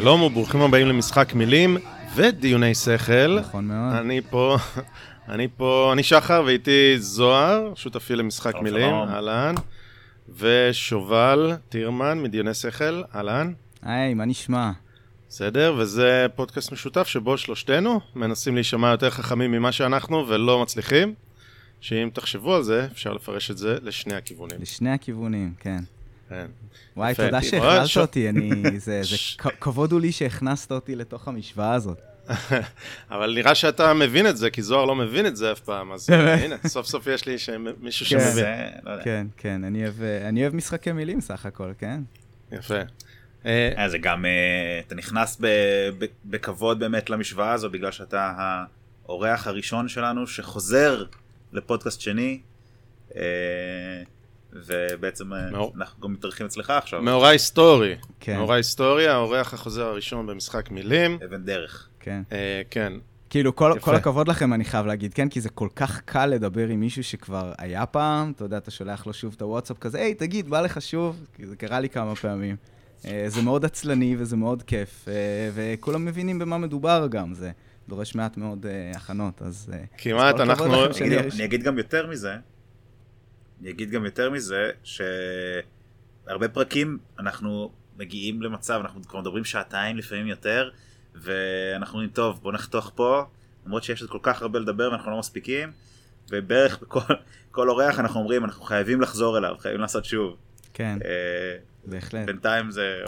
שלום וברוכים הבאים למשחק מילים ודיוני שכל. נכון מאוד. אני פה, אני פה, אני שחר ואיתי זוהר, שותפי למשחק שלום, מילים, שלום. אהלן. ושובל טירמן מדיוני שכל, אהלן. היי, מה נשמע? בסדר, וזה פודקאסט משותף שבו שלושתנו מנסים להישמע יותר חכמים ממה שאנחנו ולא מצליחים. שאם תחשבו על זה, אפשר לפרש את זה לשני הכיוונים. לשני הכיוונים, כן. כן. וואי. תודה מאוד שהכללת ש- אותי, אני... זה כבוד הוא לי שהכנסת אותי לתוך המשוואה הזאת. אבל נראה שאתה מבין את זה, כי זוהר לא מבין את זה אף פעם, אז באמת? הנה, סוף סוף יש לי מישהו כן. שמבין. לא. כן, כן, אני אוהב, אה, אני אוהב משחקי מילים סך הכל, כן? יפה. אה, אה, זה גם, אה, אתה נכנס בכבוד באמת למשוואה הזו, בגלל שאתה האורח הראשון שלנו שחוזר לפודקאסט שני, אה, ובעצם אה, מאור- אנחנו גם מתארחים אצלך עכשיו, מאורע היסטורי. כן. מאורע היסטורי, האורח החוזר הראשון במשחק מילים. אבן דרך. כן. אה, כן, כאילו, כל, יפה. כל הכבוד לכם, אני חייב להגיד, כן? כי זה כל כך קל לדבר עם מישהו שכבר היה פעם, אתה יודע, אתה שולח לו שוב את הוואטסאפ כזה, היי, תגיד, בא לך שוב? כי זה קרה לי כמה פעמים. אה, זה מאוד עצלני וזה מאוד כיף, אה, וכולם מבינים במה מדובר גם, זה דורש מעט מאוד הכנות, אז... כמעט אנחנו... אני אגיד גם יותר מזה, אני אגיד גם יותר מזה, שהרבה פרקים אנחנו מגיעים למצב, אנחנו כבר מדברים שעתיים לפעמים יותר, ואנחנו אומרים, טוב, בוא נחתוך פה, למרות שיש עוד כל כך הרבה לדבר ואנחנו לא מספיקים, ובערך בכל כל אורח אנחנו אומרים, אנחנו חייבים לחזור אליו, חייבים לעשות שוב. כן, אה, בהחלט. בינתיים זה,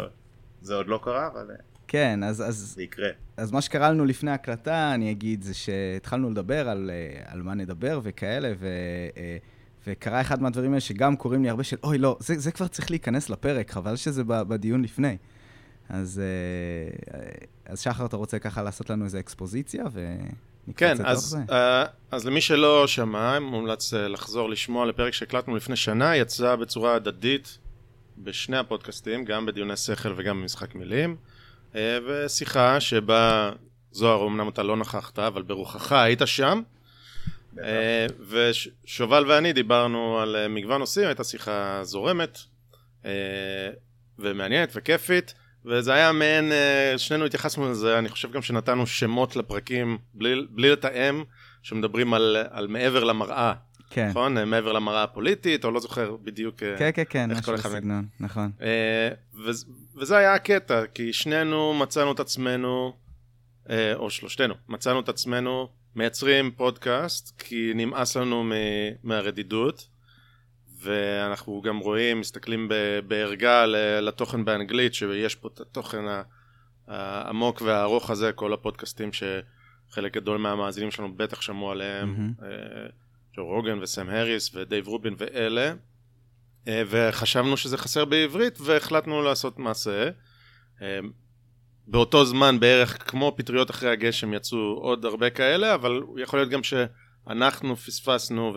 זה עוד לא קרה, אבל אה, כן, אז, אז, זה יקרה. אז מה שקרה לנו לפני ההקלטה, אני אגיד, זה שהתחלנו לדבר על, אה, על מה נדבר וכאלה, ו, וקרה אחד מהדברים האלה שגם קוראים לי הרבה של, אוי, לא, זה, זה כבר צריך להיכנס לפרק, חבל שזה בדיון לפני. אז, אה, אז שחר, אתה רוצה ככה לעשות לנו איזה אקספוזיציה, ונקפוץ כן, אז? אה, אז למי שלא שמע, מומלץ אה, לחזור לשמוע לפרק שהקלטנו לפני שנה, יצא בצורה הדדית בשני הפודקאסטים, גם בדיוני שכל וגם במשחק מילים, ושיחה שבה, זוהר, אמנם אתה לא נכחת, אבל ברוחך היית שם, ושובל ואני דיברנו על אה, מגוון נושאים, הייתה שיחה זורמת אה, ומעניינת וכיפית, וזה היה מעין, אה, שנינו התייחסנו לזה, אני חושב גם שנתנו שמות לפרקים בלי, בלי לתאם, שמדברים על, על מעבר למראה, כן, נכון? אה, מעבר למראה הפוליטית, או לא זוכר בדיוק אה, כן, כן, כן, משהו בסגנון, נכון. אה, וזה- היה הקטע, כי שנינו מצאנו את עצמנו, אה, או שלושתנו, מצאנו את עצמנו מייצרים פודקאסט, כי נמאס לנו מ- מהרדידות, ואנחנו גם רואים, מסתכלים ב- בערגה לתוכן באנגלית, שיש פה את התוכן העמוק והארוך הזה, כל הפודקאסטים שחלק גדול מהמאזינים שלנו בטח שמעו עליהם. אה, ג'ו רוגן וסם הריס ודייב רובין ואלה. אה, וחשבנו שזה חסר בעברית והחלטנו לעשות מעשה. באותו זמן בערך כמו פטריות אחרי הגשם יצאו עוד הרבה כאלה אבל יכול להיות גם שאנחנו פספסנו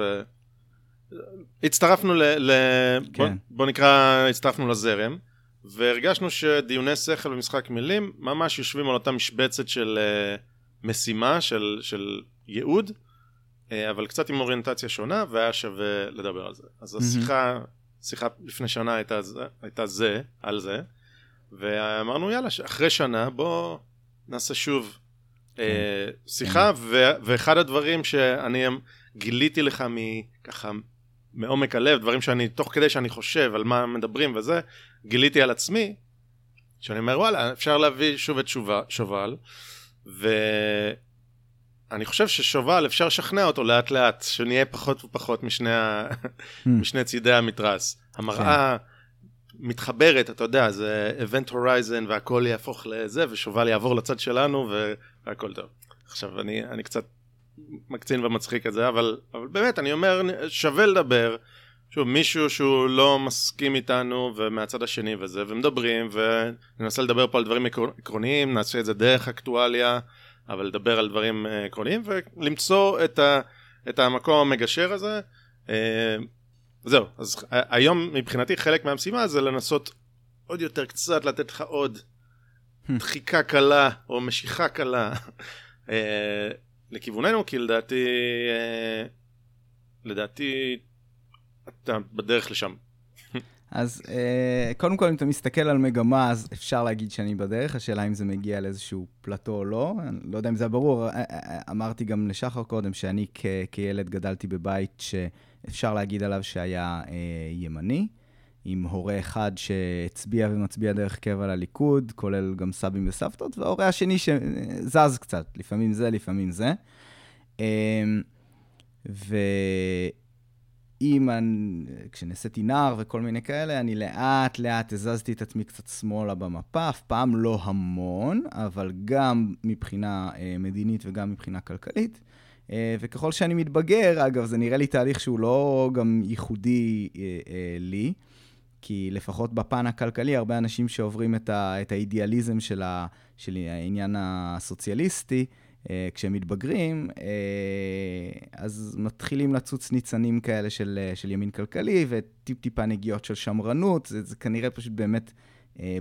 והצטרפנו ל... ל... בוא, כן. בוא נקרא הצטרפנו לזרם והרגשנו שדיוני שכל ומשחק מילים ממש יושבים על אותה משבצת של אה, משימה של, של ייעוד אה, אבל קצת עם אוריינטציה שונה והיה שווה לדבר על זה אז מהמם. השיחה שיחה לפני שנה הייתה זה, הייתה זה על זה ואמרנו יאללה אחרי שנה בוא נעשה שוב אה, שיחה. ו- ואחד הדברים שאני גיליתי לך מככה מעומק הלב דברים שאני תוך כדי שאני חושב על מה מדברים וזה גיליתי על עצמי שאני אומר וואלה אפשר להביא שוב את שובל, שובל. ואני חושב ששובל אפשר לשכנע אותו לאט לאט שנהיה פחות ופחות משני, ה... משני צידי המתרס. המראה מתחברת אתה יודע זה event horizon והכל יהפוך לזה ושובל יעבור לצד שלנו והכל טוב עכשיו אני, אני קצת מקצין ומצחיק את זה אבל, אבל באמת אני אומר שווה לדבר שוב, מישהו שהוא לא מסכים איתנו ומהצד השני וזה, ומדברים, וננסה לדבר פה על דברים עקר- עקרוניים, נעשה את זה דרך אקטואליה, אבל לדבר על דברים אה, עקרוניים, ולמצוא את, ה, את המקום המגשר הזה. אה, זהו, אז ה- היום מבחינתי חלק מהמשימה זה לנסות עוד יותר קצת לתת לך עוד דחיקה קלה, או משיכה קלה, אה, לכיווננו, כי לדעתי, אה, לדעתי, אתה בדרך לשם. אז אה, קודם כל, אם אתה מסתכל על מגמה, אז אפשר להגיד שאני בדרך. השאלה אם זה מגיע לאיזשהו פלטו או לא. אני לא יודע אם זה ברור. אה, אה, אמרתי גם לשחר קודם, שאני כילד גדלתי בבית שאפשר להגיד עליו שהיה אה, ימני, עם הורה אחד שהצביע ומצביע דרך קבע לליכוד, כולל גם סבים וסבתות, וההורה השני שזז קצת, לפעמים זה, לפעמים זה. אה, ו... עם, הנ- כשנעשיתי נער וכל מיני כאלה, אני לאט לאט הזזתי את עצמי קצת שמאלה במפה, אף פעם לא המון, אבל גם מבחינה אה, מדינית וגם מבחינה כלכלית. אה, וככל שאני מתבגר, אגב, זה נראה לי תהליך שהוא לא גם ייחודי אה, אה, לי, כי לפחות בפן הכלכלי, הרבה אנשים שעוברים את, ה, את האידיאליזם של, ה, של העניין הסוציאליסטי, כשהם מתבגרים, אז מתחילים לצוץ ניצנים כאלה של, של ימין כלכלי וטיפ-טיפה נגיעות של שמרנות, זה, זה כנראה פשוט באמת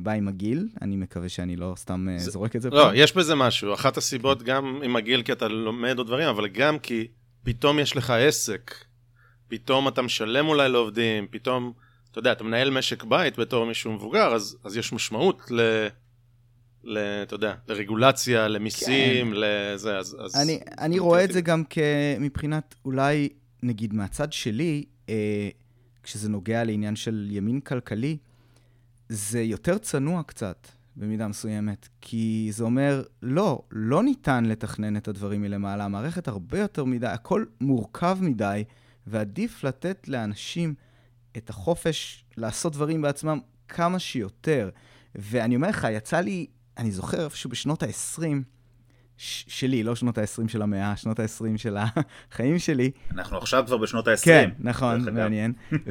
בא עם הגיל, אני מקווה שאני לא סתם אה, זה- זורק את זה לא, פה. יש בזה משהו. אחת הסיבות גם עם הגיל כי אתה לומד עוד דברים, אבל גם כי פתאום יש לך עסק. פתאום אתה משלם אולי לעובדים, פתאום, אתה יודע, אתה מנהל משק בית בתור מישהו מבוגר, אז, אז יש משמעות ל... ל... אתה יודע, לרגולציה, למיסים, לזה, אז... אז אני, אני רואה את זה גם כמבחינת, אולי, נגיד מהצד שלי, אה, כשזה נוגע לעניין של ימין כלכלי, זה יותר צנוע קצת, במידה מסוימת. כי זה אומר, לא, לא ניתן לתכנן את הדברים מלמעלה. המערכת הרבה יותר מדי, הכל מורכב מדי, ועדיף לתת לאנשים את החופש לעשות דברים בעצמם כמה שיותר. ואני אומר לך, יצא לי, אני זוכר איפשהו בשנות ה-20, ש- שלי, לא שנות ה-20 של המאה, שנות ה-20 של החיים שלי. אנחנו עכשיו כבר בשנות ה-20. כן, נכון, דרך אגב. מעניין.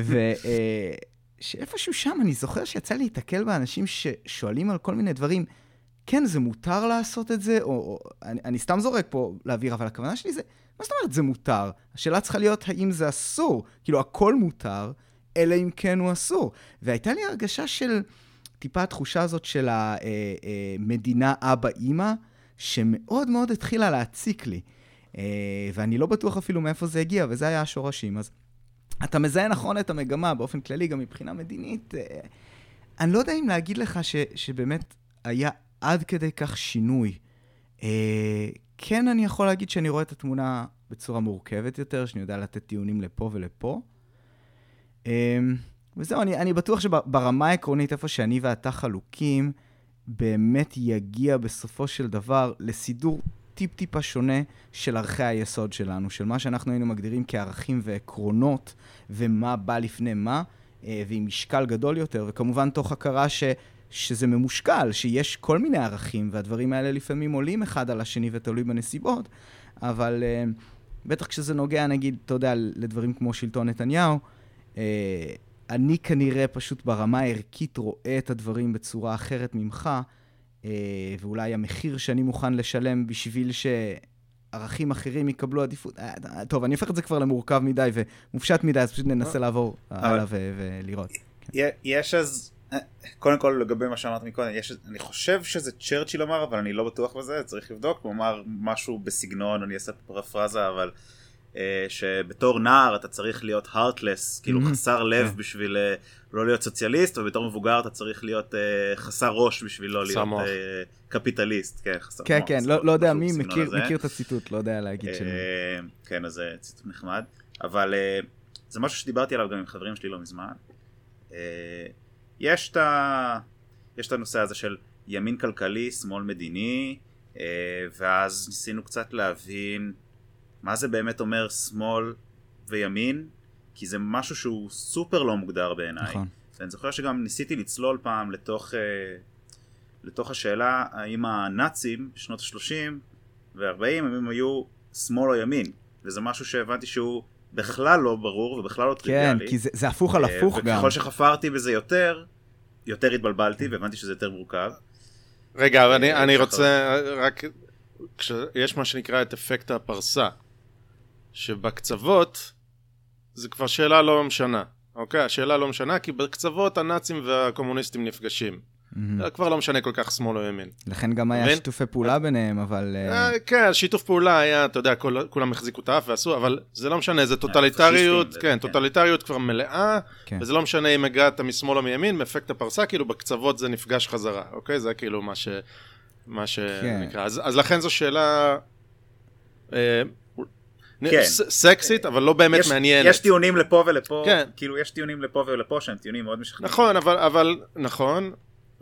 ושאיפשהו שם אני זוכר שיצא לי להתקל באנשים ששואלים על כל מיני דברים, כן, זה מותר לעשות את זה, או, או אני, אני סתם זורק פה לאוויר, אבל הכוונה שלי זה, מה זאת אומרת זה מותר? השאלה צריכה להיות האם זה אסור. כאילו, הכל מותר, אלא אם כן הוא אסור. והייתה לי הרגשה של טיפה התחושה הזאת של המדינה אבא-אימא, שמאוד מאוד התחילה להציק לי. אה, ואני לא בטוח אפילו מאיפה זה הגיע, וזה היה השורשים. אז אתה מזהה נכון את המגמה באופן כללי, גם מבחינה מדינית. אה, אני לא יודע אם להגיד לך ש, שבאמת היה עד כדי כך שינוי. אה, כן, אני יכול להגיד שאני רואה את התמונה בצורה מורכבת יותר, שאני יודע לתת טיעונים לפה ולפה. אה, וזהו, אני, אני בטוח שברמה העקרונית, איפה שאני ואתה חלוקים, באמת יגיע בסופו של דבר לסידור טיפ-טיפה שונה של ערכי היסוד שלנו, של מה שאנחנו היינו מגדירים כערכים ועקרונות, ומה בא לפני מה, אה, ועם משקל גדול יותר, וכמובן תוך הכרה ש, שזה ממושקל, שיש כל מיני ערכים, והדברים האלה לפעמים עולים אחד על השני ותלוי בנסיבות, אבל אה, בטח כשזה נוגע, נגיד, אתה יודע, לדברים כמו שלטון נתניהו, אה, אני כנראה פשוט ברמה הערכית רואה את הדברים בצורה אחרת ממך, ואולי המחיר שאני מוכן לשלם בשביל שערכים אחרים יקבלו עדיפות. אה, טוב, אני הופך את זה כבר למורכב מדי ומופשט מדי, אז פשוט ננסה לעבור הלאה ולראות. י- יש אז, אה, קודם כל לגבי מה שאמרת מקודם, יש, אני חושב שזה צ'רצ'יל אמר, אבל אני לא בטוח בזה, צריך לבדוק, הוא אמר משהו בסגנון, אני אעשה פרפרזה, אבל אה, שבתור נער אתה צריך להיות heartless, כאילו Mhm. חסר לב כן. בשביל אה, לא להיות סוציאליסט, ובתור מבוגר אתה צריך להיות אה, חסר ראש בשביל לא להיות. אה, קפיטליסט, כן, חסר כן, כן, אז לא לא יודע מי מכיר. מכיר את הציטוט, לא יודע להגיד של. אה, כן, אז זה ציטוט נחמד. אבל אה, זה משהו שדיברתי עליו גם עם חברים שלי לא מזמן. אה, יש את ה... יש את הנושא הזה של ימין כלכלי, שמאל מדיני, אה, ואז ניסינו קצת להבין מה זה באמת אומר שמאל וימין, כי זה משהו שהוא סופר לא מוגדר בעיניי. נכון. ואני זוכר שגם ניסיתי לצלול פעם לתוך, אה, לתוך השאלה האם הנאצים בשנות ה-30 ו-40 הם היו שמאל או ימין, וזה משהו שהבנתי שהוא בכלל לא ברור ובכלל לא כן, טריוויאלי. כי זה, זה הפוך על אה, הפוך גם. וככל שחפרתי בזה יותר, יותר התבלבלתי והבנתי שזה יותר מורכב. רגע, אבל אני, אה, אני. רוצה רק... יש מה שנקרא את אפקט הפרסה, שבקצוות זה כבר שאלה לא משנה, אוקיי? השאלה לא משנה כי בקצוות הנאצים והקומוניסטים נפגשים. זה כבר לא משנה כל כך שמאל או ימין. לכן גם היה מבין? שיתופי פעולה ביניהם, אבל... אה, אה, כן, שיתוף פעולה היה, אתה יודע, כל- כולם החזיקו את האף ועשו, אבל זה לא משנה, זה טוטליטריות, פשיסטים, כן, כן. טוטליטריות כבר מלאה, כן. וזה לא משנה אם הגעת משמאל או מימין, מאפקט הפרסה, כאילו בקצוות זה נפגש חזרה, אוקיי? זה כאילו מה ש... מה כן. שנקרא. אז אז לכן זו שאלה... אה, כן. סקסית, אבל לא באמת יש- מעניינת. יש טיעונים לפה ולפה, כן. כאילו יש טיעונים לפה ולפה שהם טיעונים מאוד משכנעים. נכון, אבל, אבל, נכון,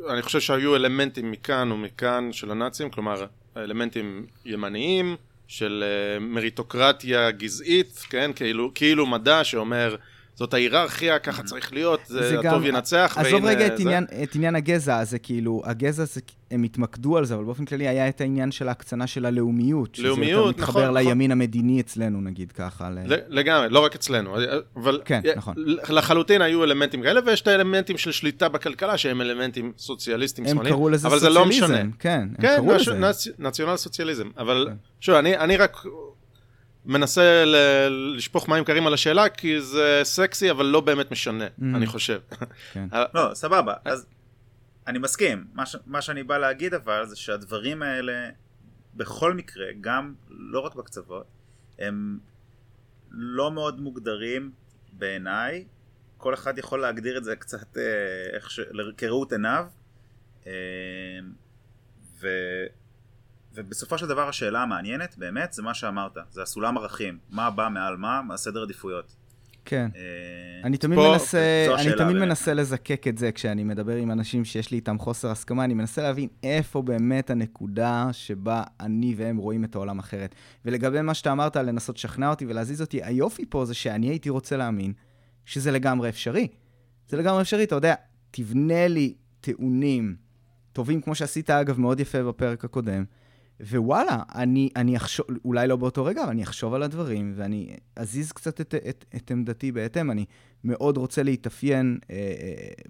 אני חושב שהיו אלמנטים מכאן ומכאן של הנאצים, כלומר, אלמנטים ימניים, של uh, מריטוקרטיה גזעית, כן, כאילו, כאילו מדע שאומר, זאת ההיררכיה, ככה צריך להיות, זה, זה הטוב גם- ינצח, עזוב רגע את זה- עניין, את עניין הגזע, זה כאילו, הגזע, זה, הם התמקדו על זה, אבל באופן כללי היה את העניין של ההקצנה של הלאומיות. לאומיות, שזה יותר מתחבר נכון, נכון. לימין המדיני אצלנו, נגיד ככה. ל... לגמרי, לא רק אצלנו, אבל כן, נכון. לחלוטין היו אלמנטים כאלה, ויש את האלמנטים של שליטה בכלכלה, שהם אלמנטים סוציאליסטים הם שמאליים, קראו לזה לא סוציאליזם, משנה. כן, הם כן, קראו לזה. נצ... נציונל סוציאליזם, אבל כן. שוב, אני, אני רק מנסה ל... לשפוך מים קרים על השאלה, כי זה סקסי, אבל לא באמת משנה, Mm. אני חושב. כן. לא, סבבה, אז אני מסכים. מה, ש... מה שאני בא להגיד אבל זה שהדברים האלה, בכל מקרה, גם לא רק בקצוות, הם לא מאוד מוגדרים בעיניי. כל אחד יכול להגדיר את זה קצת אה, ש... כראות עיניו. אה, ו... ובסופו של דבר השאלה המעניינת באמת זה מה שאמרת, זה הסולם ערכים, מה בא מעל מה, מה סדר עדיפויות. כן. אה, אני תמיד פה- מנסה, זו אני תמיד. מנסה לזקק את זה כשאני מדבר עם אנשים שיש לי איתם חוסר הסכמה, אני מנסה להבין איפה באמת הנקודה שבה אני והם רואים את העולם אחרת. ולגבי מה שאתה אמרת, לנסות לשכנע אותי ולהזיז אותי, היופי פה זה שאני הייתי רוצה להאמין שזה לגמרי אפשרי. זה לגמרי אפשרי, אתה יודע, תבנה לי טיעונים טובים, כמו שעשית אגב מאוד יפה בפרק הקודם, ווואלה, אני, אני אחשוב, אולי לא באותו רגע, אבל אני אחשוב על הדברים, ואני אזיז קצת את, את, את עמדתי בהתאם. אני מאוד רוצה להתאפיין אה, אה,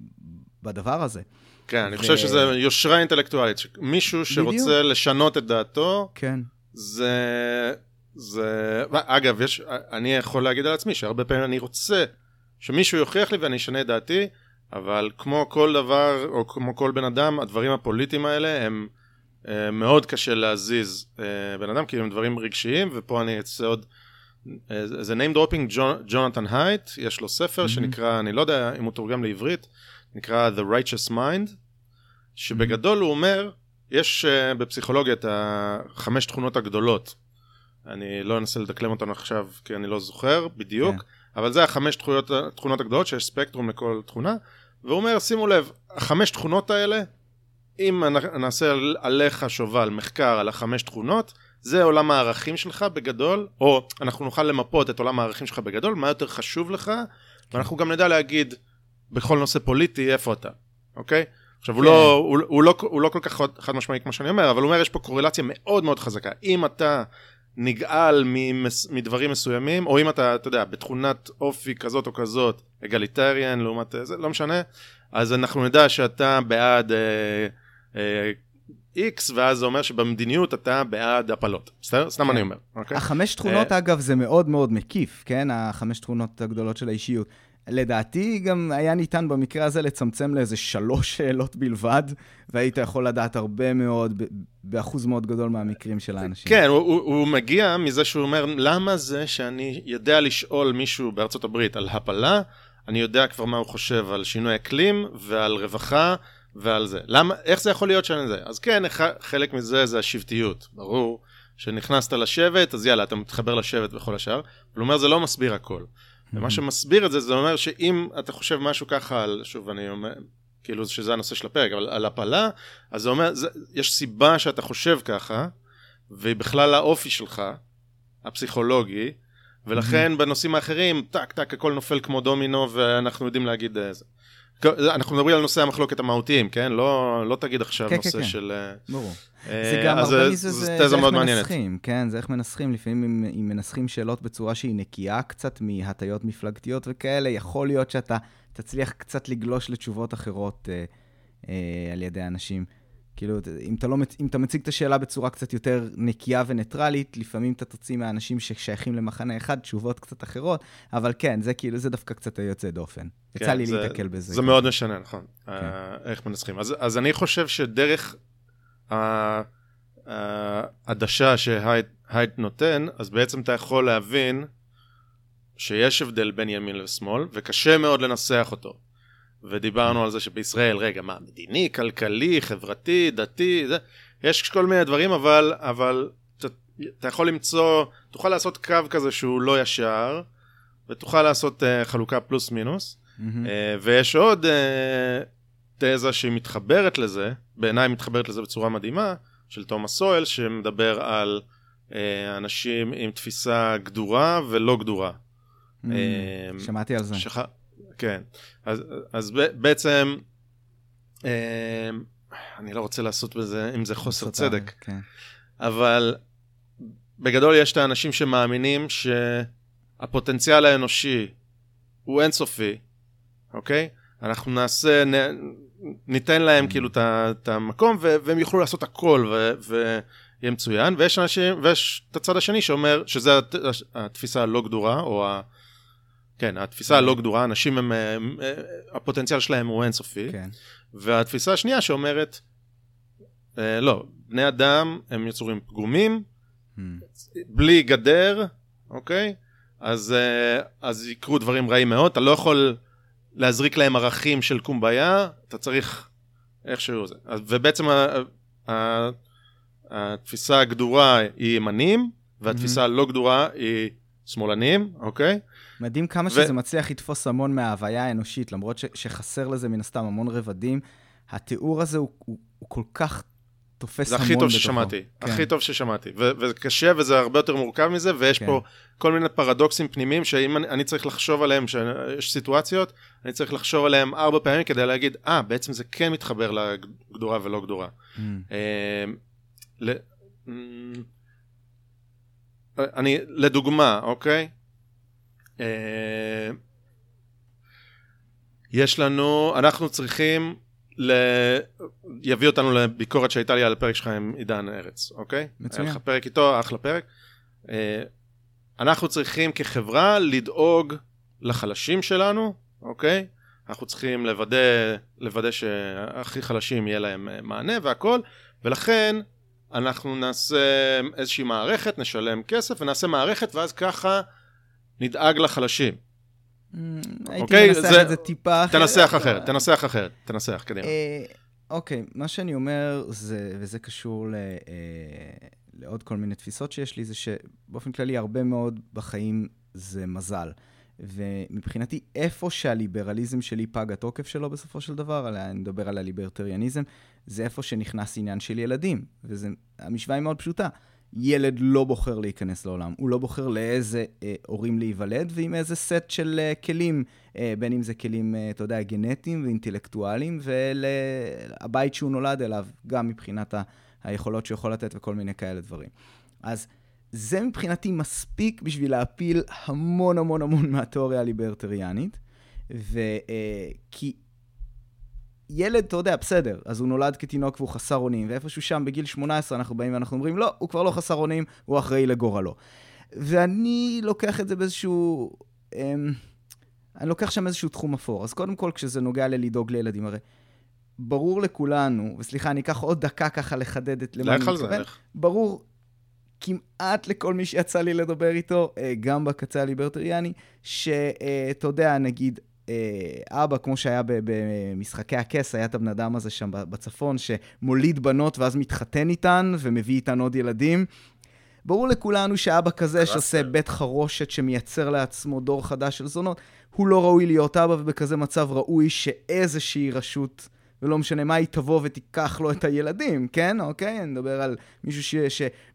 בדבר הזה. כן, אני ו- חושב שזה יושרה אינטלקטואלית, מישהו שרוצה לשנות את דעתו, כן. זה... זה... אגב, יש... אני יכול להגיד על עצמי שהרבה פעמים אני רוצה שמישהו יוכיח לי ואני אשנה את דעתי, אבל כמו כל דבר, או כמו כל בן אדם, הדברים הפוליטיים האלה הם מאוד קשה להזיז אה, בן אדם, כי הם דברים רגשיים, ופה אני אצא עוד... אה, זה name dropping ג'ונתן הייט, יש לו ספר Mhm. שנקרא, אני לא יודע אם הוא תורגם לעברית, נקרא The Righteous Mind, שבגדול הוא אומר, יש בפסיכולוגיה את החמש תכונות הגדולות. אני לא אנסה לדקלם אותן עכשיו כי אני לא זוכר בדיוק, כן. אבל זה החמש תכונות, תכונות הגדולות שיש ספקטרום לכל תכונה, והוא אומר, שימו לב, החמש תכונות האלה, אם נעשה על- עליך שובל, מחקר על החמש תכונות, זה עולם הערכים שלך בגדול, או אנחנו נוכל למפות את עולם הערכים שלך בגדול, מה יותר חשוב לך, ואנחנו גם נדע להגיד בכל נושא פוליטי איפה אתה, אוקיי? עכשיו הוא כן. לא, הוא, הוא, לא, הוא לא כל כך חד- משמעי כמו שאני אומר, אבל הוא אומר יש פה קורלציה מאוד מאוד חזקה. אם אתה נגעל ממס, מדברים מסוימים, או אם אתה, אתה יודע, בתכונת אופי כזאת או כזאת, אגליטריאן לעומת זה, לא משנה, אז אנחנו נדע שאתה בעד אה, X, ואז זה אומר שבמדיניות אתה בעד הפלות. בסדר? סתם כן. אני אומר, אוקיי? החמש תכונות, אגב, זה מאוד מאוד מקיף, כן? החמש תכונות הגדולות של האישיות. לדעתי גם היה ניתן במקרה הזה לצמצם לאיזה שלוש שאלות בלבד, והיית יכול לדעת הרבה מאוד, באחוז מאוד גדול מהמקרים של האנשים. כן, הוא, הוא, הוא מגיע מזה שהוא אומר, למה זה שאני יודע לשאול מישהו בארצות הברית על הפלה, אני יודע כבר מה הוא חושב על שינוי אקלים ועל רווחה ועל זה. למה, איך זה יכול להיות שאני זה? אז כן, חלק מזה זה השבטיות, ברור. שנכנסת לשבט, אז יאללה, אתה מתחבר לשבט וכל השאר. אבל אומר, זה לא מסביר הכל. ומה שמסביר את זה, זה אומר שאם אתה חושב משהו ככה על, שוב, אני אומר, כאילו שזה הנושא של הפרק, אבל על הפלה, אז זה אומר, זה, יש סיבה שאתה חושב ככה, והיא בכלל האופי שלך, הפסיכולוגי, ולכן בנושאים האחרים, טק טק, הכל נופל כמו דומינו, ואנחנו יודעים להגיד אה, זה. אנחנו מדברים על נושאי המחלוקת המהותיים, כן? לא, לא תגיד עכשיו כן, כן, נושא כן. של... אה, ברור. אה, זה גם, הרבה זה- מזה זה, תזה זה איך מאוד מעניינת. מנסחים, כן, זה איך מנסחים. לפעמים אם, אם מנסחים שאלות בצורה שהיא נקייה קצת מהטיות מפלגתיות וכאלה, יכול להיות שאתה תצליח קצת לגלוש לתשובות אחרות אה, אה, על ידי אנשים. כאילו, אם אתה, לא, אם אתה מציג את השאלה בצורה קצת יותר נקייה וניטרלית, לפעמים אתה תוציא מהאנשים ששייכים למחנה אחד תשובות קצת אחרות, אבל כן, זה כאילו, זה דווקא קצת יוצא דופן. יצא כן, לי זה- להיתקל בזה. זה כן. מאוד משנה, נכון. אה, איך מנסחים. אז, אז אני חושב שדרך העדשה שהייד נותן, אז בעצם אתה יכול להבין שיש הבדל בין ימין לשמאל, וקשה מאוד לנסח אותו. ודיברנו על זה שבישראל, רגע, מה, מדיני, כלכלי, חברתי, דתי, זה, יש כל מיני דברים, אבל, אבל אתה, אתה יכול למצוא, תוכל לעשות קו כזה שהוא לא ישר, ותוכל לעשות uh, חלוקה פלוס מינוס. מהמם. אה, ויש עוד אה, תזה שהיא מתחברת לזה, בעיניי מתחברת לזה בצורה מדהימה, של תומאס סואל, שמדבר על אה, אנשים עם תפיסה גדורה ולא גדורה. מהמם. אה, שמעתי על זה. שח... כן, אז, אז בעצם, אה, אני לא רוצה לעשות בזה, אם זה חוסר צדק, כן. אבל בגדול יש את האנשים שמאמינים שהפוטנציאל האנושי הוא אינסופי, אוקיי? אנחנו נעשה, נ, ניתן להם כאילו את המקום ו- והם יוכלו לעשות הכל ו- ויהיה מצוין, ויש אנשים, ויש את הצד השני שאומר שזה הת- התפיסה הלא גדורה, או ה... כן, התפיסה הלא גדורה, אנשים הם, הם, הפוטנציאל שלהם הוא אינסופי, כן. והתפיסה השנייה שאומרת, אה, לא, בני אדם הם יצורים פגומים, מהמם. בלי גדר, אוקיי? אז, אה, אז יקרו דברים רעים מאוד, אתה לא יכול להזריק להם ערכים של קומביה, אתה צריך איכשהו זה. ובעצם ה, ה, התפיסה הגדורה היא ימנים, והתפיסה הלא גדורה היא שמאלנים, אוקיי? מדהים כמה ו- שזה מצליח לתפוס המון מההוויה האנושית, למרות ש- שחסר לזה מן הסתם המון רבדים. התיאור הזה הוא, הוא, הוא כל כך תופס זה המון הכי טוב בתוכו. ששמעתי, כן. הכי טוב ששמעתי. ו- וזה קשה וזה הרבה יותר מורכב מזה, ויש כן. פה כל מיני פרדוקסים פנימיים שאם אני, אני צריך לחשוב עליהם, שיש סיטואציות, אני צריך לחשוב עליהם ארבע פעמים כדי להגיד, אה, בעצם זה כן מתחבר לגדורה ולא גדורה. מהמם. אה, ל- אני, לדוגמה, אוקיי? אה, יש לנו, אנחנו צריכים, ל... יביא אותנו לביקורת שהייתה לי על הפרק שלך עם עידן ארץ, אוקיי? מצוין. היה לך פרק איתו, אחלה פרק. אה, אנחנו צריכים כחברה לדאוג לחלשים שלנו, אוקיי? אנחנו צריכים לוודא, לוודא שהכי חלשים יהיה להם אה, מענה והכל, ולכן אנחנו נעשה איזושהי מערכת, נשלם כסף ונעשה מערכת, ואז ככה נדאג לחלשים. הייתי אוקיי, מנסח זה- את זה טיפה אחרת. תנסח אחרת, תנסח אחרת, תנסח, קדימה. אה, אוקיי, מה שאני אומר, זה, וזה קשור ל, אה, לעוד כל מיני תפיסות שיש לי, זה שבאופן כללי הרבה מאוד בחיים זה מזל. ומבחינתי, איפה שהליברליזם שלי פג התוקף שלו בסופו של דבר, אני מדבר על הליברטריאניזם, זה איפה שנכנס עניין של ילדים. והמשוואה היא מאוד פשוטה. ילד לא בוחר להיכנס לעולם, הוא לא בוחר לאיזה אה, הורים להיוולד ועם איזה סט של אה, כלים, אה, בין אם זה כלים, אה, אתה יודע, גנטיים ואינטלקטואליים, והבית שהוא נולד אליו, גם מבחינת ה- היכולות שהוא יכול לתת וכל מיני כאלה דברים. אז זה מבחינתי מספיק בשביל להפיל המון המון המון מהתיאוריה הליברטריאנית, וכי ילד, אתה יודע, בסדר, אז הוא נולד כתינוק והוא חסר אונים, ואיפשהו שם בגיל 18 אנחנו באים ואנחנו אומרים, לא, הוא כבר לא חסר אונים, הוא אחראי לגורלו. ואני לוקח את זה באיזשהו... אמ, אני לוקח שם איזשהו תחום אפור. אז קודם כל, כשזה נוגע ללדאוג לילדים, הרי ברור לכולנו, וסליחה, אני אקח עוד דקה ככה לחדד את למה אני מתכוון. ברור כמעט לכל מי שיצא לי לדבר איתו, אה, גם בקצה הליברטריאני, שאתה יודע, נגיד, אה, אבא, כמו שהיה במשחקי הכס, היה את הבן אדם הזה שם בצפון, שמוליד בנות ואז מתחתן איתן ומביא איתן עוד ילדים. ברור לכולנו שאבא כזה. שעושה בית חרושת שמייצר לעצמו דור חדש של זונות, הוא לא ראוי להיות אבא, ובכזה מצב ראוי שאיזושהי רשות ולא משנה מה, היא תבוא ותיקח לו את הילדים, כן? אוקיי? אני מדבר על מישהו ש,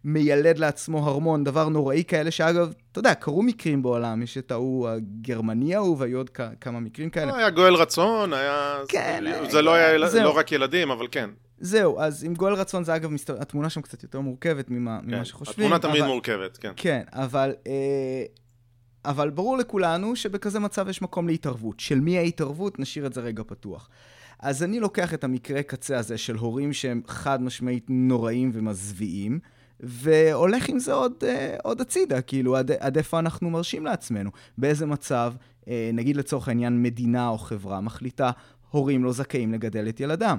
שמיילד לעצמו הרמון, דבר נוראי כאלה, שאגב, אתה יודע, קרו מקרים בעולם, יש את ההוא הגרמני ההוא, והיו עוד כ- כמה מקרים כאלה. היה גואל רצון, היה... כן, זה לא היה זהו. לא רק ילדים, אבל כן. זהו, אז עם גואל רצון זה אגב, מסת... התמונה שם קצת יותר מורכבת ממה, כן. ממה שחושבים. התמונה תמיד אבל... מורכבת, כן. כן, אבל, אה, אבל ברור לכולנו שבכזה מצב יש מקום להתערבות. של מי ההתערבות? נשאיר את זה רגע פתוח. אז אני לוקח את המקרה קצה הזה של הורים שהם חד משמעית נוראים ומזוויעים, והולך עם זה עוד, אה, עוד הצידה, כאילו, עד, עד איפה אנחנו מרשים לעצמנו. באיזה מצב, אה, נגיד לצורך העניין מדינה או חברה מחליטה, הורים לא זכאים לגדל את ילדם.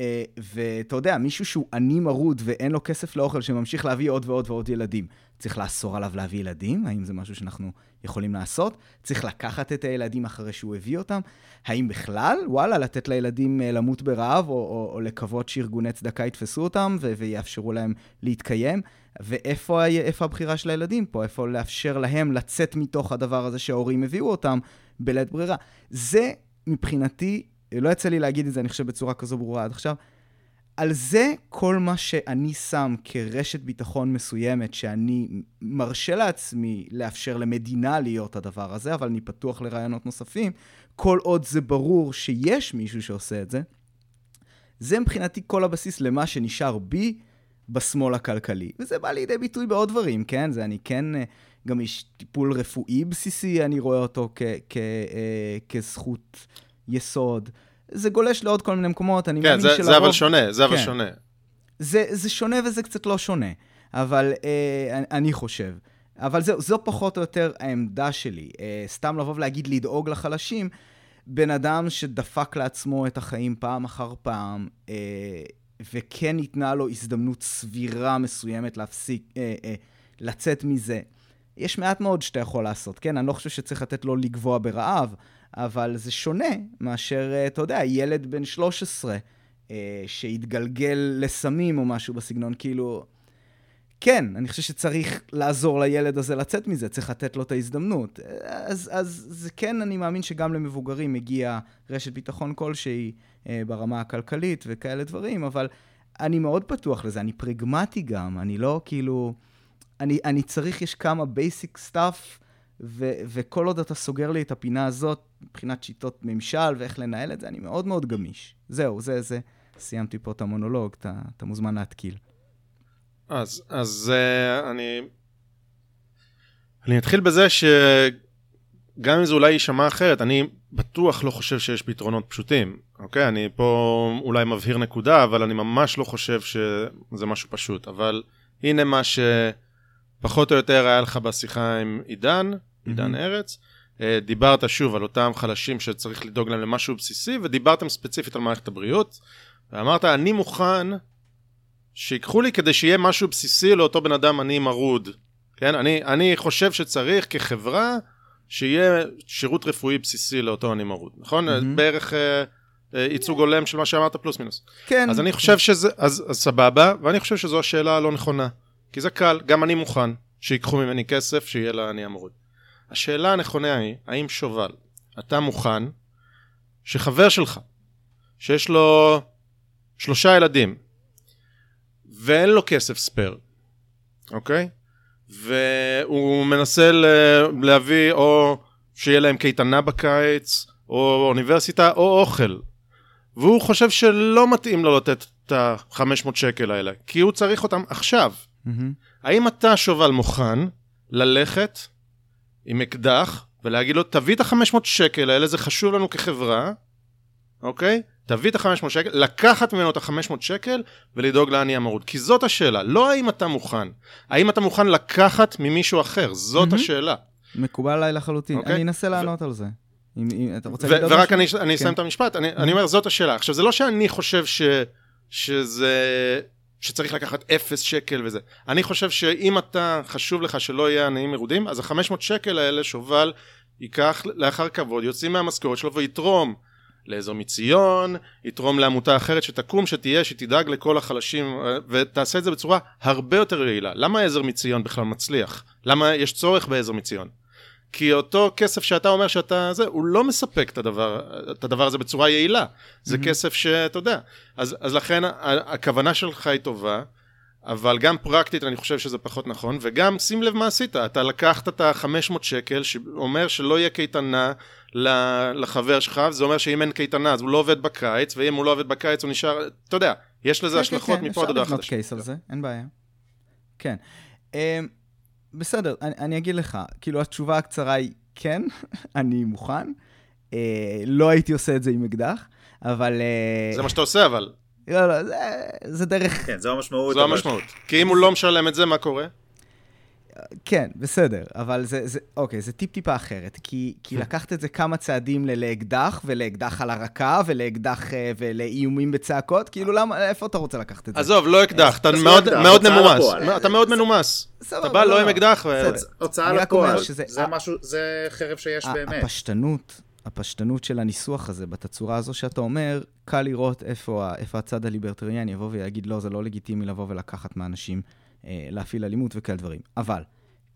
אה, ואתה יודע, מישהו שהוא עני מרוד ואין לו כסף לאוכל, שממשיך להביא עוד ועוד ועוד ילדים, צריך לאסור עליו להביא ילדים? האם זה משהו שאנחנו יכולים לעשות? צריך לקחת את הילדים אחרי שהוא הביא אותם? האם בכלל, וואלה, לתת לילדים אה, למות ברעב, או, או, או לקוות שארגוני צדקה יתפסו אותם ו- ויאפשרו להם להתקיים? ואיפה הבחירה של הילדים פה? איפה לאפשר להם לצאת מתוך הדבר הזה שההורים הביאו אותם בלית ברירה? זה מבחינתי, לא יצא לי להגיד את זה, אני חושב, בצורה כזו ברורה עד עכשיו. על זה כל מה שאני שם כרשת ביטחון מסוימת, שאני מרשה לעצמי לאפשר למדינה להיות הדבר הזה, אבל אני פתוח לרעיונות נוספים, כל עוד זה ברור שיש מישהו שעושה את זה, זה מבחינתי כל הבסיס למה שנשאר בי בשמאל הכלכלי. וזה בא לידי ביטוי בעוד דברים, כן? זה אני כן, אה, גם יש טיפול רפואי בסיסי, אני רואה אותו כ- כ- אה, כזכות יסוד. זה גולש לעוד כל מיני מקומות, אני כן, זה, שלרוב... זה אבל שונה, זה אבל כן. שונה. זה, זה שונה וזה קצת לא שונה, אבל אה, אני, אני חושב. אבל זהו, זו פחות או יותר העמדה שלי. אה, סתם לבוא ולהגיד לדאוג לחלשים, בן אדם שדפק לעצמו את החיים פעם אחר פעם, אה, וכן ניתנה לו הזדמנות סבירה מסוימת להפסיק, אה, אה, לצאת מזה. יש מעט מאוד שאתה יכול לעשות, כן? אני לא חושב שצריך לתת לו לגבוה ברעב, אבל זה שונה מאשר, אה, אתה יודע, ילד בן 13 אה, שהתגלגל לסמים או משהו בסגנון, כאילו... כן, אני חושב שצריך לעזור לילד הזה לצאת מזה, צריך לתת לו את ההזדמנות. אז, אז זה כן, אני מאמין שגם למבוגרים מגיע רשת ביטחון כלשהי אה, ברמה הכלכלית וכאלה דברים, אבל אני מאוד פתוח לזה, אני פרגמטי גם, אני לא כאילו... אני, אני צריך, יש כמה basic stuff, ו, וכל עוד אתה סוגר לי את הפינה הזאת, מבחינת שיטות ממשל ואיך לנהל את זה, אני מאוד מאוד גמיש. זהו, זה, זה, סיימתי פה את המונולוג, אתה, אתה מוזמן להתקיל. אז, אז uh, אני... אני אתחיל בזה שגם אם זה אולי יישמע אחרת, אני בטוח לא חושב שיש פתרונות פשוטים, אוקיי? אני פה אולי מבהיר נקודה, אבל אני ממש לא חושב שזה משהו פשוט. אבל הנה מה שפחות או יותר היה לך בשיחה עם עידן, עידן ארץ. אה, דיברת שוב על אותם חלשים שצריך לדאוג להם למשהו בסיסי, ודיברתם ספציפית על מערכת הבריאות, ואמרת, אני מוכן שיקחו לי כדי שיהיה משהו בסיסי לאותו בן אדם עני מרוד. כן, אני, אני חושב שצריך כחברה שיהיה שירות רפואי בסיסי לאותו עני מרוד, נכון? Mm-hmm. בערך אה, אה, ייצוג הולם של מה שאמרת פלוס מינוס. כן. אז אני חושב שזה, אז, אז סבבה, ואני חושב שזו השאלה הלא נכונה. כי זה קל, גם אני מוכן שיקחו ממני כסף שיהיה לעני המרוד. השאלה הנכונה היא, האם שובל, אתה מוכן שחבר שלך, שיש לו שלושה ילדים, ואין לו כסף ספייר, אוקיי? והוא מנסה להביא או שיהיה להם קייטנה בקיץ, או אוניברסיטה, או אוכל. והוא חושב שלא מתאים לו לתת את ה-500 שקל האלה, כי הוא צריך אותם עכשיו. מהמם. האם אתה שובל מוכן ללכת עם אקדח ולהגיד לו, תביא את ה-500 שקל האלה, זה חשוב לנו כחברה, אוקיי? תביא את ה-500 שקל, לקחת ממנו את ה-500 שקל ולדאוג לעני המרוד. כי זאת השאלה, לא האם אתה מוכן, האם אתה מוכן לקחת ממישהו אחר, זאת מהמם. השאלה. מקובל עליי לחלוטין. אוקיי. אני אנסה לענות על זה. אם, אם אתה רוצה ו- ורק? אני, אני אסיים כן. את המשפט, אני, אני אומר זאת השאלה. עכשיו זה לא שאני חושב ש, שזה, שצריך לקחת אפס שקל וזה. אני חושב שאם אתה, חשוב לך שלא יהיה עניים מרודים, אז ה-500 שקל האלה שובל ייקח לאחר כבוד, יוצאים מהמשכורת שלו ויתרום לעזר מציון, יתרום לעמותה אחרת שתקום, שתהיה, שתדאג לכל החלשים, ותעשה את זה בצורה הרבה יותר יעילה. למה עזר מציון בכלל מצליח? למה יש צורך בעזר מציון? כי אותו כסף שאתה אומר שאתה זה, הוא לא מספק את הדבר, את הדבר הזה בצורה יעילה. זה Mhm. כסף שאתה יודע. אז, אז לכן הכוונה שלך היא טובה, אבל גם פרקטית אני חושב שזה פחות נכון, וגם שים לב מה עשית, אתה לקחת את ה-500 שקל, שאומר שלא יהיה קייטנה לחבר שלך, זה אומר שאם אין קייטנה אז הוא לא עובד בקיץ, ואם הוא לא עובד בקיץ הוא נשאר, אתה יודע, יש לזה כן, השלכות כן, מפה עד הודעה אפשר לבנות חדשה. קייס על זה, אין בעיה. כן. בסדר, אני, אני אגיד לך, כאילו התשובה הקצרה היא כן, אני מוכן. Uh, לא הייתי עושה את זה עם אקדח, אבל... Uh, זה מה שאתה עושה אבל, לא, לא, זה, זה דרך... כן, זו המשמעות. זו המשמעות. כי אם הוא לא משלם את זה, מה קורה? כן, בסדר, אבל זה, זה, אוקיי, זה טיפ-טיפה אחרת, כי, כי לקחת את זה כמה צעדים ל- לאקדח, ולאקדח על הרקה, ולאקדח, אה, ולאיומים בצעקות, כאילו, למה, איפה אתה רוצה לקחת את זה? עזוב, לא אקדח, אתה מאוד מנומס. לפועל. אתה מאוד מנומס. סבבה, אתה בא לא, לא עם לא. אקדח, ו-. הוצאה אני רק אומר לפועל, שזה- זה משהו, זה חרב שיש באמת. הפשטנות, הפשטנות של הניסוח הזה, בתצורה הזו שאתה אומר, קל לראות איפה, הצד הליברטריאני יבוא ויגיד, לא, זה לא לגיטימי לבוא ולקחת מאנשים, אה, להפעיל אלימות וכאלה דברים. אבל,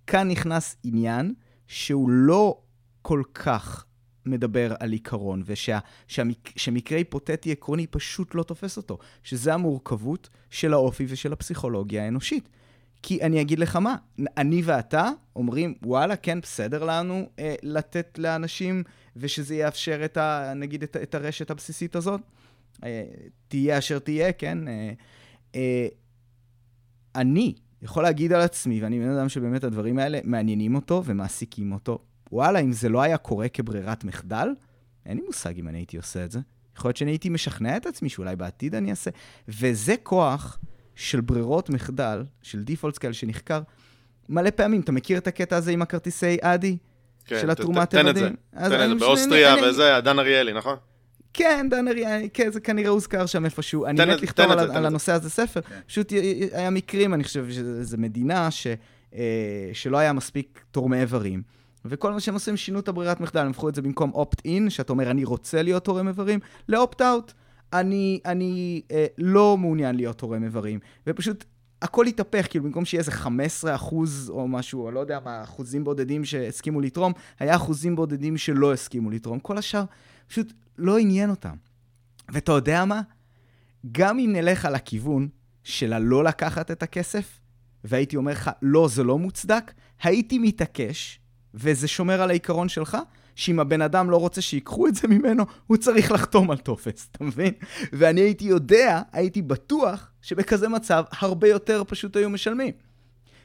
כאן נכנס עניין שהוא לא כל כך מדבר על עיקרון, ושמקרה היפותטי עקרוני פשוט לא תופס אותו, שזה המורכבות של האופי ושל הפסיכולוגיה האנושית. כי אני אגיד לך מה, אני ואתה אומרים, וואלה, כן, בסדר לנו אה, לתת לאנשים, ושזה יאפשר את ה... נגיד, את, את הרשת הבסיסית הזאת. אה, תהיה אשר תהיה, כן? אה, אה, אני יכול להגיד על עצמי, ואני בן אדם שבאמת הדברים האלה מעניינים אותו ומעסיקים אותו. וואלה, אם זה לא היה קורה כברירת מחדל, אין לי מושג אם אני הייתי עושה את זה. יכול להיות שאני הייתי משכנע את עצמי שאולי בעתיד אני אעשה. וזה כוח של ברירות מחדל, של דיפולטס כאלה שנחקר מלא פעמים. אתה מכיר את הקטע הזה עם הכרטיסי אדי? כן, של התרומת תן את זה. תן את זה. באוסטריה וזה, דן אריאלי, נכון? כן, דן אריאלי, כן, זה כנראה הוזכר שם איפשהו. אני מת לכתוב על, על הנושא הזה ספר. פשוט י- י- היה מקרים, אני חושב שזו מדינה ש, אה, שלא היה מספיק תורמי איברים. וכל מה שהם עושים, שינו את הברירת מחדל, הם הפכו את זה במקום opt-in, שאתה אומר, אני רוצה להיות תורם איברים, ל-opt-out. אני, אני אה, לא מעוניין להיות תורם איברים. ופשוט הכל התהפך, כאילו במקום שיהיה איזה 15 אחוז או משהו, או לא יודע מה, אחוזים בודדים שהסכימו לתרום, היה אחוזים בודדים שלא הסכימו לתרום. כל השאר פשוט לא עניין אותם. ואתה יודע מה? גם אם נלך על הכיוון של הלא לקחת את הכסף, והייתי אומר לך, לא, זה לא מוצדק, הייתי מתעקש, וזה שומר על העיקרון שלך, שאם הבן אדם לא רוצה שיקחו את זה ממנו, הוא צריך לחתום על טופס, אתה מבין? ואני הייתי יודע, הייתי בטוח, שבכזה מצב הרבה יותר פשוט היו משלמים.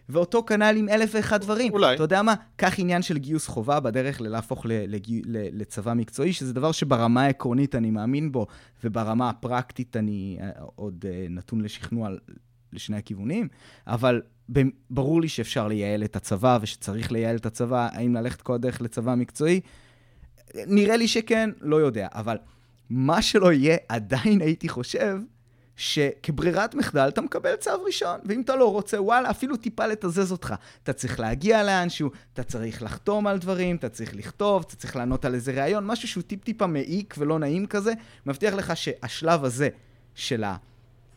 ואותו כנ"ל עם אלף ואחד דברים. אולי. אתה יודע מה? קח עניין של גיוס חובה בדרך ללהפוך ל- לגי- ל- לצבא מקצועי, שזה דבר שברמה העקרונית אני מאמין בו, וברמה הפרקטית אני אה, עוד אה, נתון לשכנוע לשני הכיוונים, אבל ברור לי שאפשר לייעל את הצבא ושצריך לייעל את הצבא, האם ללכת כל הדרך לצבא מקצועי? נראה לי שכן, לא יודע, אבל מה שלא יהיה, עדיין הייתי חושב שכברירת מחדל אתה מקבל צו ראשון, ואם אתה לא רוצה, וואלה, אפילו טיפה לתזז אותך. אתה צריך להגיע לאנשהו, אתה צריך לחתום על דברים, אתה צריך לכתוב, אתה צריך לענות על איזה ראיון, משהו שהוא טיפ-טיפה מעיק ולא נעים כזה, מבטיח לך שהשלב הזה של ה...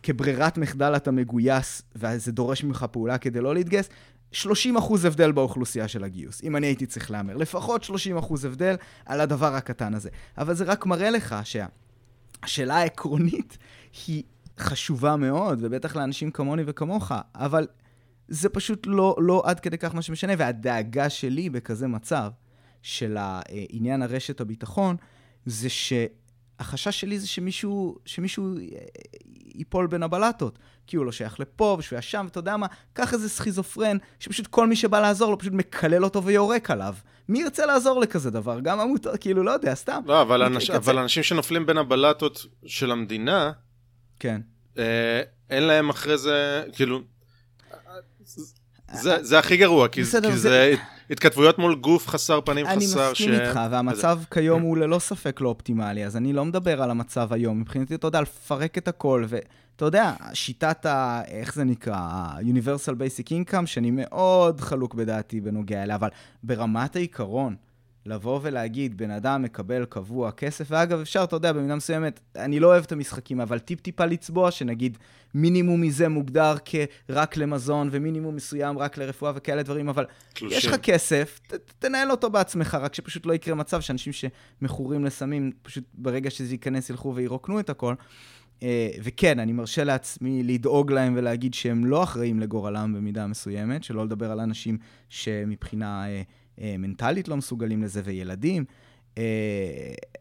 כברירת מחדל אתה מגויס, וזה דורש ממך פעולה כדי לא להתגייס, 30 אחוז הבדל באוכלוסייה של הגיוס, אם אני הייתי צריך להמר. לפחות 30 אחוז הבדל על הדבר הקטן הזה. אבל זה רק מראה לך שהשאלה העקרונית היא חשובה מאוד, ובטח לאנשים כמוני וכמוך, אבל זה פשוט לא, לא עד כדי כך מה שמשנה, והדאגה שלי בכזה מצב של עניין הרשת הביטחון, זה שהחשש שלי זה שמישהו, שמישהו ייפול בין הבלטות, כי הוא לא שייך לפה ושהוא היה שם, ואתה יודע מה, קח איזה סכיזופרן, שפשוט כל מי שבא לעזור לו פשוט מקלל אותו ויורק עליו. מי ירצה לעזור לכזה דבר? גם עמותות, כאילו, לא יודע, סתם. לא, אבל, אנש. אבל אנשים שנופלים בין הבלטות של המדינה, כן. אה, אין להם אחרי זה, כאילו... זה, זה הכי גרוע, כי, בסדר, כי זה- זה התכתבויות מול גוף חסר פנים אני חסר מסכים איתך, והמצב כיום הוא ללא ספק לא אופטימלי, אז אני לא מדבר על המצב היום. מבחינתי, אתה יודע, לפרק את הכל, ואתה יודע, שיטת ה... איך זה נקרא? ה-Universal Basic Income, שאני מאוד חלוק בדעתי בנוגע אליה, אבל ברמת העיקרון, לבוא ולהגיד, בן אדם מקבל קבוע כסף, ואגב, אפשר, אתה יודע, במידה מסוימת, אני לא אוהב את המשחקים, אבל טיפ-טיפה לצבוע, שנגיד מינימום מזה מוגדר כרק למזון, ומינימום מסוים רק לרפואה וכאלה דברים, אבל תלושים. יש לך כסף, ת, תנהל אותו בעצמך, רק שפשוט לא יקרה מצב שאנשים שמכורים לסמים, פשוט ברגע שזה ייכנס ילכו וירוקנו את הכל. אה, וכן, אני מרשה לעצמי לדאוג להם ולהגיד שהם לא אחראים לגורלם במידה מסוימת, שלא לדבר על אנשים שמבחינה אה, מנטלית לא מסוגלים לזה, וילדים. אה,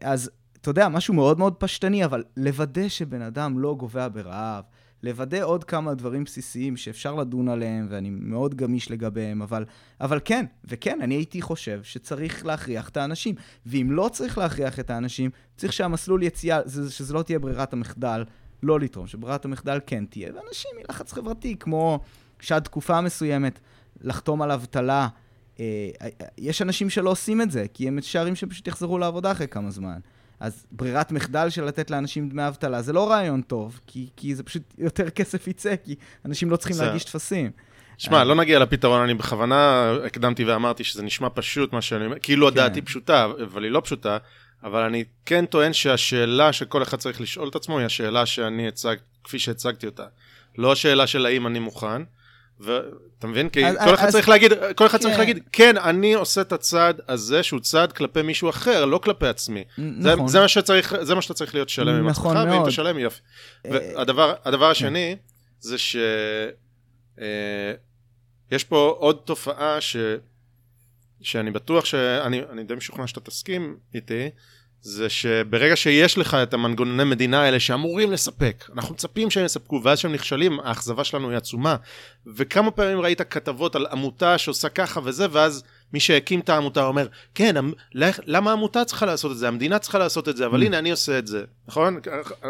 אז אתה יודע, משהו מאוד מאוד פשטני, אבל לוודא שבן אדם לא גובע ברעב, לוודא עוד כמה דברים בסיסיים שאפשר לדון עליהם, ואני מאוד גמיש לגביהם, אבל, אבל כן, וכן, אני הייתי חושב שצריך להכריח את האנשים. ואם לא צריך להכריח את האנשים, צריך שהמסלול יציאה, זה- שזה לא תהיה ברירת המחדל, לא לתרום, שברירת המחדל כן תהיה. ואנשים מלחץ חברתי, כמו שעד תקופה מסוימת לחתום על אבטלה, אה, יש אנשים שלא עושים את זה, כי הם משערים שהם פשוט יחזרו לעבודה אחרי כמה זמן. אז ברירת מחדל של לתת לאנשים דמי אבטלה זה לא רעיון טוב, כי, כי זה פשוט יותר כסף יצא, כי אנשים לא צריכים זה- להגיש טפסים. שמע, לא נגיע לפתרון, אני בכוונה הקדמתי ואמרתי שזה נשמע פשוט מה שאני אומר, כאילו כן. הדעתי פשוטה, אבל היא לא פשוטה, אבל אני כן טוען שהשאלה שכל אחד צריך לשאול את עצמו היא השאלה שאני הצג, כפי שהצגתי אותה. לא השאלה של האם אני מוכן, ואתה מבין? כי אז- כל אחד אז- צריך להגיד, כל אחד צריך כן. להגיד, כן, אני עושה את הצעד הזה שהוא צעד כלפי מישהו אחר, לא כלפי עצמי. זה, נכון. זה, מה שצריך, זה מה שאתה צריך להיות שלם עם נכון עצמך, ואם מאוד. אתה שלם יופי. אה, והדבר הדבר השני זה ש... אה, יש פה עוד תופעה ש... שאני בטוח שאני אני די משוכנע שאתה תסכים איתי, זה שברגע שיש לך את המנגנוני מדינה האלה שאמורים לספק, אנחנו מצפים שהם יספקו, ואז שהם נכשלים, האכזבה שלנו היא עצומה. וכמה פעמים ראית כתבות על עמותה שעושה ככה וזה, ואז מי שהקים את העמותה אומר, כן, למה העמותה צריכה לעשות את זה? המדינה צריכה לעשות את זה, אבל Mm. הנה, אני עושה את זה, נכון?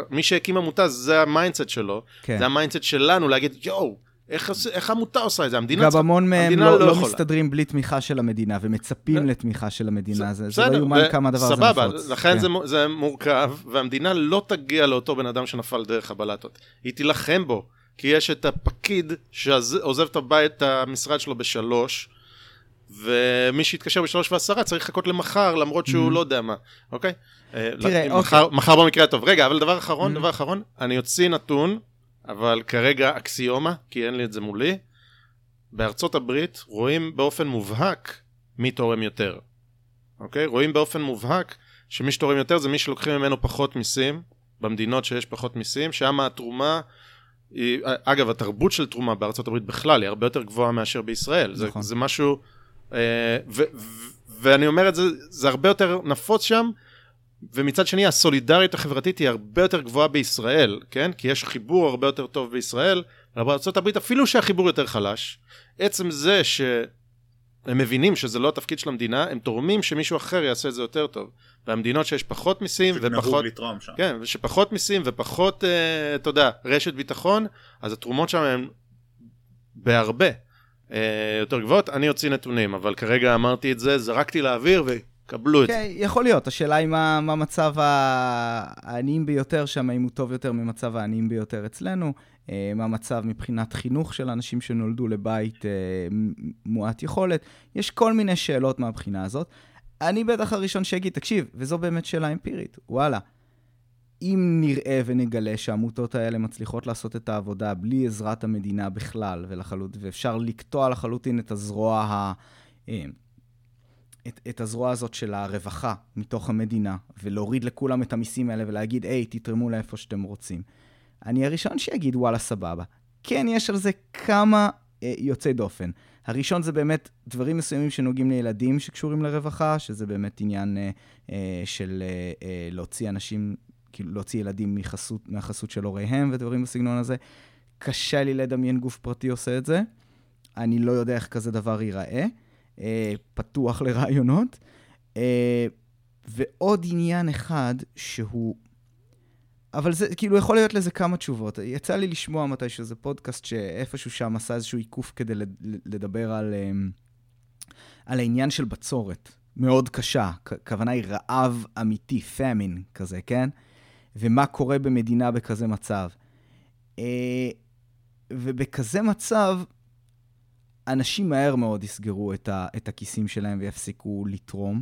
מי שהקים עמותה, זה ה mindset שלו, כן. זה ה mindset שלנו, להגיד, יואו, איך, איך העמותה עושה את זה? המדינה גם צריכה... המון מהם לא, לא לא. מסתדרים בלי תמיכה של המדינה, ומצפים לתמיכה של המדינה. זה, זה בסדר, לא יאומן כמה הדבר הזה סבבה, נפוץ. לכן כן. זה, זה מורכב, והמדינה לא תגיע לאותו בן אדם שנפל דרך הבלטות. היא תילחם בו, כי יש את הפקיד שעוזב את הבית, את המשרד שלו בשלוש, ומי שיתקשר בשלוש ועשרה צריך לחכות למחר, למרות שהוא לא יודע מה, אוקיי? אה, Mm-hmm. תראה, אוקיי. מחר, מחר במקרה הטוב. רגע, אבל דבר אחרון, Mm-hmm. דבר אחרון, אני אוציא נתון, אבל כרגע אקסיומה, כי אין לי את זה מולי. בארצות הברית רואים באופן מובהק מי תורם יותר. אוקיי? רואים באופן מובהק שמי שתורם יותר זה מי שלוקחים ממנו פחות מיסים, במדינות שיש פחות מיסים, שם התרומה, היא, אגב, התרבות של תרומה בארצות הברית בכלל היא הרבה יותר גבוהה מאשר בישראל. זה, נכון. זה משהו, אה, ו, ו, ואני אומר את זה, זה הרבה יותר נפוץ שם, ומצד שני הסולידריות החברתית היא הרבה יותר גבוהה בישראל, כן? כי יש חיבור הרבה יותר טוב בישראל, אבל הברית אפילו שהחיבור יותר חלש, עצם זה שהם מבינים שזה לא התפקיד של המדינה, הם תורמים שמישהו אחר יעשה את זה יותר טוב. והמדינות שיש פחות מיסים ופחות... לתרום שם. כן, ושפחות מיסים ופחות, אה, אתה יודע, רשת ביטחון, אז התרומות שם הן בהרבה אה, יותר גבוהות. אני אוציא נתונים, אבל כרגע אמרתי את זה, זרקתי לאוויר וקבלו את זה. כן, יכול להיות. השאלה היא מה, מה מצב העניים ביותר שם, האם הוא טוב יותר ממצב העניים ביותר אצלנו, אה, מה המצב מבחינת חינוך של אנשים שנולדו לבית אה, מועט יכולת. יש כל מיני שאלות מהבחינה הזאת. אני בטח הראשון שיגיד, תקשיב, וזו באמת שאלה אמפירית, וואלה. אם נראה ונגלה שהעמותות האלה מצליחות לעשות את העבודה בלי עזרת המדינה בכלל, ולחלוט, ואפשר לקטוע לחלוטין את הזרוע ה... את, את הזרוע הזאת של הרווחה מתוך המדינה, ולהוריד לכולם את המיסים האלה ולהגיד, היי, תתרמו לאיפה שאתם רוצים. אני הראשון שיגיד, וואלה, סבבה. כן, יש על זה כמה אה, יוצאי דופן. הראשון זה באמת דברים מסוימים שנוגעים לילדים שקשורים לרווחה, שזה באמת עניין אה, אה, של אה, אה, להוציא אנשים, כאילו להוציא ילדים מחסות, מהחסות של הוריהם ודברים בסגנון הזה. קשה לי לדמיין גוף פרטי עושה את זה. אני לא יודע איך כזה דבר ייראה. אה, פתוח לרעיונות. אה, ועוד עניין אחד שהוא... אבל זה, כאילו, יכול להיות לזה כמה תשובות. יצא לי לשמוע מתישהו איזה פודקאסט שאיפשהו שם עשה איזשהו עיקוף כדי לד- לדבר על, אה, על העניין של בצורת. מאוד קשה. הכוונה היא רעב אמיתי, פאמין כזה, כן? ומה קורה במדינה בכזה מצב. אה, ובכזה מצב, אנשים מהר מאוד יסגרו את, ה, את הכיסים שלהם ויפסיקו לתרום.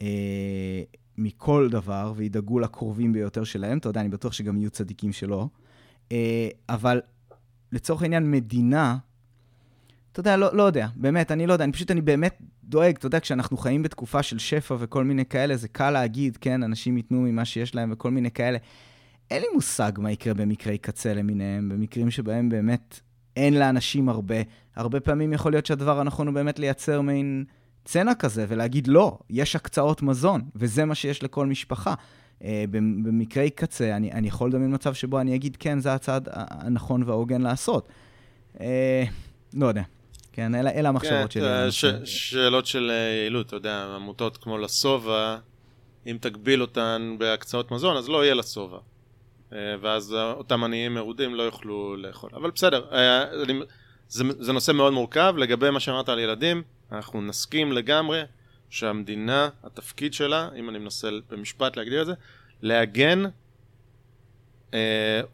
אה, מכל דבר, וידאגו לקרובים ביותר שלהם. אתה יודע, אני בטוח שגם יהיו צדיקים שלא. אה, אבל לצורך העניין, מדינה, אתה יודע, לא, לא יודע, באמת, אני לא יודע, אני פשוט, אני באמת דואג, אתה יודע, כשאנחנו חיים בתקופה של שפע וכל מיני כאלה, זה קל להגיד, כן, אנשים ייתנו ממה שיש להם וכל מיני כאלה. אין לי מושג מה יקרה במקרי קצה למיניהם, במקרים שבהם באמת אין לאנשים הרבה. הרבה פעמים יכול להיות שהדבר הנכון הוא באמת לייצר מעין צנע כזה ולהגיד, לא, יש הקצאות מזון, וזה מה שיש לכל משפחה. Uh, במקרי קצה, אני, אני יכול לדמיין מצב שבו אני אגיד, כן, זה הצעד הנכון וההוגן לעשות. Uh, לא יודע. כן, אלה, אלה המחשבות כן, שלי. ש, שאלות של אה, יעילות, אתה יודע, עמותות כמו לשובע, אם תגביל אותן בהקצאות מזון, אז לא יהיה לשובע. אה, ואז אותם עניים מרודים לא יוכלו לאכול. אבל בסדר, אה, זה, זה נושא מאוד מורכב. לגבי מה שאמרת על ילדים, אנחנו נסכים לגמרי שהמדינה, התפקיד שלה, אם אני מנסה במשפט להגדיר את זה, להגן,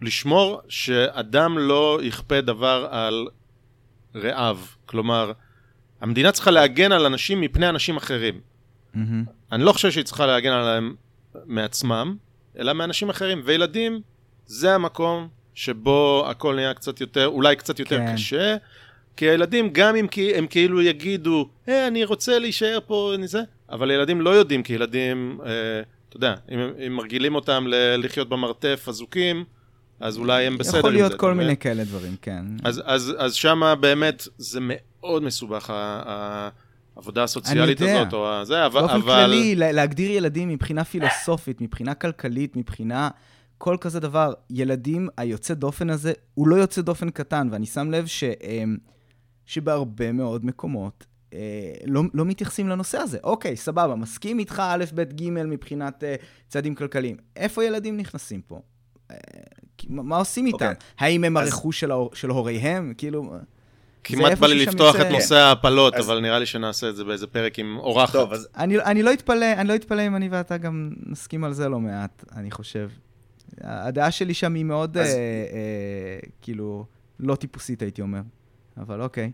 לשמור שאדם לא יכפה דבר על רעב. כלומר, המדינה צריכה להגן על אנשים מפני אנשים אחרים. Mm-hmm. אני לא חושב שהיא צריכה להגן עליהם מעצמם, אלא מאנשים אחרים. וילדים, זה המקום שבו הכל נהיה קצת יותר, אולי קצת יותר כן. קשה. כי הילדים, גם אם הם כאילו יגידו, אה, אני רוצה להישאר פה, אני זה, אבל ילדים לא יודעים, כי ילדים, אה, אתה יודע, אם, אם מרגילים אותם לחיות במרתף אזוקים, אז אולי הם בסדר עם זה. יכול להיות כל מיני כאלה דברים, כן. אז, אז, אז שמה באמת זה מאוד מסובך, העבודה הסוציאלית הזאת, או זה, אבל... באופן כללי, להגדיר ילדים מבחינה פילוסופית, מבחינה כלכלית, מבחינה... כל כזה דבר, ילדים, היוצא דופן הזה, הוא לא יוצא דופן קטן, ואני שם לב ש, אמ, שבהרבה מאוד מקומות אה, לא, לא מתייחסים לנושא הזה. אוקיי, סבבה, מסכים איתך א', ב', ג' מבחינת uh, צעדים כלכליים. איפה ילדים נכנסים פה? Uh, מה עושים איתם? Okay. אוקיי. האם הם אז... הרכוש של, ההור, של הוריהם? כאילו... כמעט בא לי לפתוח את נושא ההפלות, אבל נראה לי שנעשה את זה באיזה פרק עם אורחת. טוב, אז... אני לא אתפלא, אני לא אתפלא אם אני ואתה גם נסכים על זה לא מעט, אני חושב. הדעה שלי שם היא מאוד, אה, אה, כאילו, לא טיפוסית, הייתי אומר. אבל אוקיי.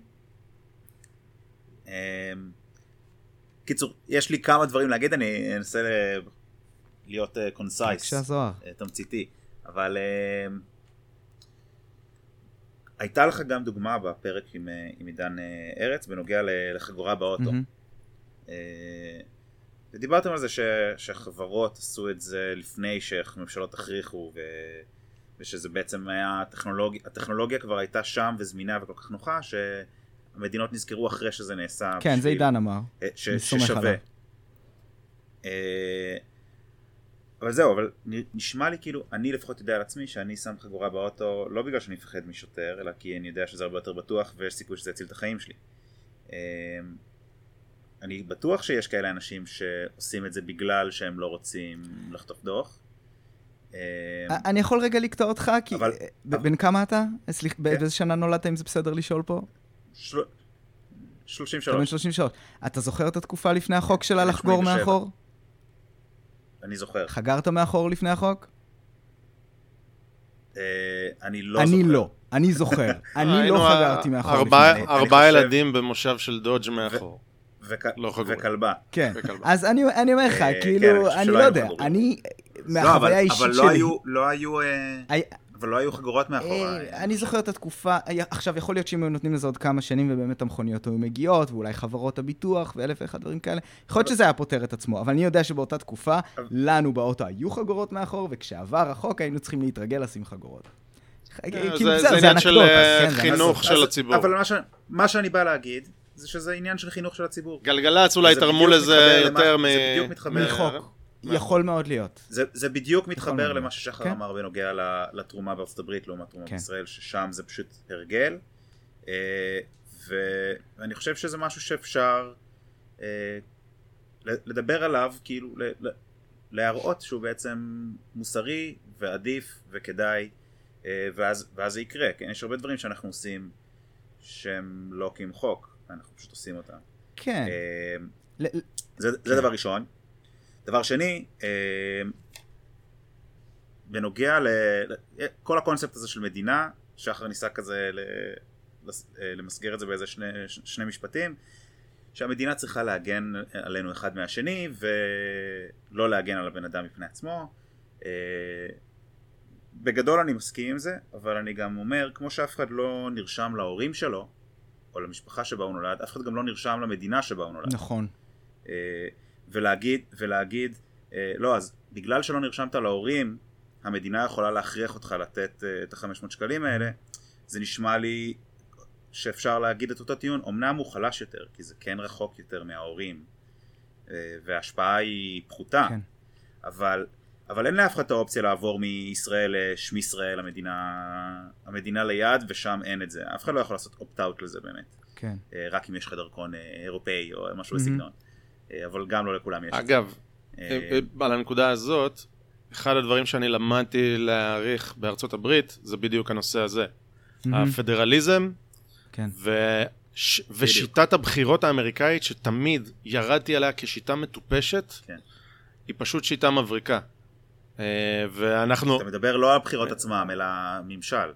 אמ, קיצור, יש לי כמה דברים להגיד, אני אנסה להיות concise. בבקשה, זוהר. תמציתי. אבל אמ, הייתה לך גם דוגמה בפרק עם, אה, עם עידן אה, ארץ בנוגע לחגורה באוטו. Mm-hmm. ודיברתם על זה ש, שחברות עשו את זה לפני שממשלות הכריחו ו, ושזה בעצם היה הטכנולוגיה, הטכנולוגיה כבר הייתה שם וזמינה וכל כך נוחה שהמדינות נזכרו אחרי שזה נעשה. כן, בשביל, זה עידן אמר. ש, ששווה. אבל זהו, אבל נשמע לי כאילו, אני לפחות יודע על עצמי שאני שם חגורה באוטו לא בגלל שאני מפחד משוטר, אלא כי אני יודע שזה הרבה יותר בטוח ויש סיכוי שזה יציל את החיים שלי. אמ, אני בטוח שיש כאלה אנשים שעושים את זה בגלל שהם לא רוצים לחטוף דוח. אמ, אני יכול רגע לקטוע אותך, כי... אבל... בן כמה אתה? סליחה, כן. באיזה שנה נולדת, אם זה בסדר לשאול פה? 33. אתה בן 33. אתה זוכר את התקופה לפני החוק שלה לחגור מאחור? אני זוכר. חגרת מאחור לפני החוק? אה, אני לא זוכר. אני לא, אני זוכר. אני לא חגרתי מאחור לפני החוק. ארבעה ילדים במושב של דודג' מאחור. לא וכלבה. כן, אז אני אומר לך, אה, כאילו, כן, אני לא יודע, אני, מהחוויה האישית שלי... אבל לא היו... אבל לא היו חגורות מאחוריי. אה, אני זוכר את התקופה, עכשיו יכול להיות שאם היו נותנים לזה עוד כמה שנים ובאמת המכוניות היו מגיעות, ואולי חברות הביטוח ואלף ואחד דברים כאלה, יכול להיות שזה היה פותר את עצמו, אבל אני יודע שבאותה תקופה, לנו באוטו היו חגורות מאחור, וכשעבר החוק היינו צריכים להתרגל לשים חגורות. אה, כאילו, זה עניין של אה, כן, חינוך של הציבור. אבל מה שאני בא להגיד, זה שזה עניין של חינוך של הציבור. גלגלצ אולי תרמו לזה יותר מחוק. יכול מאוד להיות. זה, זה בדיוק מתחבר למה ששחר כן? אמר בנוגע לתרומה בארצות הברית לעומת תרומה כן. בישראל, ששם זה פשוט הרגל. אה, ואני חושב שזה משהו שאפשר אה, לדבר עליו, כאילו להראות שהוא בעצם מוסרי ועדיף וכדאי, אה, ואז, ואז זה יקרה. כן? יש הרבה דברים שאנחנו עושים שהם לא כמחוק, אנחנו פשוט עושים אותם. כן. זה, זה כן. דבר ראשון. דבר שני, אה, בנוגע לכל הקונספט הזה של מדינה, שחר ניסה כזה אה, למסגר את זה באיזה שני, שני משפטים, שהמדינה צריכה להגן עלינו אחד מהשני ולא להגן על הבן אדם מפני עצמו. אה, בגדול אני מסכים עם זה, אבל אני גם אומר, כמו שאף אחד לא נרשם להורים שלו, או למשפחה שבה הוא נולד, אף אחד גם לא נרשם למדינה שבה הוא נולד. נכון. אה, ולהגיד, ולהגיד, אה, לא, אז בגלל שלא נרשמת להורים, המדינה יכולה להכריח אותך לתת אה, את ה-500 שקלים האלה, זה נשמע לי שאפשר להגיד את אותו טיעון, אמנם הוא חלש יותר, כי זה כן רחוק יותר מההורים, וההשפעה היא פחותה, כן. אבל, אבל אין לאף אחד את האופציה לעבור מישראל לשמי ישראל, המדינה, המדינה ליד, ושם אין את זה. אף אחד לא יכול לעשות אופט-אאוט לזה באמת. כן. אה, רק אם יש לך דרכון אה, אירופאי או משהו מהמם. בסגנון. אה, אבל גם לא לכולם יש את זה. אגב, אה, על הנקודה הזאת, אחד הדברים שאני למדתי להעריך בארצות הברית, זה בדיוק הנושא הזה. מהמם. הפדרליזם כן. וש... ושיטת הבחירות האמריקאית, שתמיד ירדתי עליה כשיטה מטופשת, כן. היא פשוט שיטה מבריקה. אה, ואנחנו, אתה מדבר לא על הבחירות עצמם, אלא ממשל.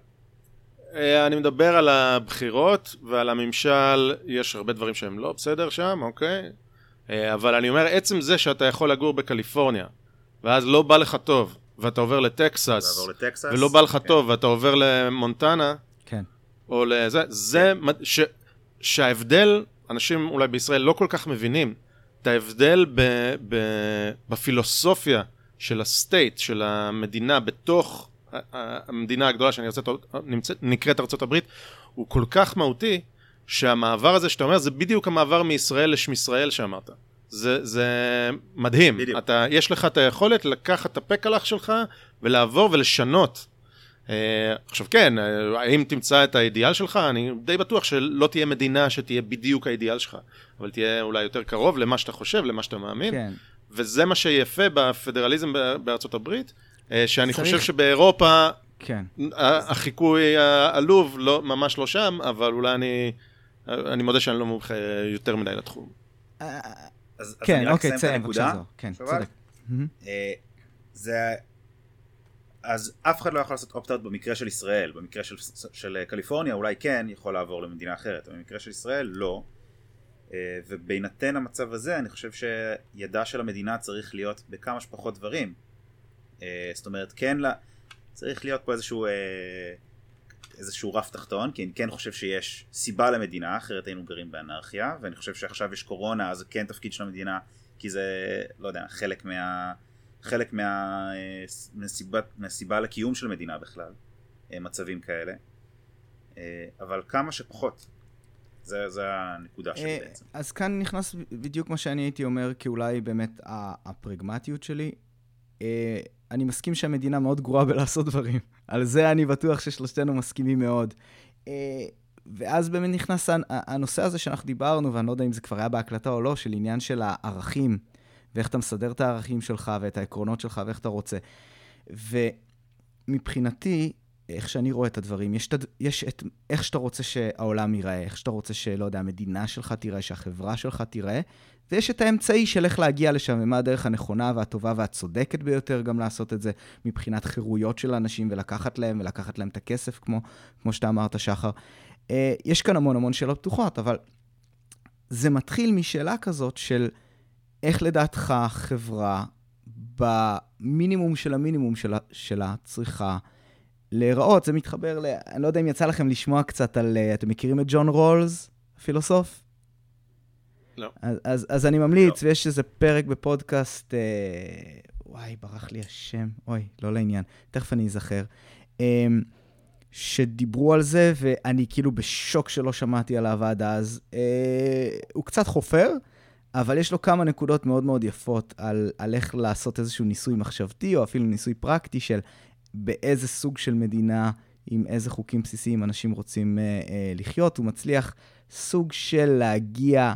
אה, אני מדבר על הבחירות ועל הממשל, יש הרבה דברים שהם לא בסדר שם, אוקיי? אה, אבל אני אומר, עצם זה שאתה יכול לגור בקליפורניה, ואז לא בא לך טוב, ואתה עובר לטקסס, לטקסס. ולא בא לך כן. טוב, ואתה עובר למונטנה, כן. או לזה, זה, מד- ש, שההבדל, אנשים אולי בישראל לא כל כך מבינים, את ההבדל ב, ב, בפילוסופיה של הסטייט, של המדינה בתוך המדינה הגדולה שאני רוצה, נמצאת, נקראת ארצות הברית, הוא כל כך מהותי, שהמעבר הזה שאתה אומר, זה בדיוק המעבר מישראל לשמישראל שאמרת. זה, זה מדהים. בדיוק. אתה, יש לך את היכולת לקחת את הפקלח שלך ולעבור ולשנות. Uh, עכשיו כן, uh, האם תמצא את האידיאל שלך? אני די בטוח שלא תהיה מדינה שתהיה בדיוק האידיאל שלך, אבל תהיה אולי יותר קרוב למה שאתה חושב, למה שאתה מאמין, כן. וזה מה שיפה בפדרליזם בארצות הברית, uh, שאני צריך- חושב שבאירופה כן. החיקוי העלוב לא, ממש לא שם, אבל אולי אני, אני מודה שאני לא מומחה יותר מדי לתחום. אז, אז כן, אני רק אוקיי, אסיים את הנקודה. כן? צודק. אה, זה... אז אף אחד לא יכול לעשות אופט-אאוט במקרה של ישראל, במקרה של, של קליפורניה אולי כן יכול לעבור למדינה אחרת, אבל במקרה של ישראל לא. אה, ובהינתן המצב הזה אני חושב שידה של המדינה צריך להיות בכמה שפחות דברים. אה, זאת אומרת כן לה, צריך להיות פה איזשהו, אה, איזשהו רף תחתון, כי אני כן חושב שיש סיבה למדינה, אחרת היינו גרים באנרכיה, ואני חושב שעכשיו יש קורונה אז כן תפקיד של המדינה, כי זה, לא יודע, חלק מה... חלק מה, אה, מהסיבה, מהסיבה לקיום של מדינה בכלל, אה, מצבים כאלה, אה, אבל כמה שפחות. זה, זה הנקודה שלי בעצם. אז כאן נכנס בדיוק מה שאני הייתי אומר, כי אולי באמת הפרגמטיות שלי. אני מסכים שהמדינה מאוד גרועה בלעשות דברים. על זה אני בטוח ששלושתנו מסכימים מאוד. אה, ואז באמת נכנס הנ- הנושא הזה שאנחנו דיברנו, ואני לא יודע אם זה כבר היה בהקלטה או לא, של עניין של הערכים, ואיך אתה מסדר את הערכים שלך ואת העקרונות שלך ואיך אתה רוצה. ומבחינתי, איך שאני רואה את הדברים, יש, את, הד- יש את איך שאתה רוצה שהעולם ייראה, איך שאתה רוצה שלא יודע, המדינה שלך תיראה, שהחברה שלך תיראה, ויש את האמצעי של איך להגיע לשם, ומה הדרך הנכונה והטובה והצודקת ביותר גם לעשות את זה, מבחינת חירויות של אנשים, ולקחת להם, ולקחת להם את הכסף, כמו, כמו שאתה אמרת, שחר. אה, יש כאן המון המון שאלות פתוחות, אבל זה מתחיל משאלה כזאת של איך לדעתך חברה, במינימום של המינימום שלה, שלה צריכה להיראות. זה מתחבר ל... אני לא יודע אם יצא לכם לשמוע קצת על... אה, אתם מכירים את ג'ון רולס, הפילוסוף? לא. אז, אז, אז אני ממליץ, לא. ויש איזה פרק בפודקאסט, אה, וואי, ברח לי השם, אוי, לא לעניין, תכף אני אזכר, אה, שדיברו על זה, ואני כאילו בשוק שלא שמעתי עליו עד אז. אה, הוא קצת חופר, אבל יש לו כמה נקודות מאוד מאוד יפות על, על איך לעשות איזשהו ניסוי מחשבתי, או אפילו ניסוי פרקטי של באיזה סוג של מדינה, עם איזה חוקים בסיסיים אנשים רוצים אה, אה, לחיות. הוא מצליח סוג של להגיע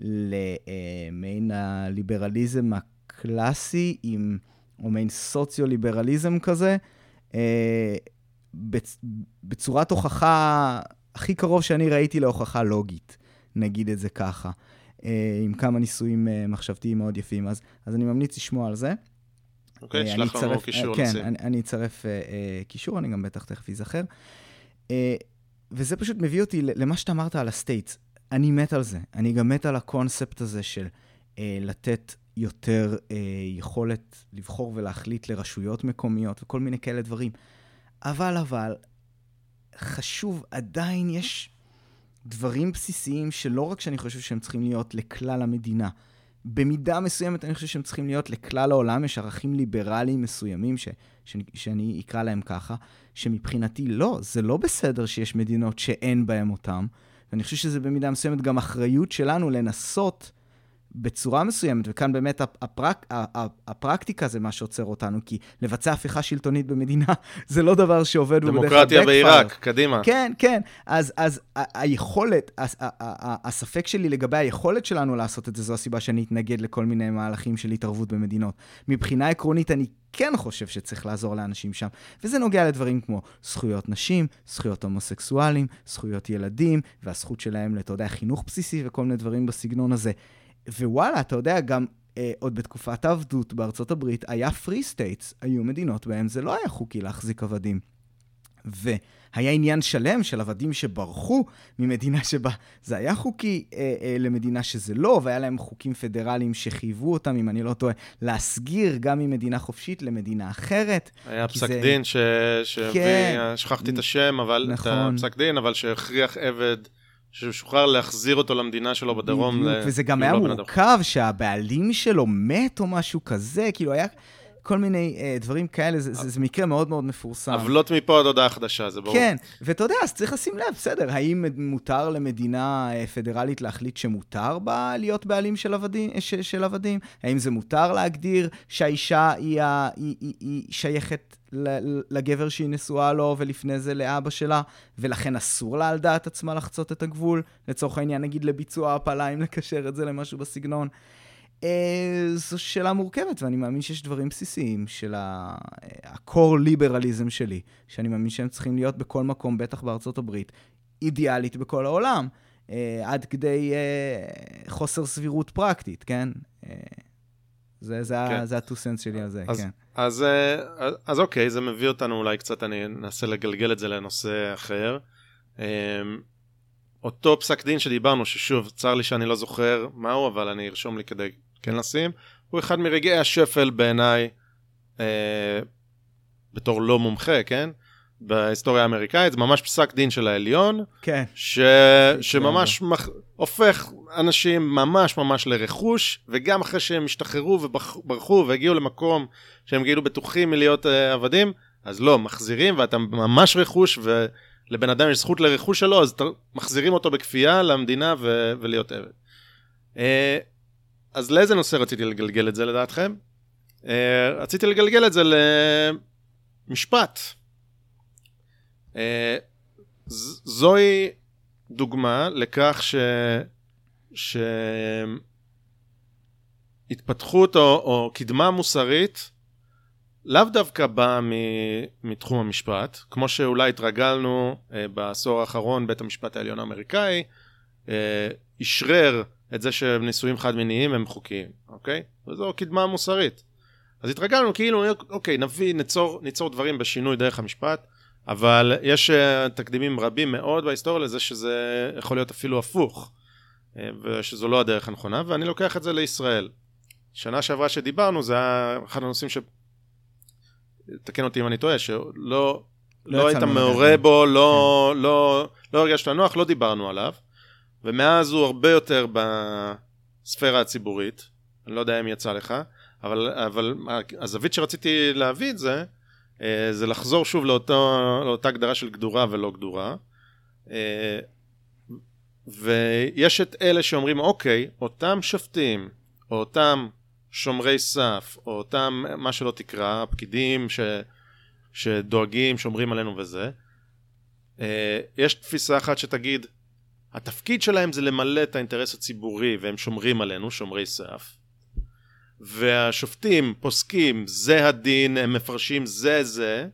למעין הליברליזם הקלאסי, עם, או מעין סוציו-ליברליזם כזה, אה, בצ, בצורת הוכחה הכי קרוב שאני ראיתי להוכחה לוגית, נגיד את זה ככה. אה, עם כמה ניסויים אה, מחשבתיים מאוד יפים, אז, אז אני ממליץ לשמוע על זה. אוקיי, אה, שלח לנו קישור אה, כן, לשים. אני, אני אצרף אה, אה, קישור, אני גם בטח תכף אזכר. אה, וזה פשוט מביא אותי למה שאתה אמרת על ה states. אני מת על זה. אני גם מת על הקונספט הזה של אה, לתת יותר אה, יכולת לבחור ולהחליט לרשויות מקומיות וכל מיני כאלה דברים. אבל, אבל, חשוב, עדיין יש דברים בסיסיים שלא רק שאני חושב שהם צריכים להיות לכלל המדינה, במידה מסוימת אני חושב שהם צריכים להיות לכלל העולם, יש ערכים ליברליים מסוימים, ש, ש, שאני אקרא להם ככה, שמבחינתי לא, זה לא בסדר שיש מדינות שאין בהן אותם, ואני חושב שזה במידה מסוימת גם אחריות שלנו לנסות בצורה מסוימת, וכאן באמת הפרק, הפרקטיקה זה מה שעוצר אותנו, כי לבצע הפיכה שלטונית במדינה זה לא דבר שעובד דמוקרטיה בעיראק, קדימה. כן, כן. אז, אז היכולת, הספק שלי לגבי היכולת שלנו לעשות את זה, זו הסיבה שאני אתנגד לכל מיני מהלכים של התערבות במדינות. מבחינה עקרונית, אני כן חושב שצריך לעזור לאנשים שם. וזה נוגע לדברים כמו זכויות נשים, זכויות הומוסקסואלים, זכויות ילדים, והזכות שלהם, אתה יודע, חינוך בסיסי וכל מיני דברים בסגנון הזה. ווואלה, אתה יודע, גם אה, עוד בתקופת העבדות בארצות הברית היה free states, היו מדינות בהן זה לא היה חוקי להחזיק עבדים. והיה עניין שלם של עבדים שברחו ממדינה שבה זה היה חוקי אה, אה, למדינה שזה לא, והיה להם חוקים פדרליים שחייבו אותם, אם אני לא טועה, להסגיר גם ממדינה חופשית למדינה אחרת. היה פסק זה... דין. שהביא, כן, שכחתי את השם, אבל נכון. את הפסק דין, אבל שהכריח עבד. שהוא שוחרר להחזיר אותו למדינה שלו בדרום. בדיוק, ל... וזה גם היה לא מורכב שהבעלים שלו מת או משהו כזה, כאילו היה כל מיני אה, דברים כאלה, זה, זה, זה מקרה מאוד מאוד מפורסם. עוולות מפה עד הודעה חדשה, זה ברור. כן, ואתה יודע, אז צריך לשים לב, בסדר, האם מותר למדינה אה, פדרלית להחליט שמותר בה להיות בעלים של עבדים? ש, של עבדים? האם זה מותר להגדיר שהאישה היא, היא, היא, היא שייכת לגבר שהיא נשואה לו, ולפני זה לאבא שלה, ולכן אסור לה על דעת עצמה לחצות את הגבול, לצורך העניין, נגיד לביצוע הפלה, אם לקשר את זה למשהו בסגנון. אה, זו שאלה מורכבת, ואני מאמין שיש דברים בסיסיים של ה-core ליברליזם שלי, שאני מאמין שהם צריכים להיות בכל מקום, בטח בארצות הברית, אידיאלית בכל העולם, אה, עד כדי אה, חוסר סבירות פרקטית, כן? זה, זה, כן. זה ה-two cents שלי על זה, אז, כן. אז, אז, אז אוקיי, זה מביא אותנו אולי קצת, אני אנסה לגלגל את זה לנושא אחר. אותו פסק דין שדיברנו, ששוב, צר לי שאני לא זוכר מהו, אבל אני ארשום לי כדי כן לשים, הוא אחד מרגעי השפל בעיניי, אה, בתור לא מומחה, כן? בהיסטוריה האמריקאית, זה ממש פסק דין של העליון, כן. ש... שממש מח... הופך אנשים ממש ממש לרכוש, וגם אחרי שהם השתחררו וברחו והגיעו למקום שהם כאילו בטוחים מלהיות אה, עבדים, אז לא, מחזירים ואתה ממש רכוש, ולבן אדם יש זכות לרכוש שלו, אז מחזירים אותו בכפייה למדינה ו... ולהיות עבד. אה, אז לאיזה נושא רציתי לגלגל את זה לדעתכם? Uh, רציתי לגלגל את זה למשפט. Uh, זוהי דוגמה לכך ש... שהתפתחות או, או קדמה מוסרית לאו דווקא באה מתחום המשפט, כמו שאולי התרגלנו uh, בעשור האחרון, בית המשפט העליון האמריקאי אשרר uh, את זה שנישואים חד מיניים הם חוקיים, אוקיי? וזו קדמה מוסרית. אז התרגלנו כאילו, אוקיי, נביא, ניצור, ניצור דברים בשינוי דרך המשפט, אבל יש uh, תקדימים רבים מאוד בהיסטוריה לזה שזה יכול להיות אפילו הפוך, uh, ושזו לא הדרך הנכונה, ואני לוקח את זה לישראל. שנה שעברה שדיברנו, זה היה אחד הנושאים ש... תקן אותי אם אני טועה, שלא לא, לא היית מעורה בו, לא, כן. לא, לא הרגשת נוח, לא דיברנו עליו. ומאז הוא הרבה יותר בספירה הציבורית, אני לא יודע אם יצא לך, אבל, אבל הזווית שרציתי להביא את זה, אה, זה לחזור שוב לאותו, לאותה הגדרה של גדורה ולא גדורה. אה, ויש את אלה שאומרים, אוקיי, אותם שופטים, או אותם שומרי סף, או אותם, מה שלא תקרא, פקידים ש, שדואגים, שומרים עלינו וזה, אה, יש תפיסה אחת שתגיד, התפקיד שלהם זה למלא את האינטרס הציבורי והם שומרים עלינו, שומרי סף. והשופטים פוסקים זה הדין, הם מפרשים זה זה.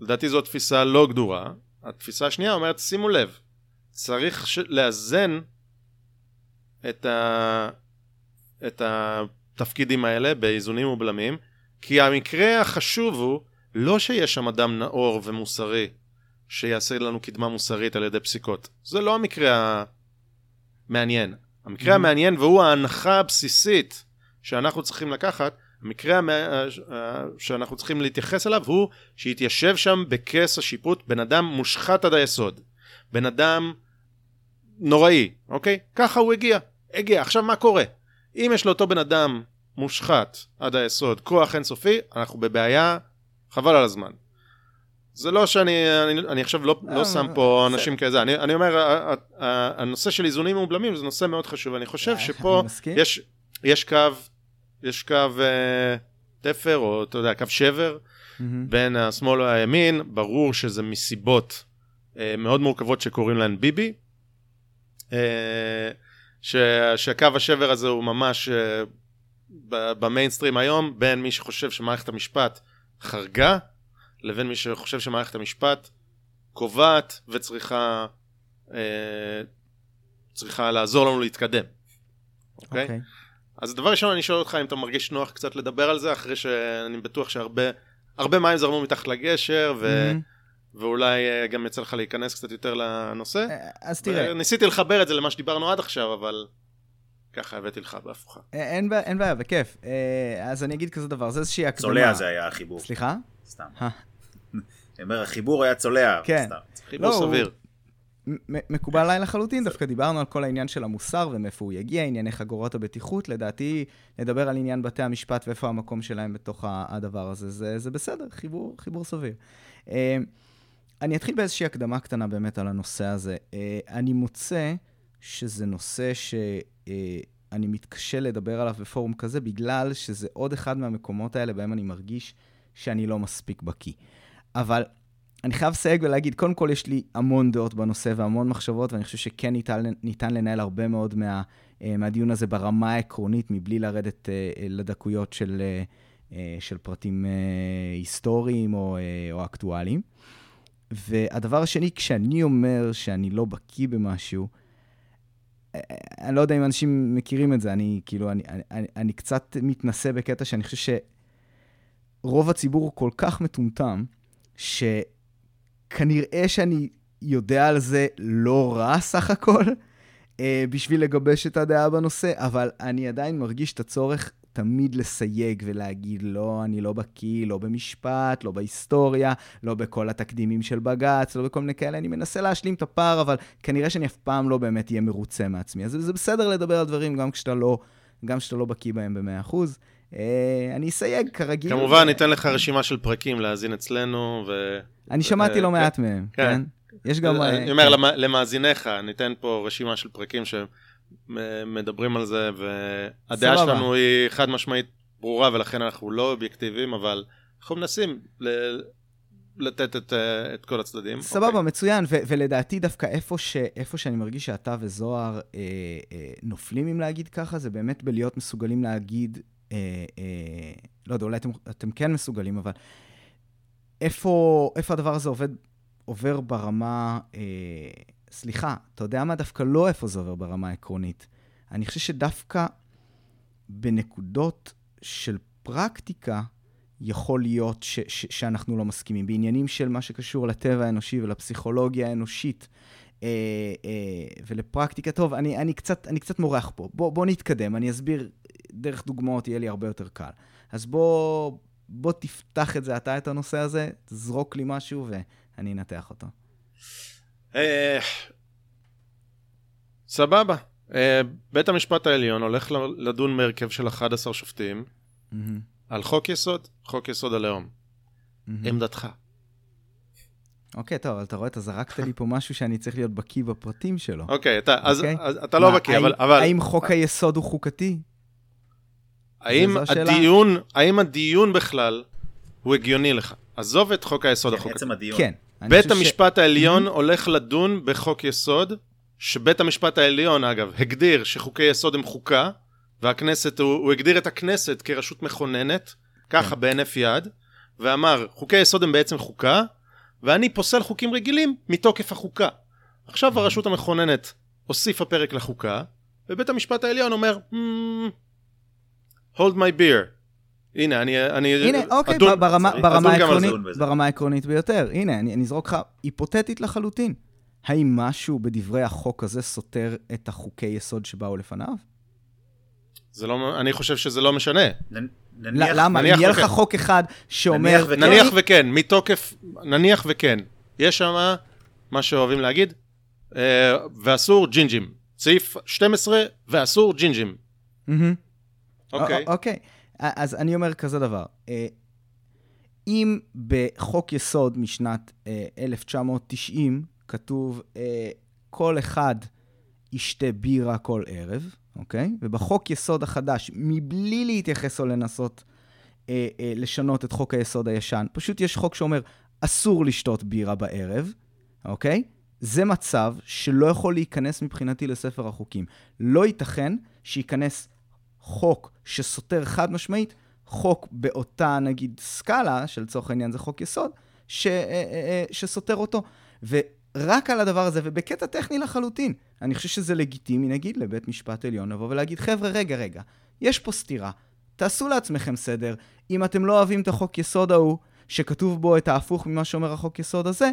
לדעתי זו תפיסה לא גדורה. התפיסה השנייה אומרת שימו לב, צריך ש... לאזן את, ה... את התפקידים האלה באיזונים ובלמים, כי המקרה החשוב הוא לא שיש שם אדם נאור ומוסרי שיעשה לנו קדמה מוסרית על ידי פסיקות. זה לא המקרה מעניין. המקרה המעניין, והוא ההנחה הבסיסית שאנחנו צריכים לקחת, המקרה המ... אה, שאנחנו צריכים להתייחס אליו הוא שהתיישב שם בכס השיפוט בן אדם מושחת עד היסוד. בן אדם נוראי, אוקיי? ככה הוא הגיע. הגיע. עכשיו מה קורה? אם יש לאותו בן אדם מושחת עד היסוד, כוח אינסופי, אנחנו בבעיה, חבל על הזמן. זה לא שאני, אני, אני עכשיו לא, לא שם פה אנשים כזה, אני, אני אומר, הנושא של איזונים ובלמים זה נושא מאוד חשוב, אני חושב אה, שפה. יש, יש קו, יש קו אה, תפר, או אתה יודע, קו שבר. בין השמאל והימין, ברור שזה מסיבות אה, מאוד מורכבות שקוראים להן ביבי, אה, ש, שהקו השבר הזה הוא ממש אה, במיינסטרים היום, בין מי שחושב שמערכת המשפט חרגה, לבין מי שחושב שמערכת המשפט קובעת וצריכה אה, צריכה לעזור לנו להתקדם. אוקיי? אוקיי. אז דבר ראשון אני שואל אותך אם אתה מרגיש נוח קצת לדבר על זה, אחרי שאני בטוח שהרבה הרבה מים זרמו מתחת לגשר, ו... מהמם. ואולי אה, גם יצא לך להיכנס קצת יותר לנושא. אה, אז תראה, ניסיתי לחבר את זה למה שדיברנו עד עכשיו, אבל ככה הבאתי לך בהפוכה. אה, אין אין בעיה, בכיף. אה, אז אני אגיד כזה דבר, זה איזושהי הקדמה. צולע זה היה החיבור. סליחה? סתם. אה. אני אומר, החיבור היה צולע. כן. סתם. חיבור לא, הוא- סביר. מקובל עליי לחלוטין, דווקא דיברנו על כל העניין של המוסר ומאיפה הוא יגיע, ענייני חגורות הבטיחות, לדעתי, לדבר על עניין בתי המשפט ואיפה המקום שלהם בתוך הדבר הזה, זה, זה בסדר, חיבור, חיבור סביר. אה, אני אתחיל באיזושהי הקדמה קטנה באמת על הנושא הזה. אה, אני מוצא שזה נושא שאני מתקשה לדבר עליו בפורום כזה, בגלל שזה עוד אחד מהמקומות האלה בהם אני מרגיש שאני לא מספיק בקיא. אבל אני חייב לסייג ולהגיד, קודם כל יש לי המון דעות בנושא והמון מחשבות, ואני חושב שכן ניתן, ניתן לנהל הרבה מאוד מה, אה, מהדיון הזה ברמה העקרונית, מבלי לרדת אה, אה, לדקויות של, של פרטים היסטוריים או, או אקטואליים. והדבר השני, כשאני אומר שאני לא בקיא במשהו, אני לא יודע אם אנשים מכירים את זה, אני כאילו, אני, אני, אני, אני קצת מתנשא בקטע שאני חושב שרוב הציבור הוא כל כך מטומטם, שכנראה שאני יודע על זה לא רע סך הכל, אה, בשביל לגבש את הדעה בנושא, אבל אני עדיין מרגיש את הצורך תמיד לסייג ולהגיד, לא, אני לא בקיא, לא במשפט, לא בהיסטוריה, לא בכל התקדימים של בג"ץ, לא בכל מיני כאלה. אני מנסה להשלים את הפער, אבל כנראה שאני אף פעם לא באמת אהיה מרוצה מעצמי. אז זה בסדר לדבר על דברים גם כשאתה לא, גם כשאתה לא בקיא בהם ב-100%. אה, אני אסייג כרגיל. כמובן, ניתן לך רשימה של פרקים להאזין אצלנו, ו... אני שמעתי אה, לא כן. מעט מהם, כן. כן? יש גם... אה, אני אומר. למ- למאזיניך, ניתן פה רשימה של פרקים שמדברים על זה, והדעה. שלנו היא חד משמעית ברורה, ולכן אנחנו לא אובייקטיביים, אבל אנחנו מנסים לתת את, את כל הצדדים. סבבה, אוקיי. מצוין, ו- ולדעתי דווקא איפה, ש- איפה שאני מרגיש שאתה וזוהר אה, אה, נופלים, אם להגיד ככה, זה באמת בלהיות מסוגלים להגיד, אה, אה, לא יודע, אולי אתם, אתם כן מסוגלים, אבל איפה, איפה הדבר הזה עובד, עובר ברמה, אה, סליחה, אתה יודע מה? דווקא לא איפה זה עובר ברמה העקרונית. אני חושב שדווקא בנקודות של פרקטיקה, יכול להיות ש- ש- שאנחנו לא מסכימים. בעניינים של מה שקשור לטבע האנושי ולפסיכולוגיה האנושית ולפרקטיקה, טוב, אני, אני, קצת, אני קצת מורח פה. בוא, בוא נתקדם, אני אסביר דרך דוגמאות, יהיה לי הרבה יותר קל. אז בוא, בוא תפתח את זה אתה, את הנושא הזה, תזרוק לי משהו ואני אנתח אותו. אה, סבבה. אה, בית המשפט העליון הולך לדון בהרכב של 11 שופטים מהמם, על חוק יסוד, חוק יסוד הלאום. מהמם. עמדתך. אוקיי, טוב, אבל אתה רואה, אתה זרקת לי פה משהו שאני צריך להיות בקיא בפרטים שלו. אוקיי, אתה, אז, אוקיי. אז אתה לא מה, בקיא, האם- אבל, אבל האם חוק היסוד הוא חוקתי? האם? הדיון, האם הדיון בכלל הוא הגיוני לך? עזוב את חוק היסוד כן, החוקתי. עצם הדיון. כן. בית חושב ש- המשפט העליון הולך לדון בחוק יסוד, שבית המשפט העליון, אגב, הגדיר שחוקי יסוד הם חוקה, והכנסת, הוא, הוא הגדיר את הכנסת כרשות מכוננת, ככה כן. בהינף יד, ואמר, חוקי יסוד הם בעצם חוקה, ואני פוסל חוקים רגילים מתוקף החוקה. עכשיו הרשות המכוננת הוסיפה פרק לחוקה, ובית המשפט העליון אומר, "Hmm, hold my beer. הנה, אני... אני הנה, אוקיי, אדון- ברמה, ברמה, זה. העקרונית. ברמה העקרונית ביותר. הנה, אני, אני אזרוק לך היפותטית לחלוטין. האם משהו בדברי החוק הזה סותר את החוקי יסוד שבאו לפניו? זה לא, אני חושב שזה לא משנה. נניח, למה? נניח יהיה לך. חוק אחד שאומר... נניח וכן. נניח וכן, מתוקף, נניח וכן. יש שם מה שאוהבים להגיד, אה, ואסור ג'ינג'ים. סעיף 12, ואסור ג'ינג'ים. אוקיי. אוקיי. אז אני אומר כזה דבר. אה, אם בחוק יסוד משנת אה, 1990 כתוב אה, כל אחד ישתה בירה כל ערב, אוקיי? ובחוק יסוד החדש, מבלי להתייחס או לנסות אה, אה, לשנות את חוק היסוד הישן, פשוט יש חוק שאומר אסור לשתות בירה בערב, אוקיי? זה מצב שלא יכול להיכנס מבחינתי לספר החוקים. לא ייתכן שייכנס חוק שסותר חד משמעית, חוק באותה נגיד סקאלה, שלצורך העניין זה חוק יסוד, ש, אה, אה, אה, שסותר אותו. ורק על הדבר הזה, ובקטע טכני לחלוטין, אני חושב שזה לגיטימי, נגיד, לבית משפט עליון לבוא ולהגיד, חבר'ה, רגע, רגע, יש פה סתירה, תעשו לעצמכם סדר. אם אתם לא אוהבים את החוק יסוד ההוא, שכתוב בו את ההפוך ממה שאומר החוק יסוד הזה,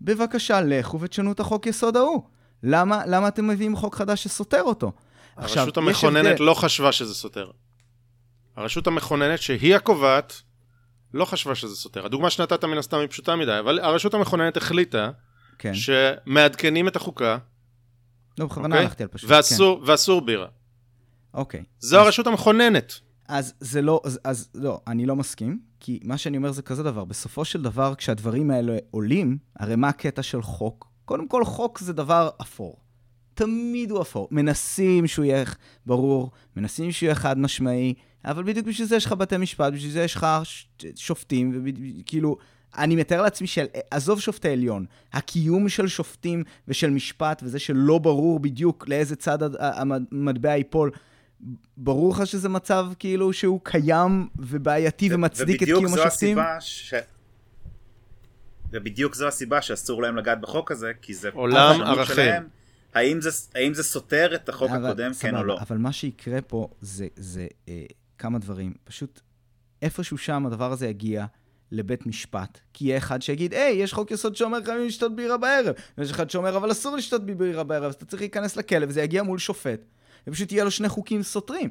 בבקשה, לכו ותשנו את החוק יסוד ההוא. למה, למה אתם מביאים חוק חדש שסותר אותו? עכשיו, הרשות המכוננת הבדל- לא חשבה שזה סותר. הרשות המכוננת, שהיא הקובעת, לא חשבה שזה סותר. הדוגמה שנתת מן הסתם היא פשוטה מדי, אבל הרשות המכוננת החליטה כן. שמעדכנים את החוקה, לא, בכוונה אוקיי? הלכתי על פשוט. ואסור, ואסור בירה. כן. אוקיי. זו הרשות המכוננת. אז זה לא, אז, אז לא, אני לא מסכים, כי מה שאני אומר זה כזה דבר, בסופו של דבר, כשהדברים האלה עולים, הרי מה הקטע של חוק? קודם כל, חוק זה דבר אפור. תמיד הוא אפור. מנסים שהוא יהיה ברור, מנסים שהוא יהיה חד משמעי, אבל בדיוק בשביל זה יש לך בתי משפט, בשביל זה יש לך שופטים, וכאילו, אני מתאר לעצמי של, עזוב שופטי עליון, הקיום של שופטים ושל משפט, וזה שלא ברור בדיוק לאיזה צד המטבע ייפול, ברור לך שזה מצב כאילו שהוא קיים ובעייתי ומצדיק את קיום השופטים? ש... ובדיוק זו הסיבה שאסור להם לגעת בחוק הזה, כי זה... עולם ערכים. שלהם. האם זה, האם זה סותר את החוק אבל- הקודם, כן סבבה, או לא? אבל מה שיקרה פה זה, זה אה, כמה דברים. פשוט איפשהו שם הדבר הזה יגיע לבית משפט, כי יהיה אחד שיגיד, היי, יש חוק יסוד שאומר חייבים לשתות בירה בערב, ויש אחד שאומר, אבל אסור לשתות בירה בערב, אז אתה צריך להיכנס לכלא, וזה יגיע מול שופט, ופשוט יהיה לו שני חוקים סותרים.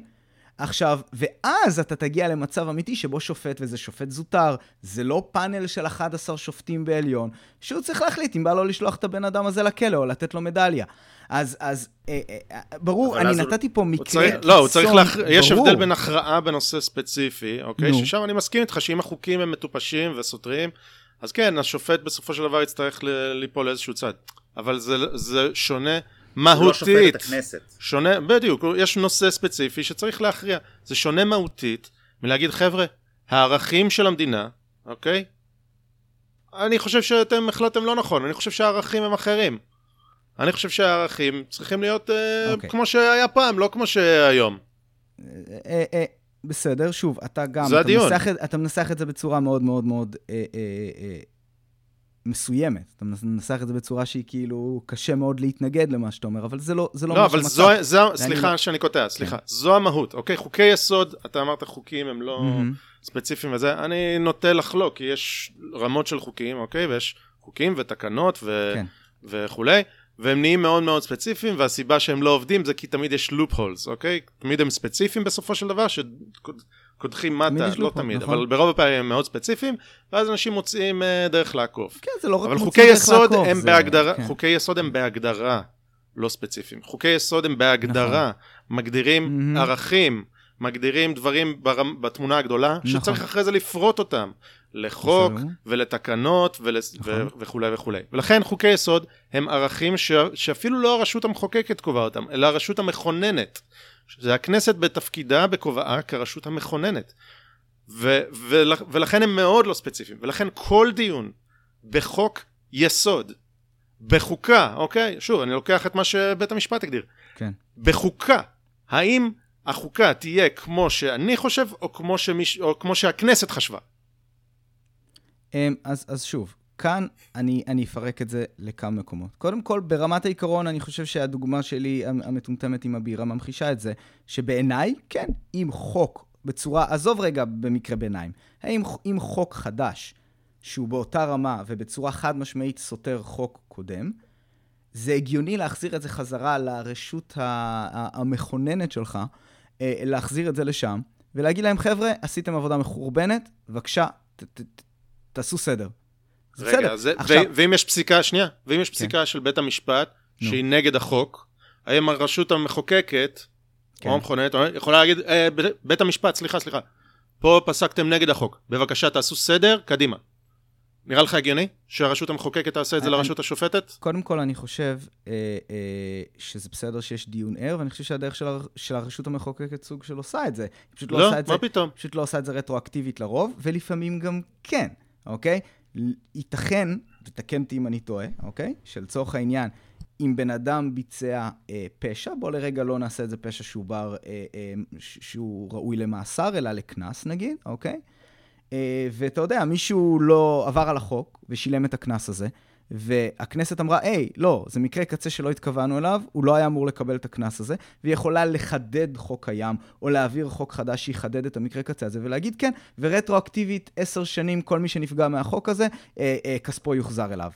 עכשיו, ואז אתה תגיע למצב אמיתי שבו שופט, וזה שופט זוטר, זה לא פאנל של 11 שופטים בעליון, שהוא צריך להחליט אם בא לו לשלוח את הבן אדם הזה לכלא או לתת לו מדליה. אז, אז אה, אה, אה, ברור, אני אז הוא- נתתי פה מקרה צריך, קיצון, לא, הוא צריך להכ... יש ברור. הבדל בין הכרעה בנושא ספציפי, אוקיי? נו. ששם אני מסכים איתך שאם החוקים הם מטופשים וסותרים, אז כן, השופט בסופו של דבר יצטרך ליפול לאיזשהו צד. אבל זה, זה שונה הוא לא שופט מהותית. את הכנסת. שונה, בדיוק, יש נושא ספציפי שצריך להכריע. זה שונה מהותית מלהגיד, חבר'ה, הערכים של המדינה, אוקיי? אני חושב שאתם החלטתם לא נכון, אני חושב שהערכים הם אחרים. אני חושב שהערכים צריכים להיות אה, אוקיי. כמו שהיה פעם, לא כמו שהיום. אה, אה, בסדר, שוב, אתה גם, זה אתה הדיון. מנסח, את- אתה מנסח את זה בצורה מאוד מאוד מאוד אה, אה, אה, מסוימת. אתה מנסח את זה בצורה שהיא כאילו, קשה מאוד להתנגד למה שאתה אומר, אבל זה לא, זה לא, לא, מה אבל שהמצב. זו, זו, סליחה לא- שאני קוטע, סליחה, זו המהות, אוקיי? חוקי יסוד, אתה אמרת חוקים הם לא מהמם. ספציפיים וזה, אני נוטה לחלוק, כי יש רמות של חוקים, אוקיי? ויש חוקים ותקנות ו... כן. וכולי, והם נהיים מאוד מאוד ספציפיים, והסיבה שהם לא עובדים זה כי תמיד יש לופ הולס, אוקיי? תמיד הם ספציפיים בסופו של דבר, שקודחים תמיד מטה, לא loophole, תמיד, נכון. אבל ברוב הפעמים הם מאוד ספציפיים, ואז אנשים מוצאים אה, דרך לעקוף. כן, זה לא רק אבל מוצאים חוקי דרך יסוד לעקוב, הם זה- בהגדרה, כן. חוקי יסוד הם בהגדרה לא ספציפיים. חוקי יסוד הם בהגדרה, מגדירים נכון. מהמם. ערכים, מגדירים דברים ברמ- בתמונה הגדולה, נכון. שצריך אחרי זה לפרוט אותם לחוק בסדר. ולתקנות ול... נכון. ו... וכולי וכולי. ולכן חוקי יסוד הם ערכים ש... שאפילו לא הרשות המחוקקת קובעה אותם, אלא הרשות המכוננת. זה הכנסת בתפקידה, בכובעה כרשות המכוננת. ו... ול... ולכן הם מאוד לא ספציפיים. ולכן כל דיון בחוק יסוד, בחוקה, אוקיי? שוב, אני לוקח את מה שבית המשפט הגדיר. כן. בחוקה, האם החוקה תהיה כמו שאני חושב, או כמו, שמיש... או כמו שהכנסת חשבה? אמ, אז, אז שוב, כאן אני, אני אפרק את זה לכמה מקומות. קודם כל, ברמת העיקרון, אני חושב שהדוגמה שלי המ- המטומטמת עם הבירה ממחישה את זה, שבעיניי, כן, אם חוק בצורה, עזוב רגע במקרה ביניים, האם אם חוק חדש, שהוא באותה רמה ובצורה חד משמעית סותר חוק קודם, זה הגיוני להחזיר את זה חזרה לרשות המכוננת שלך, אה, להחזיר את זה לשם, ולהגיד להם, חבר'ה, עשיתם עבודה מחורבנת, בבקשה, תעשו סדר. זה רגע, בסדר. זה, עכשיו, ו- ואם יש פסיקה, שנייה, ואם יש פסיקה של בית המשפט, נו. שהיא נגד החוק, האם הרשות המחוקקת, כן. או המכוננת, יכולה להגיד, אה, ב- בית המשפט, סליחה, סליחה, פה פסקתם נגד החוק, בבקשה תעשו סדר, קדימה. נראה לך הגיוני שהרשות המחוקקת תעשה את זה אני- לרשות השופטת? קודם כל, אני חושב אה, אה, שזה בסדר שיש דיון ער, ואני חושב שהדרך של, הר, של הרשות המחוקקת סוג של עושה את זה. היא פשוט לא, לא, עושה את זה, מה פתאום? פשוט לא עושה את זה רטרואקטיבית לרוב, ולפעמים גם כן, אוקיי? ייתכן, ותקן אותי אם אני טועה, אוקיי? שלצורך העניין, אם בן אדם ביצע אה, פשע, בוא לרגע לא נעשה את זה פשע שהוא בר, אה, אה, שהוא ראוי למאסר, אלא לקנס נגיד, אוקיי? אה, ואתה יודע, מישהו לא עבר על החוק ושילם את הקנס הזה, והכנסת אמרה, היי, לא, זה מקרה קצה שלא התכוונו אליו, הוא לא היה אמור לקבל את הקנס הזה, והיא יכולה לחדד חוק קיים, או להעביר חוק חדש שיחדד את המקרה קצה הזה, ולהגיד כן, ורטרואקטיבית, עשר שנים, כל מי שנפגע מהחוק הזה, אה, אה, כספו יוחזר אליו.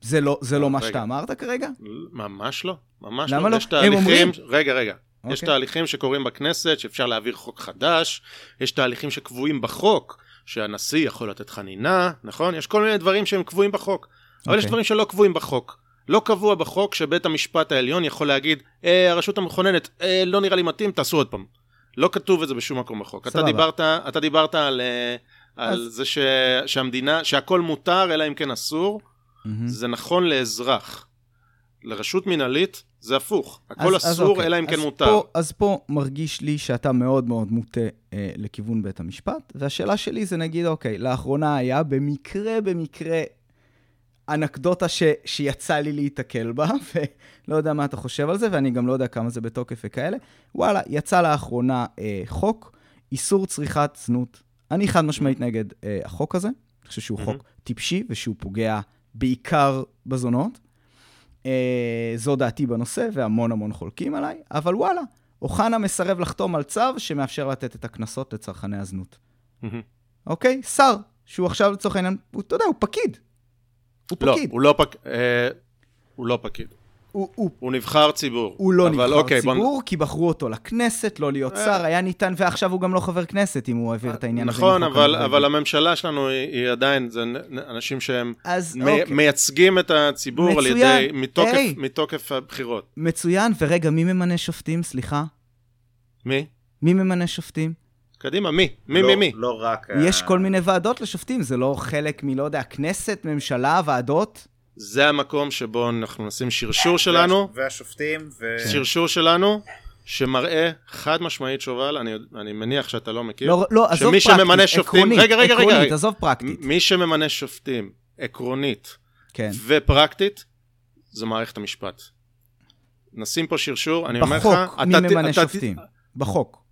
זה לא, זה לא מה רגע. שאתה אמרת כרגע? ממש לא, ממש למה לא? יש הם תהליכים, אומרים- רגע, רגע. יש אוקיי. תהליכים שקורים בכנסת, שאפשר להעביר חוק חדש, יש תהליכים שקבועים בחוק, שהנשיא יכול לתת חנינה, נכון? יש כל מיני דברים שהם קבועים בחוק. אבל יש אוקיי. דברים שלא קבועים בחוק. לא קבוע בחוק שבית המשפט העליון יכול להגיד, אה, הרשות המכוננת, אה, לא נראה לי מתאים, תעשו עוד פעם. לא כתוב את זה בשום מקום בחוק. אתה. דיברת, אתה דיברת על, אה, על אז- זה ש, שהמדינה, שהכל מותר אלא אם כן אסור. מהמם. זה נכון לאזרח. לרשות מינהלית זה הפוך. הכל אז- אז אסור אוקיי. אלא אם כן אז מותר. פה, אז פה מרגיש לי שאתה מאוד מאוד מוטה אה, לכיוון בית המשפט, והשאלה שלי זה נגיד, אוקיי, לאחרונה היה במקרה, במקרה, אנקדוטה ש, שיצא לי להיתקל בה, ולא יודע מה אתה חושב על זה, ואני גם לא יודע כמה זה בתוקף וכאלה. וואלה, יצא לאחרונה אה, חוק, איסור צריכת זנות. אני חד משמעית נגד אה, החוק הזה. אני חושב שהוא מהמם. חוק טיפשי, ושהוא פוגע בעיקר בזונות. אה, זו דעתי בנושא, והמון המון חולקים עליי, אבל וואלה, אוחנה מסרב לחתום על צו שמאפשר לתת את הקנסות לצרכני הזנות. מהמם. אוקיי? שר, שהוא עכשיו לצורך העניין, הוא, אתה יודע, הוא פקיד. הוא לא, פקיד. הוא לא פק... אה, הוא לא פקיד. הוא, הוא, הוא נבחר ציבור. הוא לא נבחר אוקיי, בוא ציבור, כי בחרו אותו לכנסת, לא להיות אה. שר, היה ניתן, ועכשיו הוא גם לא חבר כנסת, אם הוא העביר את העניין הזה. נכון, אבל. אבל הממשלה שלנו היא, היא עדיין, זה אנשים שהם אז מ- אוקיי, מייצגים את הציבור על מצוין. ידי, מתוקף, היי. מתוקף הבחירות. מצוין, ורגע, מי ממנה שופטים? סליחה? מי? מי ממנה שופטים? קדימה, מי? מי, לא, מי, מי? לא רק... ה- יש כל מיני ועדות לשופטים, זה לא חלק מלא יודע, כנסת, ממשלה, ועדות? זה המקום שבו אנחנו נשים שרשור שלנו, והשופטים, ו... שרשור שלנו, שמראה חד משמעית שובל, אני, אני מניח שאתה לא מכיר, לא, לא, עזוב פרקטית, שממנה שופטים, עקרונית, רגע, רגע, רגע, עקרונית, רגע. עזוב פרקטית. מי שממנה שופטים עקרונית כן. ופרקטית, זה מערכת המשפט. נשים פה שרשור, אני אומר לך, בחוק, מי ממנה שופטים? בחוק,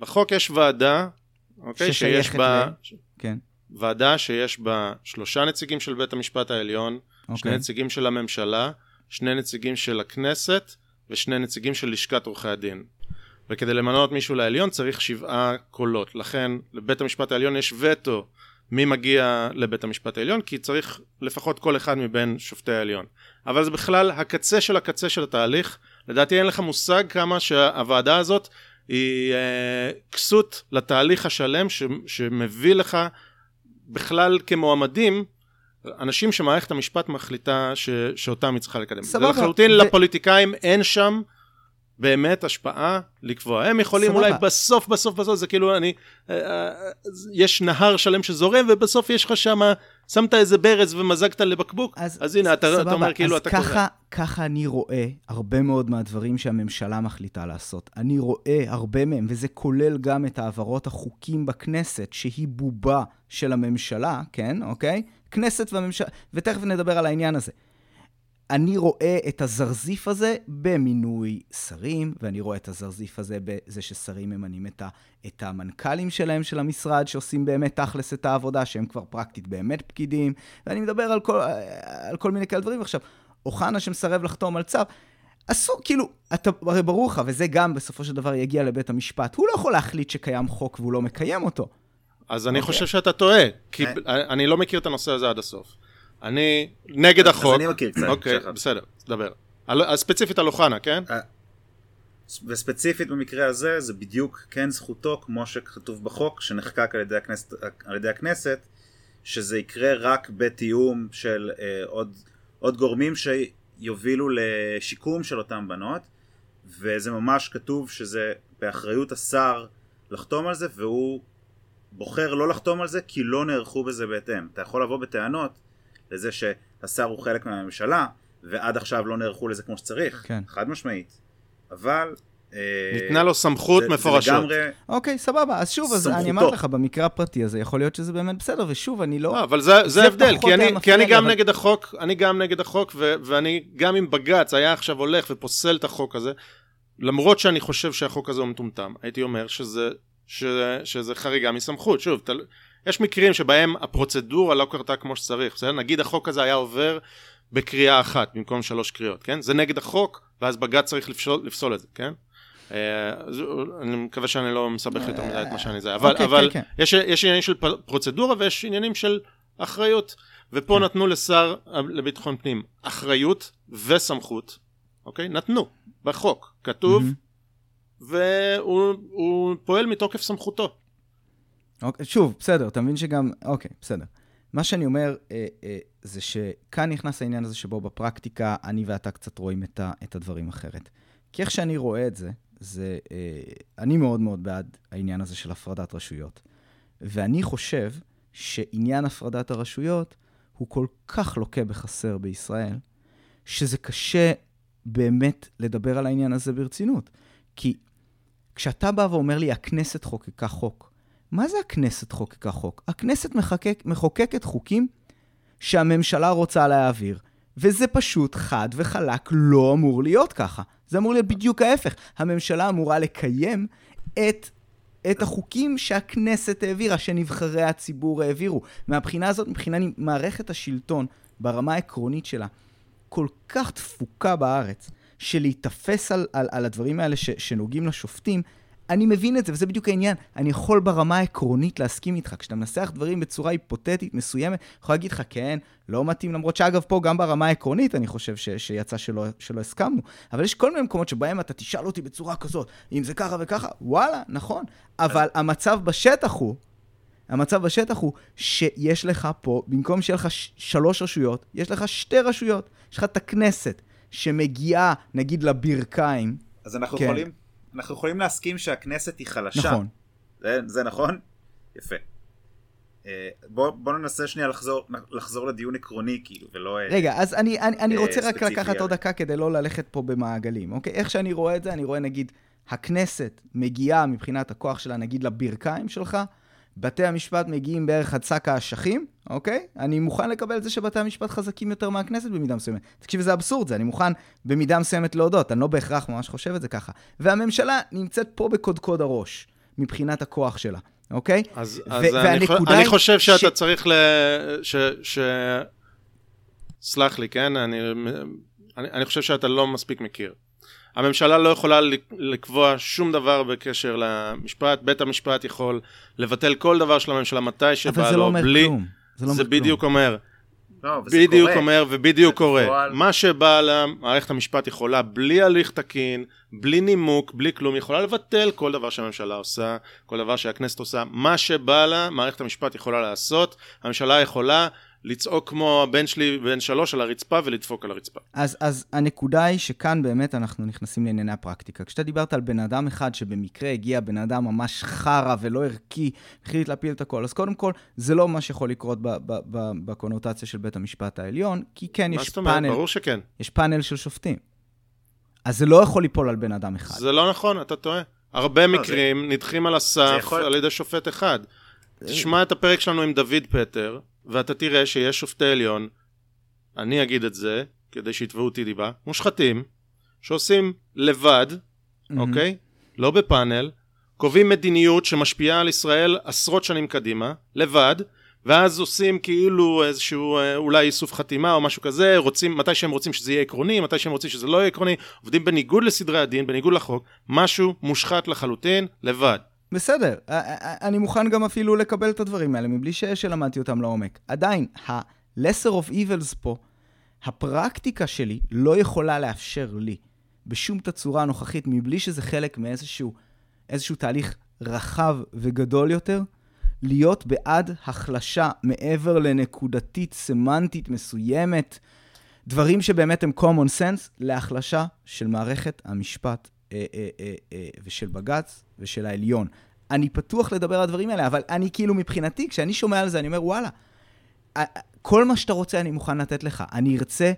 בחוק יש ועדה, אוקיי, שיש בה, ל- כן. ועדה שיש בה שלושה נציגים של בית המשפט העליון, שני אוקיי. נציגים של הממשלה, שני נציגים של הכנסת ושני נציגים של לשכת עורכי הדין. וכדי למנות מישהו לעליון צריך שבעה קולות. לכן לבית המשפט העליון יש וטו מי מגיע לבית המשפט העליון, כי צריך לפחות קול אחד מבין שופטי העליון. אבל זה בכלל הקצה של הקצה של התהליך. לדעתי אין לך מושג כמה שהוועדה הזאת היא אה, כסות לתהליך השלם ש, שמביא לך בכלל כמועמדים אנשים שמערכת המשפט מחליטה ש, שאותם היא צריכה לקדם. סבבה. זה לחלוטין ו- לפוליטיקאים אין שם באמת השפעה לקבוע. הם יכולים סבבה. אולי בסוף בסוף בסוף זה כאילו אני, אה, אה, יש נהר שלם שזורם ובסוף יש לך שמה, שמת איזה ברז ומזגת לבקבוק, אז, אז הנה אתה, אתה אומר כאילו אז אתה ככה, קורא. ככה אני רואה הרבה מאוד מהדברים שהממשלה מחליטה לעשות. אני רואה הרבה מהם, וזה כולל גם את העברות החוקים בכנסת, שהיא בובה של הממשלה, כן, אוקיי? כנסת והממשלה, ותכף נדבר על העניין הזה. אני רואה את הזרזיף הזה במינוי שרים, ואני רואה את הזרזיף הזה בזה ששרים ממנים את, ה, את המנכ"לים שלהם, של המשרד, שעושים באמת תכלס את העבודה, שהם כבר פרקטית באמת פקידים, ואני מדבר על כל, על כל מיני כאלה דברים. עכשיו, אוחנה שמסרב לחתום על צו, אסור, כאילו, אתה, הרי ברור לך, וזה גם בסופו של דבר יגיע לבית המשפט, הוא לא יכול להחליט שקיים חוק והוא לא מקיים אותו. אז אני אוקיי. חושב שאתה טועה, כי אה. אני לא מכיר את הנושא הזה עד הסוף. אני נגד אז החוק. אני מכיר קצת, אוקיי. בסדר, דבר. אז ספציפית על אוחנה, כן? וספציפית במקרה הזה זה בדיוק כן זכותו כמו שכתוב בחוק שנחקק על ידי הכנסת, על ידי הכנסת שזה יקרה רק בתיאום של אה, עוד, עוד גורמים שיובילו לשיקום של אותן בנות וזה ממש כתוב שזה באחריות השר לחתום על זה והוא בוחר לא לחתום על זה כי לא נערכו בזה בהתאם. אתה יכול לבוא בטענות לזה שהשר הוא חלק מהממשלה ועד עכשיו לא נערכו לזה כמו שצריך, כן. חד משמעית. אבל... אה, ניתנה לו סמכות זה- זה מפורשות. לגמרי... אוקיי, סבבה. אז שוב, אז אני. אמרתי לך, במקרה הפרטי הזה, יכול להיות שזה באמת בסדר, ושוב, אני לא... לא, אבל זה, זה זה הבדל, כי אני, כי אני גם אבל- נגד החוק, אני גם נגד החוק, ו, ואני, גם אם בג"ץ היה עכשיו הולך ופוסל את החוק הזה, למרות שאני חושב שהחוק הזה הוא מטומטם, הייתי אומר שזה, ש, שזה חריגה מסמכות. שוב, תל, יש מקרים שבהם הפרוצדורה לא קרתה כמו שצריך, בסדר? נגיד החוק הזה היה עובר בקריאה אחת במקום שלוש קריאות, כן? זה נגד החוק, ואז בג"ץ צריך לפסול, לפסול את זה, כן? אה, אז אני מקווה שאני לא מסבך יותר מדי את מה שאני זה, אבל, אוקיי, אבל כן, כן. יש, יש עניינים של פרוצדורה ויש עניינים של אחריות. ופה כן. נתנו לשר לביטחון פנים אחריות וסמכות, אוקיי? נתנו, בחוק, כתוב, מהמם. והוא הוא פועל מתוקף סמכותו. אוקיי, שוב, בסדר, אתה מבין שגם... אוקיי, בסדר. מה שאני אומר אה, אה, זה שכאן נכנס העניין הזה שבו בפרקטיקה אני ואתה קצת רואים את, ה, את הדברים אחרת. כי איך שאני רואה את זה, זה... אה, אני מאוד מאוד בעד העניין הזה של הפרדת רשויות. ואני חושב שעניין הפרדת הרשויות הוא כל כך לוקה בחסר בישראל, שזה קשה באמת לדבר על העניין הזה ברצינות. כי כשאתה בא ואומר לי, הכנסת חוקקה חוק, מה זה הכנסת חוקקה חוק? הכנסת מחקק, מחוקקת חוקים שהממשלה רוצה להעביר, וזה פשוט חד וחלק לא אמור להיות ככה. זה אמור להיות בדיוק ההפך. הממשלה אמורה לקיים את, את החוקים שהכנסת העבירה, שנבחרי הציבור העבירו. מהבחינה הזאת, מבחינה מערכת השלטון, ברמה העקרונית שלה, כל כך תפוקה בארץ, של להיתפס על, על, על הדברים האלה ש, שנוגעים לשופטים, אני מבין את זה, וזה בדיוק העניין. אני יכול ברמה העקרונית להסכים איתך. כשאתה מנסח דברים בצורה היפותטית מסוימת, אני יכול להגיד לך, כן, לא מתאים, למרות שאגב, פה גם ברמה העקרונית אני חושב ש, שיצא שלא, שלא הסכמנו. אבל יש כל מיני מקומות שבהם אתה תשאל אותי בצורה כזאת, אם זה ככה וככה, וואלה, נכון. אבל המצב בשטח הוא, המצב בשטח הוא שיש לך פה, במקום שיהיה לך ש- שלוש רשויות, יש לך שתי רשויות. יש לך את הכנסת, שמגיעה, נגיד, לברכיים. אז אנחנו כן. יכולים, אנחנו יכולים להסכים שהכנסת היא חלשה. נכון. זה, זה נכון? יפה. אה, בוא, בוא ננסה שנייה לחזור, לחזור לדיון עקרוני כאילו, ולא... אה, רגע, אז אני, אני, אני אה, רוצה רק ספציפי לקחת עוד דקה כדי לא ללכת פה במעגלים, אוקיי? איך שאני רואה את זה, אני רואה נגיד, הכנסת מגיעה מבחינת הכוח שלה, נגיד, לברכיים שלך, בתי המשפט מגיעים בערך עד שק האשכים, אוקיי? אני מוכן לקבל את זה שבתי המשפט חזקים יותר מהכנסת במידה מסוימת. תקשיב, זה אבסורד, זה, אני מוכן במידה מסוימת להודות, אני לא בהכרח ממש חושב את זה ככה. והממשלה נמצאת פה בקודקוד הראש, מבחינת הכוח שלה, אוקיי? אז, ו- אז אני, חו- אני חושב שאתה ש- צריך ל... ש... ש... סלח לי, כן? אני, אני, אני חושב שאתה לא מספיק מכיר. הממשלה לא יכולה לק- לקבוע שום דבר בקשר למשפט, בית המשפט יכול לבטל כל דבר של הממשלה מתי שבא לו, אבל זה לא אומר בלי... כלום. זה לא זה אומר כלום. בדיוק אומר, לא, בדיוק קורה. אומר ובדיוק קורה. בפועל- מה שבא לה, מערכת המשפט יכולה, בלי הליך תקין, בלי נימוק, בלי כלום, יכולה לבטל כל דבר שהממשלה עושה, כל דבר שהכנסת עושה. מה שבא לה, מערכת המשפט יכולה לעשות. הממשלה יכולה לצעוק כמו הבן שלי בן שלוש על הרצפה ולדפוק על הרצפה. אז, אז הנקודה היא שכאן באמת אנחנו נכנסים לענייני הפרקטיקה. כשאתה דיברת על בן אדם אחד שבמקרה הגיע בן אדם ממש חרא ולא ערכי, החליט להפיל את הכל, אז קודם כל, זה לא מה שיכול לקרות ב- ב- ב- בקונוטציה של בית המשפט העליון, כי כן, מה יש זאת אומרת? פאנל, ברור שכן. יש פאנל של שופטים. אז זה לא יכול ליפול על בן אדם אחד. זה לא נכון, אתה טועה. הרבה לא, מקרים נדחים על זה הסף יכול- על ידי שופט אחד. תשמע את הפרק שלנו עם דוד פטר, ואתה תראה שיש שופטי עליון, אני אגיד את זה, כדי שיתבעו אותי דיבה, מושחתים, שעושים לבד, מהמם. אוקיי? לא בפאנל, קובעים מדיניות שמשפיעה על ישראל עשרות שנים קדימה, לבד, ואז עושים כאילו איזשהו אה, אולי איסוף חתימה או משהו כזה, רוצים, מתי שהם רוצים שזה יהיה עקרוני, מתי שהם רוצים שזה לא יהיה עקרוני, עובדים בניגוד לסדרי הדין, בניגוד לחוק, משהו מושחת לחלוטין, לבד. בסדר, אני מוכן גם אפילו לקבל את הדברים האלה מבלי שלמדתי אותם לעומק. עדיין, ה- lesser of evils פה, הפרקטיקה שלי לא יכולה לאפשר לי בשום תצורה הנוכחית, מבלי שזה חלק מאיזשהו איזשהו תהליך רחב וגדול יותר, להיות בעד החלשה מעבר לנקודתית סמנטית מסוימת, דברים שבאמת הם common sense, להחלשה של מערכת המשפט ושל בג"ץ ושל העליון. אני פתוח לדבר על הדברים האלה, אבל אני כאילו מבחינתי, כשאני שומע על זה, אני אומר, וואלה, אה, אה, כל מה שאתה רוצה אני מוכן לתת לך. אני ארצה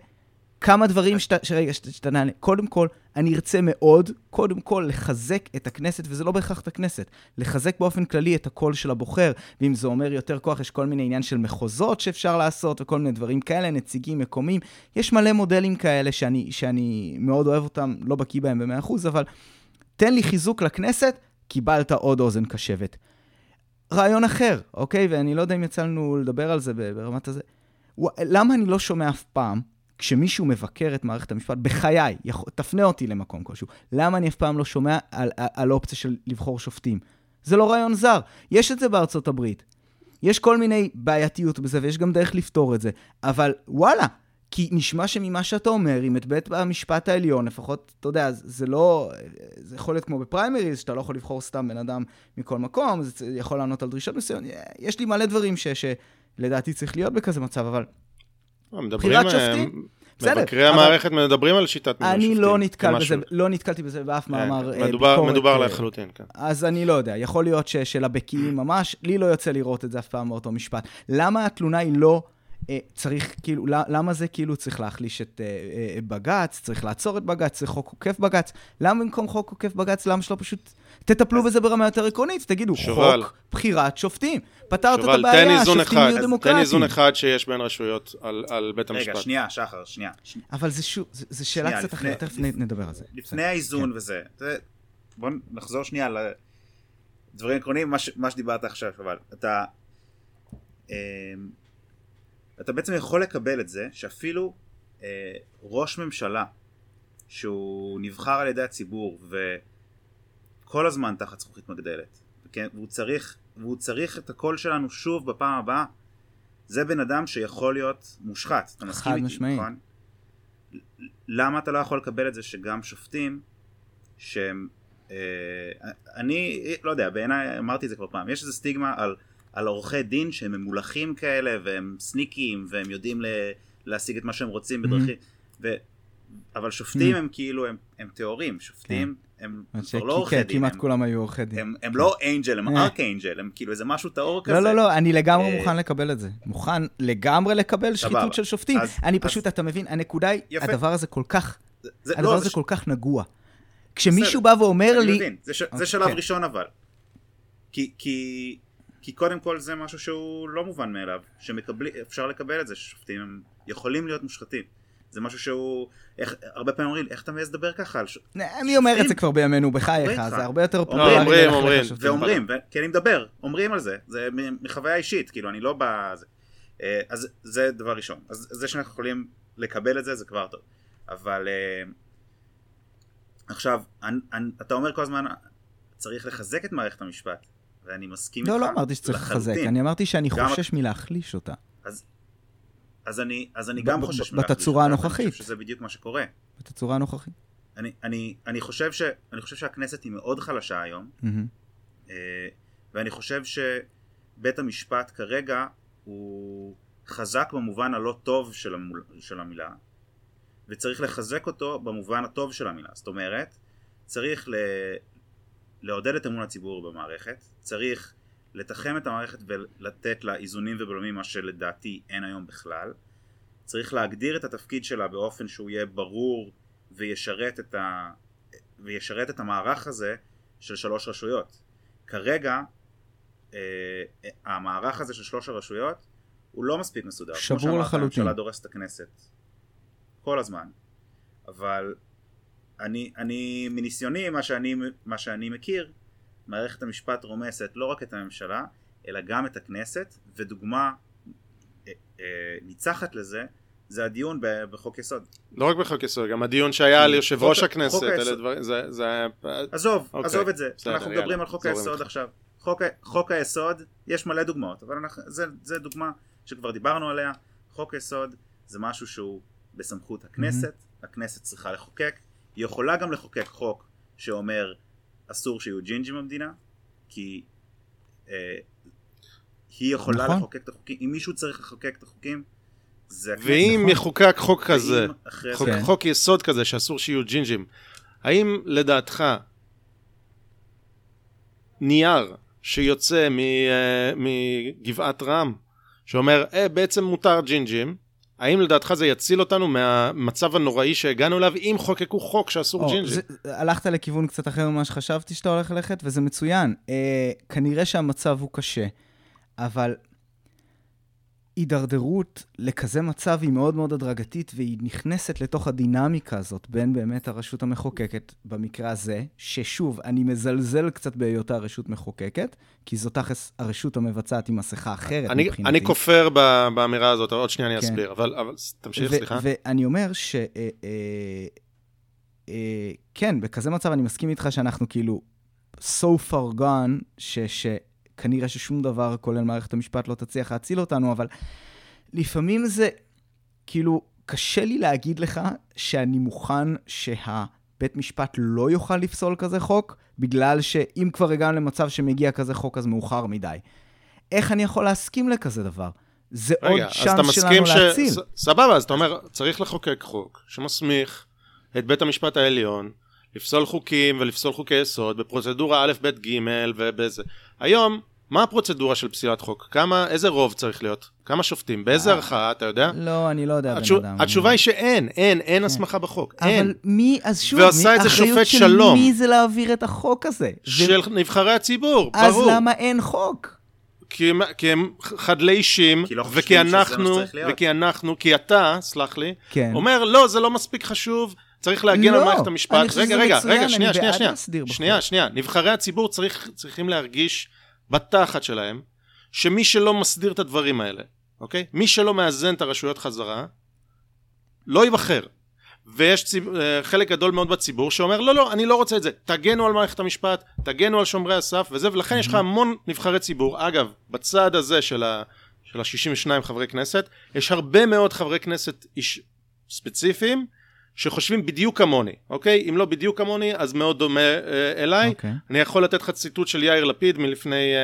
כמה דברים שאתה, שרגע, שאתה שאתה נענה. קודם כל, אני ארצה מאוד, קודם כל, לחזק את הכנסת, וזה לא בהכרח את הכנסת, לחזק באופן כללי את הקול של הבוחר, ואם זה אומר יותר כוח, יש כל מיני עניין של מחוזות שאפשר לעשות, וכל מיני דברים כאלה, נציגים מקומיים. יש מלא מודלים כאלה שאני, שאני מאוד אוהב אותם, לא בקיא בהם ב-100%, אבל תן לי חיזוק לכנסת, קיבלת עוד אוזן קשבת. רעיון אחר, אוקיי? ואני לא יודע אם יצא לנו לדבר על זה ברמת הזה. למה אני לא שומע אף פעם כשמישהו מבקר את מערכת המשפט, בחיי, יכול, תפנה אותי למקום כלשהו, למה אני אף פעם לא שומע על, על, על אופציה של לבחור שופטים? זה לא רעיון זר, יש את זה בארצות הברית. יש כל מיני בעייתיות בזה, ויש גם דרך לפתור את זה, אבל וואלה, כי נשמע שממה שאתה אומר, אם את בית המשפט העליון, לפחות, אתה יודע, זה לא... זה יכול להיות כמו בפריימריז, שאתה לא יכול לבחור סתם בן אדם מכל מקום, זה יכול לענות על דרישות מסוימות. יש לי מלא דברים ש, שלדעתי צריך להיות בכזה מצב, אבל בחירת שופטים? בסדר. מבקרי המערכת מדברים על שיטת מינוי אני שופטים. לא נתקל. בזה, לא נתקלתי בזה באף מאמר אה, מדובר- ביקורת. מדובר אה, לחלוטין, כן. אז אני לא יודע, יכול להיות של הבקיאים ממש, לי לא יוצא לראות את זה אף פעם באותו משפט. למה התלונה היא לא... אה, צריך, כאילו, למה זה כאילו צריך להחליש את אה, אה, בג"ץ, צריך לעצור את בג"ץ, צריך חוק עוקף בג"ץ? למה במקום חוק עוקף בג"ץ, למה שלא פשוט תטפלו בזה ברמה יותר עקרונית? תגידו, שובל. חוק בחירת שופטים. פתרת את שובל, תן הבעיה, אחד, יהיו תן דמוקרטיים. איזון אחד שיש בין רשויות על- על בית המשפט. רגע, שנייה, שחר, שנייה. ש- אבל זה שוב, זה, זה שאלה שנייה, קצת אחרת, תכף נדבר על זה. לפני האיזון וזה, זה- בוא נחזור שנייה לדברים עקרוניים, מה, ש, מה שדיברת עכשיו, אבל אתה, אה, אתה בעצם יכול לקבל את זה שאפילו אה, ראש ממשלה שהוא נבחר על ידי הציבור וכל הזמן תחת זכוכית מגדלת, כן, והוא צריך, והוא צריך את הקול שלנו שוב בפעם הבאה, זה בן אדם שיכול להיות מושחת, אתה מסכים איתי, משמעי. נכון? למה אתה לא יכול לקבל את זה שגם שופטים שהם אה, אני לא יודע בעיניי אמרתי את זה כבר פעם יש איזה סטיגמה על, על עורכי דין שהם ממולחים כאלה והם סניקים והם יודעים ל, להשיג את מה שהם רוצים בדרכים ו, אבל שופטים Mhm. הם כאילו הם, הם טהורים שופטים הם כבר לא שכי- עורכי כן, דין כמעט הם, כולם היו עורכי דין. הם, הם לא אנג'ל הם אה. ארק אנג'ל הם כאילו איזה משהו טהור כזה לא, לא, לא, אני לגמרי אה, מוכן לקבל את זה. מוכן לגמרי לקבל. שחיתות של שופטים. אני פשוט, אתה מבין, הנקודה היא. הדבר הזה כל כך, הדבר לא, הזה זה, כל כך נגוע. כשמישהו. בא ואומר לי, זה, אוקיי, שלב כן. ראשון אבל. כי, כי, כי קודם כל זה משהו שהוא לא מובן מאליו, שאפשר לקבל את זה, ששופטים הם יכולים להיות מושחתים. זה משהו שהוא, איך, הרבה פעמים אומרים, איך אתה מעז לדבר ככה על ש... מי אומר את זה שופטים. כבר בימינו, בחייך, אומרים. זה הרבה יותר לא, פופולרי אומרים, אומרים. לשופטים. ואומרים. כי אני מדבר, אומרים על זה, זה מחוויה אישית, כאילו אני לא בזה. אה, אז זה דבר ראשון. אז זה שאנחנו יכולים לקבל את זה, זה כבר טוב. אבל אה, עכשיו, אני, אני, אתה אומר כל הזמן, צריך לחזק את מערכת המשפט, ואני מסכים לא, איתך. לא אמרתי שצריך לחזק. אני אמרתי שאני חושש מלהחליש אותה. אז אני, אז אני ב- גם ב- חושש ב- בתצורה הנוכחית. אני חושב שזה בדיוק מה שקורה. בתצורה הנוכחית. אני, אני, אני, חושב ש, אני חושב שהכנסת היא מאוד חלשה היום. אה, ואני חושב שבית המשפט כרגע הוא חזק במובן הלא טוב של, המול, של המילה, וצריך לחזק אותו במובן הטוב של המילה. זאת אומרת, צריך ל, לעודד את אמון הציבור במערכת, צריך לתחם את המערכת ולתת לה איזונים ובלמים, מה שלדעתי אין היום בכלל. צריך להגדיר את התפקיד שלה באופן שהוא יהיה ברור וישרת את, ה... וישרת את המערך הזה של שלוש רשויות. כרגע אה, המערך הזה של שלוש הרשויות הוא לא מספיק מסודר. שבור כמו לחלוטין. הממשלה דורסת את הכנסת כל הזמן. אבל אני, אני מניסיוני, מה שאני, מה שאני מכיר, מערכת המשפט רומסת לא רק את הממשלה, אלא גם את הכנסת, ודוגמה אה, אה, ניצחת לזה, זה הדיון בחוק יסוד. לא רק בחוק יסוד, גם הדיון שהיה על חוק- יושב ראש הכנסת. אלה דברים, זה- זה היה... עזוב, אוקיי, עזוב את זה. בסדר, אנחנו יאללה, מדברים על חוק היסוד איתך. עכשיו. חוק, חוק היסוד, יש מלא דוגמאות, אבל אנחנו, זה, זה דוגמה שכבר דיברנו עליה. חוק יסוד זה משהו שהוא בסמכות הכנסת, הכנסת צריכה לחוקק, היא יכולה גם לחוקק חוק שאומר אסור שיהיו ג'ינג'ים במדינה, כי אה, היא יכולה נכון. לחוקק את החוקים, אם מישהו צריך לחוקק את החוקים, זה הכנסת. ואם נכון. יחוקק חוק כזה, חוק, זה-. חוק יסוד כזה שאסור שיהיו ג'ינג'ים, האם לדעתך נייר שיוצא אה, מגבעת רם, שאומר, אה, בעצם מותר ג'ינג'ים, האם לדעתך זה יציל אותנו מהמצב הנוראי שהגענו אליו אם חוקקו חוק שאסור או, ג'ינג'ים? זה, הלכת לכיוון קצת אחר ממה שחשבתי שאתה הולך ללכת, וזה מצוין. אה, כנראה שהמצב הוא קשה, אבל הידרדרות לכזה מצב היא מאוד מאוד הדרגתית, והיא נכנסת לתוך הדינמיקה הזאת בין באמת הרשות המחוקקת, במקרה הזה, ששוב, אני מזלזל קצת בהיותה רשות מחוקקת, כי זו תכלס הרשות המבצעת עם מסכה אחרת אני, מבחינתי. אני כופר באמירה הזאת, עוד שנייה אני כן. אסביר, אבל, אבל תמשיך, ו- סליחה. ואני אומר ש... אה, אה, אה, כן, בכזה מצב אני מסכים איתך שאנחנו כאילו so far gone, ש- שכנראה ששום דבר, כולל מערכת המשפט, לא תצליח להציל אותנו, אבל לפעמים זה, כאילו, קשה לי להגיד לך שאני מוכן שהבית משפט לא יוכל לפסול כזה חוק, בגלל שאם כבר הגענו למצב שמגיע כזה חוק, אז מאוחר מדי. איך אני יכול להסכים לכזה דבר? זה עוד רגע, אתה צ'אנס שלנו ש... להציל. ס- סבבה, אז אתה אומר, צריך לחוקק חוק שמסמיך את בית המשפט העליון לפסול חוקים ולפסול חוקי יסוד בפרוצדורה א', ב', ג' ובזה. היום, מה הפרוצדורה של פסילת חוק? כמה, איזה רוב צריך להיות? כמה שופטים? באיזה אה, ערכאה, אתה יודע? לא, אני לא יודע, בן התשוב- אדם. התשובה היא שאין, אין, אין הסמכה בחוק, אין. אבל מי, אז שוב, ועשה את זה שופט של שלום. מי זה להעביר את החוק הזה? זה- של נבחרי הציבור, אז ברור. למה אין חוק? כי הם, כי הם חדלי אישים, לא וכי אנחנו. וכי אנחנו, כי אתה, סלח לי, כן. אומר, לא, זה לא מספיק חשוב, צריך להגן לא, על מערכת המשפט. רגע, רגע, רגע, שנייה, שנייה, שנייה. שנייה, שנייה. נבחרי הציבור צריך, צריכים להרגיש בתחת שלהם, שמי שלא מסדיר את הדברים האלה, אוקיי? מי שלא מאזן את הרשויות חזרה, לא ייבחר. ויש ציב... אה, חלק גדול מאוד בציבור שאומר לא לא אני לא רוצה את זה תגנו על מערכת המשפט תגנו על שומרי הסף וזה ולכן יש לך המון נבחרי ציבור אגב בצד הזה של ה... של ה-62 חברי כנסת יש הרבה מאוד חברי כנסת איש... ספציפיים שחושבים בדיוק כמוני אוקיי אם לא בדיוק כמוני אז מאוד דומה אה, אליי אוקיי. אני יכול לתת לך ציטוט של יאיר לפיד מלפני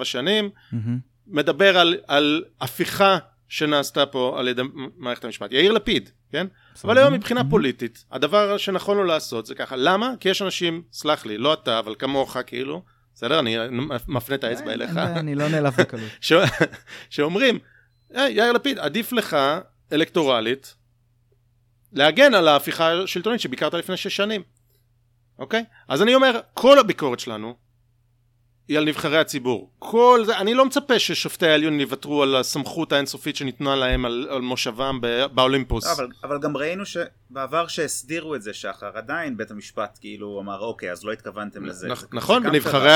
6-7 שנים מהמם. מדבר על, על הפיכה שנעשתה פה על ידי מערכת המשפט. יאיר לפיד, כן? אבל היום מבחינה פוליטית, הדבר שנכון לו לעשות זה ככה. למה? כי יש אנשים, סלח לי, לא אתה, אבל כמוך כאילו, בסדר? אני מפנה את האצבע אליך, אני לא נעלב בקלות. שאומרים, "היי, יאיר לפיד, עדיף לך אלקטורלית להגן על ההפיכה השלטונית שביקרת לפני שש שנים, אוקיי? אז אני אומר, כל הביקורת שלנו היא על נבחרי הציבור. כל זה, אני לא מצפה ששופטי העליון יוותרו על הסמכות האינסופית שניתנה להם על, על מושבם ב- באולימפוס. לא, אבל, אבל גם ראינו שבעבר שהסדירו את זה שחר עדיין בית המשפט כאילו אמר אוקיי אז לא התכוונתם לזה. נכ- זה- נכון, ונבחרי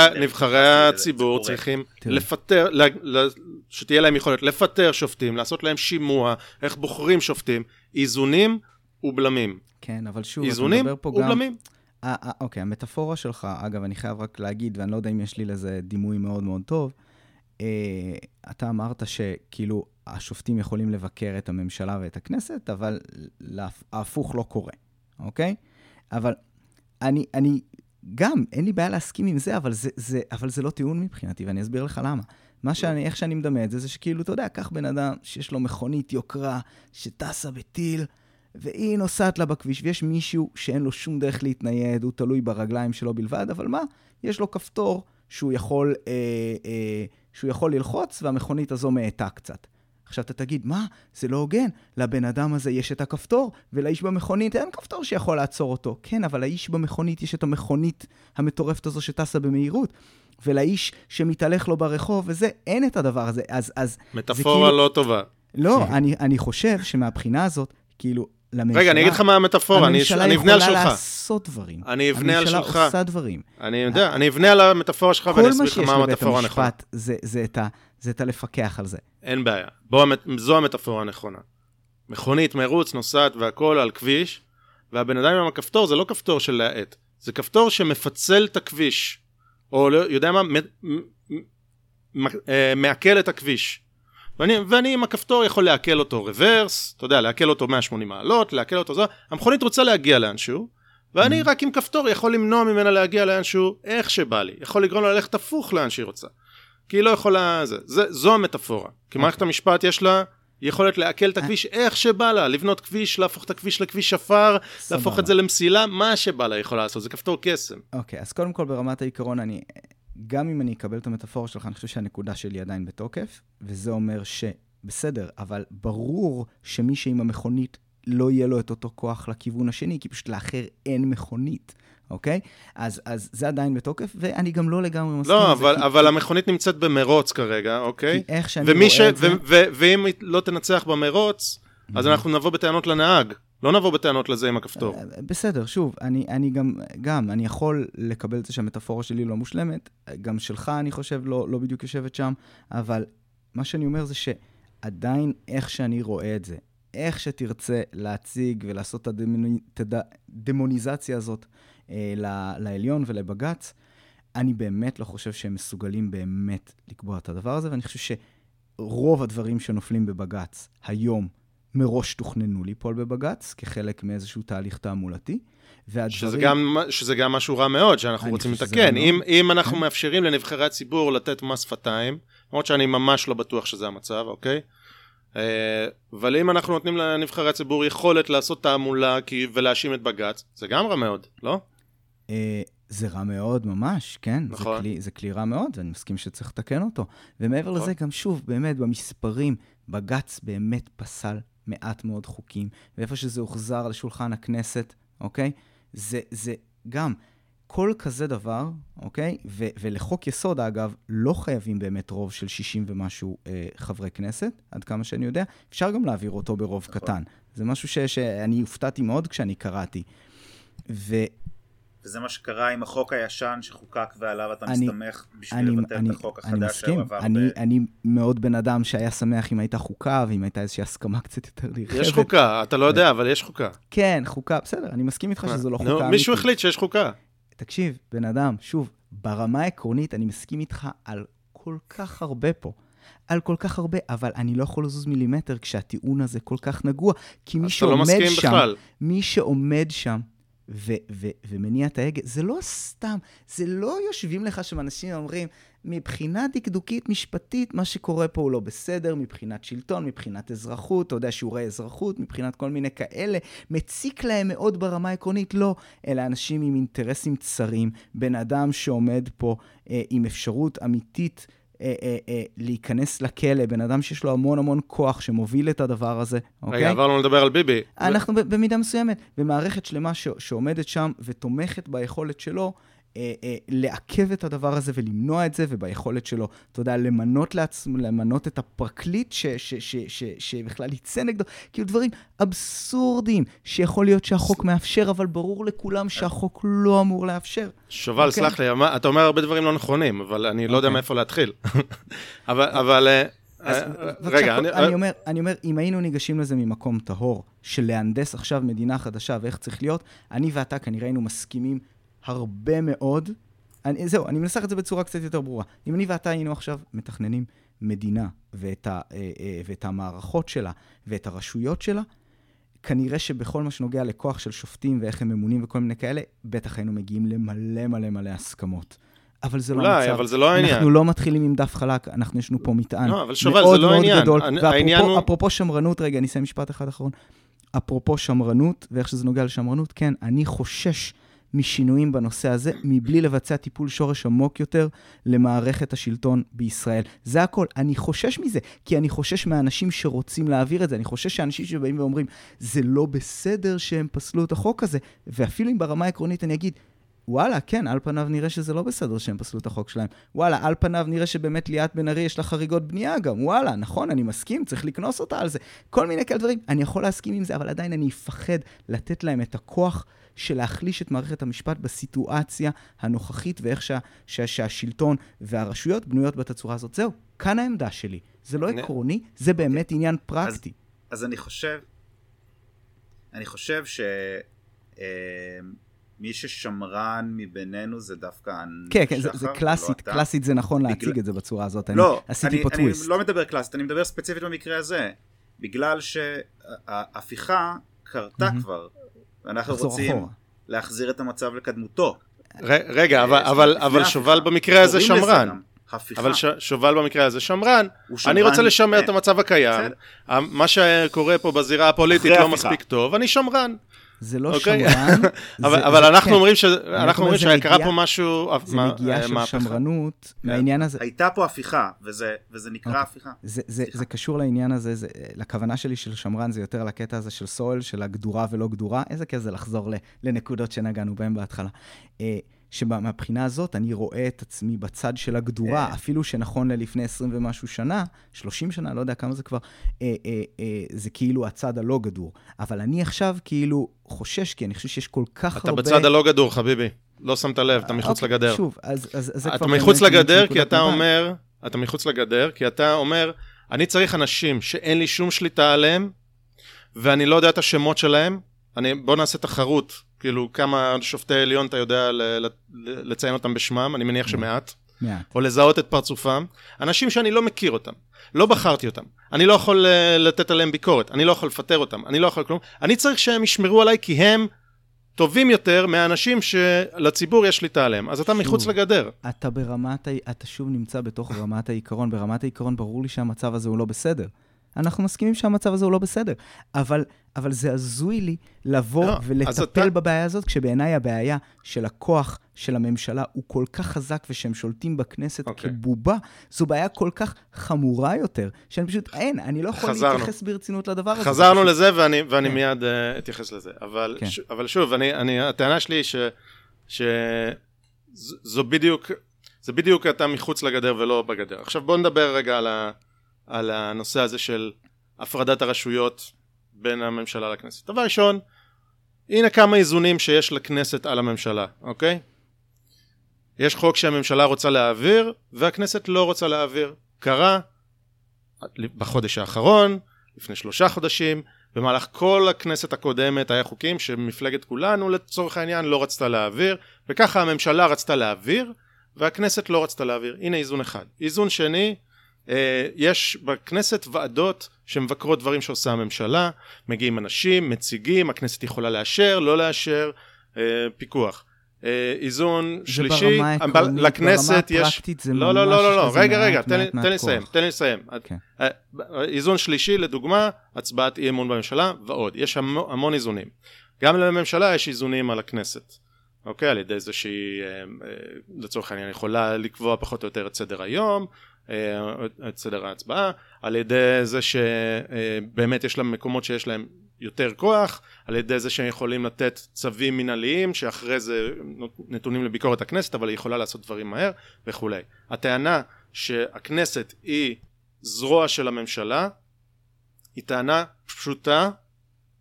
זה- הציבור. צריכים תראה. לפטר, ל- ל- שתהיה להם יכולת לפטר שופטים, לעשות להם שימוע, איך בוחרים שופטים, איזונים ובלמים. כן, אבל שוב, אתה איזונים מדבר פה גם... ובלמים. אה, אה, אוקיי, המטאפורה שלך, אגב, אני חייב רק להגיד, ואני לא יודע אם יש לי לזה דימוי מאוד מאוד טוב, אה, אתה אמרת שכאילו השופטים יכולים לבקר את הממשלה ואת הכנסת, אבל ההפוך לא קורה, אוקיי? אבל אני, אני גם, אין לי בעיה להסכים עם זה, אבל זה, זה, אבל זה לא טיעון מבחינתי, ואני אסביר לך למה. מה שאני, איך שאני מדמה את זה, זה שכאילו, אתה יודע, קח בן אדם שיש לו מכונית יוקרה, שטסה בטיל, והיא נוסעת לה בכביש, ויש מישהו שאין לו שום דרך להתנייד, הוא תלוי ברגליים שלו בלבד, אבל מה? יש לו כפתור שהוא יכול, אה, אה, שהוא יכול ללחוץ, והמכונית הזו מאטה קצת. עכשיו אתה תגיד, מה? זה לא הוגן. לבן אדם הזה יש את הכפתור, ולאיש במכונית אין כפתור שיכול לעצור אותו. כן, אבל לאיש במכונית יש את המכונית המטורפת הזו שטסה במהירות. ולאיש שמתהלך לו ברחוב וזה, אין את הדבר הזה. אז, אז מטאפורה כאילו- לא טובה. לא, אני, אני חושב שמהבחינה הזאת, כאילו, לממשלה... רגע, אני אגיד לך מה המטאפורה, אני הממשלה אני אבנה על יכולה שלך. לעשות דברים. אני אבנה על שלך. הממשלה עושה דברים. אני יודע, אני אבנה על המטאפורה שלך ואני כל אסביר מה לך שיש מה לבית המטאפורה הנכונה. המשפט זה, זה, את ה, זה את הלפקח על זה. אין בעיה. בוא, זו המטאפורה הנכונה. מכונית, מרוץ, נוסעת והכל על כביש, והבן אדם עם הכפתור זה לא כפתור של להאט, זה כפתור שמפצל את הכביש, או לא יודע מה, אה, מעכל את הכביש. ואני, ואני עם הכפתור יכול לעכל אותו רוורס, אתה יודע, לעכל אותו 180 מעלות, לעכל אותו זה, המכונית רוצה להגיע לאנשהו, ואני רק עם כפתור יכול למנוע ממנה להגיע לאנשהו איך שבא לי, יכול לגרום לה ללכת הפוך לאן שהיא רוצה. כי היא לא יכולה, זה, זה, זו המטאפורה. כי מערכת המשפט יש לה יכולת לעכל את הכביש איך שבא לה, לבנות כביש, להפוך את הכביש לכביש עפר, להפוך את זה למסילה, מה שבא לה יכולה לעשות, זה כפתור קסם. אוקיי, אז קודם כל ברמת העיקרון, אני, גם אם אני אקבל את המטאפורה שלך, אני חושב שהנקודה שלי עדיין בתוקף, וזה אומר שבסדר, אבל ברור שמי שעם המכונית לא יהיה לו את אותו כוח לכיוון השני, כי פשוט לאחר אין מכונית. אוקיי? אז, אז זה עדיין בתוקף, ואני גם לא לגמרי מסכים לא, עם זה. אבל, כי- אבל המכונית נמצאת במרוץ כרגע, אוקיי? כי איך שאני רואה ש... את זה... ואם היא לא תנצח במרוץ, אז אנחנו נבוא בטענות לנהג. לא נבוא בטענות לזה עם הכפתור. אה, בסדר, שוב, אני, אני גם, גם, אני יכול לקבל את זה שהמטאפורה שלי לא מושלמת, גם שלך, אני חושב, לא, לא בדיוק יושבת שם, אבל מה שאני אומר זה שעדיין איך שאני רואה את זה, איך שתרצה להציג ולעשות את הדמוני- את הדמוניזציה הזאת אה, לעליון ולבג"ץ, אני באמת לא חושב שהם מסוגלים באמת לקבוע את הדבר הזה, ואני חושב שרוב הדברים שנופלים בבג"ץ היום מראש תוכננו ליפול בבג"ץ, כחלק מאיזשהו תהליך תעמולתי, והדברים... שזה גם, שזה גם משהו רע מאוד שאנחנו רוצים לתקן. אם, מאוד. אם אנחנו מאפשרים לנבחרי הציבור לתת מס שפתיים, למרות שאני ממש לא בטוח שזה המצב, אוקיי? אה, אבל אם אנחנו נותנים לנבחרי הציבור יכולת לעשות תעמולה כי- ולהאשים את בג"ץ, זה גם רע מאוד, לא? אה, זה רע מאוד ממש, כן. נכון. זה כלי, זה כלי רע מאוד, ואני מסכים שצריך לתקן אותו. ומעבר נכון. לזה, גם שוב, באמת, במספרים, בג"ץ באמת פסל מעט מאוד חוקים, ואיפה שזה הוחזר לשולחן הכנסת, אוקיי? זה, זה גם כל כזה דבר, אוקיי? ו- ולחוק יסוד, אגב, לא חייבים באמת רוב של 60 ומשהו אה, חברי כנסת, עד כמה שאני יודע. אפשר גם להעביר אותו ברוב נכון. קטן. זה משהו ש- שאני הופתעתי מאוד כשאני קראתי. ו- וזה מה שקרה עם החוק הישן שחוקק ועליו אתה אני- מסתמך בשביל אני, לבטל אני, את החוק אני החדש מסכים, שעבר אני, ב- אני מאוד בן אדם שהיה שמח אם הייתה חוקה ואם הייתה איזושהי הסכמה קצת יותר נרחבת. יש חוקה, אתה לא יודע, אבל יש חוקה. כן, חוקה, בסדר, אני מסכים איתך שזו לא חוקה נו, אמיתית. מישהו החליט שיש חוקה. תקשיב, בן אדם, שוב, ברמה העקרונית אני מסכים איתך על כל כך הרבה פה. על כל כך הרבה, אבל אני לא יכול לזוז מילימטר כשהטיעון הזה כל כך נגוע, כי מי לא שעומד מסכים שם, בכלל. מי שעומד שם ו- ו- ומניע את ההגה, זה לא סתם, זה לא יושבים לך שם אנשים אומרים, מבחינה דקדוקית משפטית, מה שקורה פה הוא לא בסדר, מבחינת שלטון, מבחינת אזרחות, אתה יודע, שיעורי אזרחות, מבחינת כל מיני כאלה, מציק להם מאוד ברמה העקרונית, לא, אלא אנשים עם אינטרסים צרים, בן אדם שעומד פה אה, עם אפשרות אמיתית. אה, אה, אה, להיכנס לכלא, בן אדם שיש לו המון המון כוח שמוביל את הדבר הזה, אוקיי? רגע, עברנו לדבר על ביבי. אנחנו במידה מסוימת, ומערכת שלמה ש- שעומדת שם ותומכת ביכולת שלו אה, אה, לעכב את הדבר הזה ולמנוע את זה, וביכולת שלו, אתה יודע, למנות לעצמו, למנות את הפרקליט ש- ש- ש- ש- שבכלל יצא נגדו, כאילו דברים אבסורדיים, שיכול להיות שהחוק מאפשר, אבל ברור לכולם שהחוק לא אמור לאפשר. שובל, אוקיי. סלח לי, אתה אומר הרבה דברים לא נכונים, אבל אני לא יודע אוקיי. מאיפה להתחיל. אבל, אבל... אה, אז אה, בבקשה, רגע, אני... אני אומר, אני אומר, אם היינו ניגשים לזה ממקום טהור, של להנדס עכשיו מדינה חדשה ואיך צריך להיות, אני ואתה כנראה היינו מסכימים הרבה מאוד. אני, זהו, אני מנסח את זה בצורה קצת יותר ברורה. אם אני ואתה היינו עכשיו מתכננים מדינה ואת, ה, אה, אה, ואת המערכות שלה ואת הרשויות שלה, כנראה שבכל מה שנוגע לכוח של שופטים ואיך הם ממונים וכל מיני כאלה, בטח היינו מגיעים למלא מלא מלא הסכמות. אבל זה לא אולי, המצב. אבל זה לא העניין. אנחנו לא מתחילים עם דף חלק, אנחנו יש לנו פה מטען. לא, אבל שובל, מאוד זה לא מאוד העניין. גדול. אני- ואפרופו אפרופו שמרנות, רגע, אני אסיים משפט אחד אחרון. אפרופו שמרנות, ואיך שזה נוגע לשמרנות, כן, אני חושש משינויים בנושא הזה, מבלי לבצע טיפול שורש עמוק יותר למערכת השלטון בישראל. זה הכל. אני חושש מזה, כי אני חושש מהאנשים שרוצים להעביר את זה. אני חושש שאנשים שבאים ואומרים, זה לא בסדר שהם פסלו את החוק הזה, ואפילו אם ברמה העקרונית אני אגיד, וואלה, כן, על פניו נראה שזה לא בסדר שהם פסלו את החוק שלהם. וואלה, על פניו נראה שבאמת ליאת בן ארי יש לה חריגות בנייה גם. וואלה, נכון, אני מסכים, צריך לקנוס אותה על זה. כל מיני כאלה דברים. אני יכול להסכים עם זה, אבל עדיין אני אפחד לתת להם את הכוח של להחליש את מערכת המשפט בסיטואציה הנוכחית ואיך שה, שה, שהשלטון והרשויות בנויות בתצורה הזאת. זהו, כאן העמדה שלי. זה לא נ- עקרוני, זה באמת עניין פרקטי. אז אני חושב, אני חושב ש... אה, מי ששמרן מבינינו זה דווקא כן, כן, זה, שחר, זה לא קלאסית, אתה. קלאסית זה נכון בגלל- להציג את זה בצורה הזאת. לא, אני עשיתי אני, פה אני טוויסט. לא מדבר קלאסית, אני מדבר ספציפית במקרה הזה. בגלל שההפיכה קרתה מהמם. כבר. אנחנו לחזור רוצים אחורה. להחזיר את המצב לקדמותו. ר- רגע, אבל- אה, אבל- אבל ההפיכה. שובל במקרה הזה שמרן. הפיכה. אבל ש- שובל במקרה הזה שמרן. שמרן, אני רוצה לשמר כן. את המצב הקיים. בסדר. מה שקורה פה בזירה הפוליטית לא ההפיכה. מספיק טוב, אני שמרן. זה לא אוקיי. שמרן. אבל זה- אבל זה- אנחנו כן, אומרים ש- אנחנו אומרים זה שקרה פה משהו, זה מה- נגיעה אה, של מהפכה. שמרנות כן. מהעניין הזה. הייתה פה הפיכה, וזה, וזה נקרא אוקיי. הפיכה. זה, זה. זה קשור לעניין הזה, זה, לכוונה שלי של שמרן זה יותר לקטע הזה של סואל, של הגדורה ולא גדורה. איזה כיף זה לחזור ל, לנקודות שנגענו בהן בהתחלה. אה, שמבחינה הזאת אני רואה את עצמי בצד של הגדורה, אה. אפילו שנכון ללפני 20 ומשהו שנה, 30 שנה, לא יודע כמה זה כבר, אה, אה, אה, זה כאילו הצד הלא גדור. אבל אני עכשיו כאילו חושש, כי אני חושב שיש כל כך אתה הרבה... בצד הלא גדור, חביבי. לא שמת לב, אתה מחוץ אוקיי, לגדר. שוב, אז, אז, אז זה אתה כבר מחוץ באמת לגדר כי אתה. אומר, אתה מחוץ לגדר כי אתה אומר, אני צריך אנשים שאין לי שום שליטה עליהם, ואני לא יודע את השמות שלהם. אני, בוא נעשה תחרות, כאילו כמה שופטי עליון אתה יודע לציין אותם בשמם, אני מניח שמעט, מעט. או לזהות את פרצופם. אנשים שאני לא מכיר אותם, לא בחרתי אותם, אני לא יכול אה, לתת עליהם ביקורת, אני לא יכול לפטר אותם, אני לא יכול כלום. אני צריך שהם ישמרו עליי כי הם טובים יותר מהאנשים שלציבור יש שליטה עליהם. אז אתה מחוץ שוב. לגדר. אתה ברמת, אתה שוב נמצא בתוך רמת העיקרון. ברמת העיקרון ברור לי שהמצב הזה הוא לא בסדר. אנחנו מסכימים שהמצב הזה הוא לא בסדר, אבל, אבל זה הזוי לי לבוא לא, ולטפל אתה- בבעיה הזאת, כשבעיניי הבעיה של הכוח של הממשלה הוא כל כך חזק ושהם שולטים בכנסת okay. אוקיי. כבובה, זו בעיה כל כך חמורה יותר, שאני פשוט, אין, אני לא יכול חזרנו. להתייחס ברצינות לדבר הזה. חזרנו פשוט- לזה ואני, ואני כן. מיד uh, אתייחס לזה. אבל, כן. ש, אבל שוב, אני, אני, הטענה שלי היא ש, שזו בדיוק, זה בדיוק אתה מחוץ לגדר ולא בגדר. עכשיו בוא נדבר רגע על, ה, על הנושא הזה של הפרדת הרשויות בין הממשלה לכנסת. דבר ראשון, הנה כמה איזונים שיש לכנסת על הממשלה, אוקיי? יש חוק שהממשלה רוצה להעביר והכנסת לא רוצה להעביר. קרה בחודש האחרון, לפני שלושה חודשים, במהלך כל הכנסת הקודמת היה חוקים שמפלגת כולנו לצורך העניין לא רצתה להעביר, וככה הממשלה רצתה להעביר, והכנסת לא רצתה להעביר. הנה איזון אחד. איזון שני, יש בכנסת ועדות שמבקרות דברים שעושה הממשלה, מגיעים אנשים, מציגים, הכנסת יכולה לאשר, לא לאשר, אה, פיקוח. אה, איזון שלישי, ברמה אבל העקרונית, לכנסת ברמה יש... הפרקטית זה לא, לא, לא, לא, לא, רגע, רגע, תן לי- תן לסיים. תן לי לסיים. אה, איזון שלישי, לדוגמה, הצבעת אי אמון בממשלה ועוד. יש המון, המון איזונים. גם לממשלה יש איזונים על הכנסת. אוקיי? על ידי זה שהיא, אה, אה, לצורך העניין, יכולה לקבוע פחות או יותר את סדר היום, אה, את סדר ההצבעה, על ידי זה שבאמת יש לה מקומות שיש להם יותר כוח, על ידי זה שהם יכולים לתת צווים מנהליים שאחרי זה נתונים לביקורת הכנסת, אבל היא יכולה לעשות דברים מהר וכולי. הטענה שהכנסת היא זרוע של הממשלה היא טענה פשוטה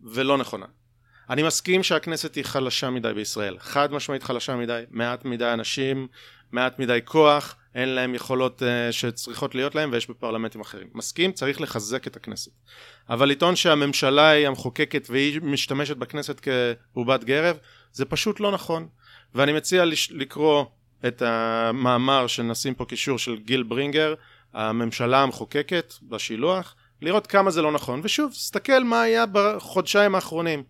ולא נכונה. אני מסכים שהכנסת היא חלשה מדי בישראל, חד משמעית חלשה מדי, מעט מדי אנשים, מעט מדי כוח, אין להם יכולות uh, שצריכות להיות להם ויש בפרלמנטים אחרים. מסכים, צריך לחזק את הכנסת. אבל לטעון שהממשלה היא המחוקקת והיא משתמשת בכנסת כבובת גרב, זה פשוט לא נכון. ואני מציע לש- לקרוא את המאמר שנשים פה קישור של גיל ברינגר, הממשלה המחוקקת בשילוח, לראות כמה זה לא נכון. ושוב, תסתכל מה היה בחודשיים האחרונים.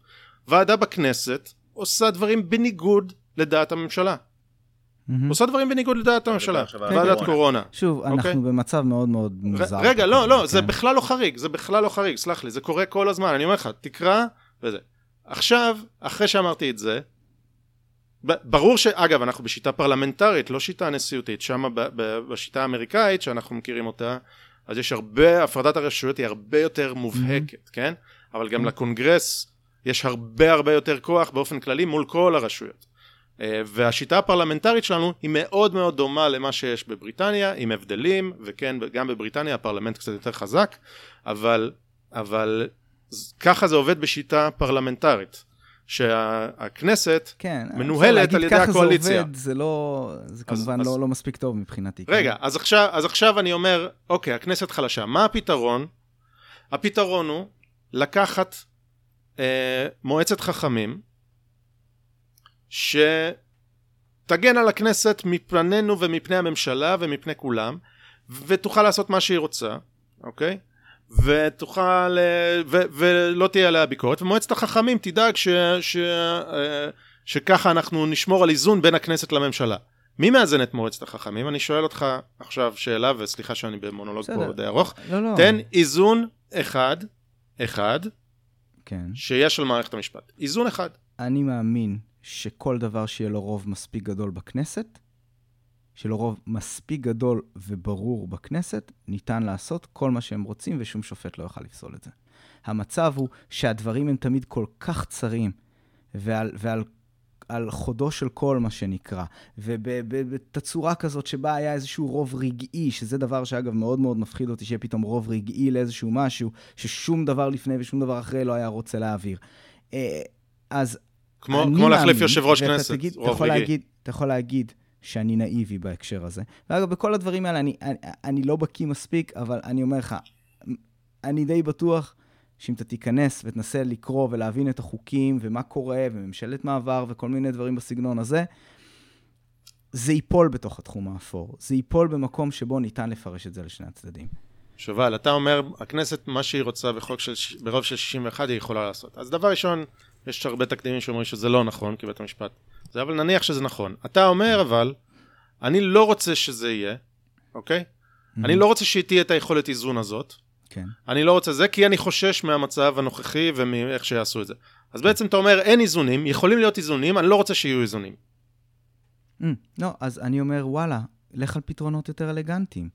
ועדה בכנסת עושה דברים בניגוד לדעת הממשלה. מהמם. עושה דברים בניגוד לדעת הממשלה. ועדת הקורונה. קורונה. שוב, אוקיי. אנחנו במצב מאוד מאוד מוזר. ר- רגע, לא, לא, זה כן. בכלל לא חריג, זה בכלל לא חריג, סלח לי, זה קורה כל הזמן, אני אומר לך, תקרא וזה. עכשיו, אחרי שאמרתי את זה, ברור ש... אגב, אנחנו בשיטה פרלמנטרית, לא שיטה נשיאותית, שם ב- ב- בשיטה האמריקאית, שאנחנו מכירים אותה, אז יש הרבה, הפרדת הרשויות היא הרבה יותר מובהקת, כן? אבל גם כן. לקונגרס יש הרבה הרבה יותר כוח באופן כללי מול כל הרשויות. אה, והשיטה הפרלמנטרית שלנו היא מאוד מאוד דומה למה שיש בבריטניה, עם הבדלים, וכן, גם בבריטניה הפרלמנט קצת יותר חזק, אבל, אבל ככה זה עובד בשיטה פרלמנטרית, שהכנסת, כן, מנוהלת על ידי ככה הקואליציה. זה עובד, זה לא... זה כמובן אז- לא לא מספיק טוב מבחינתי. כן. רגע, אז עכשיו, אז עכשיו אני אומר, אוקיי, הכנסת חלשה, מה הפתרון? הפתרון הוא לקחת אה, מועצת חכמים שתגן על הכנסת מפנינו ומפני הממשלה ומפני כולם, ותוכל לעשות מה שהיא רוצה, אוקיי? ותוכל, אה, ו, ולא תהיה עליה ביקורת, ומועצת החכמים תדאג ש, ש, אה, שככה אנחנו נשמור על איזון בין הכנסת לממשלה. מי מאזן את מועצת החכמים? אני שואל אותך עכשיו שאלה, וסליחה שאני במונולוג בסדר. פה די ארוך. לא, לא. תן איזון אחד, אחד, כן. שיש על מערכת המשפט. איזון אחד. אני מאמין שכל דבר שיהיה לו רוב מספיק גדול בכנסת, שיהיה לו רוב מספיק גדול וברור בכנסת, ניתן לעשות כל מה שהם רוצים ושום שופט לא יוכל לפסול את זה. המצב הוא שהדברים הם תמיד כל כך צרים, ועל, ועל על חודו של קול, מה שנקרא, ובתצורה כזאת שבה היה איזשהו רוב רגעי, שזה דבר שאגב מאוד מאוד מפחיד אותי, שיהיה פתאום רוב רגעי לאיזשהו משהו, ששום דבר לפני ושום דבר אחרי לא היה רוצה להעביר. אה, אז כמו, כמו להחליף יושב ראש כנסת, תגיד, אתה רוב יכול רגעי. להגיד, אתה יכול להגיד שאני נאיבי בהקשר הזה. ואגב, בכל הדברים האלה אני, אני, אני לא בקיא מספיק, אבל אני אומר לך, אני די בטוח שאם אתה תיכנס ותנסה לקרוא ולהבין את החוקים ומה קורה, וממשלת מעבר וכל מיני דברים בסגנון הזה, זה ייפול בתוך התחום האפור. זה ייפול במקום שבו ניתן לפרש את זה לשני הצדדים. שובל, אתה אומר, הכנסת, מה שהיא רוצה בחוק של, ברוב של 61 היא יכולה לעשות. אז דבר ראשון, יש הרבה תקדימים שאומרים שזה לא נכון, כי בית המשפט... זה, אבל נניח שזה נכון. אתה אומר, אבל, אני לא רוצה שזה יהיה, אוקיי? אני לא רוצה שתהיה את היכולת איזון הזאת. כן. אני לא רוצה זה, כי אני חושש מהמצב הנוכחי ומאיך שיעשו את זה. אז בעצם אתה אומר, אין איזונים, יכולים להיות איזונים, אני לא רוצה שיהיו איזונים. Mm, לא, אז אני אומר, וואלה, לך על פתרונות יותר אלגנטיים.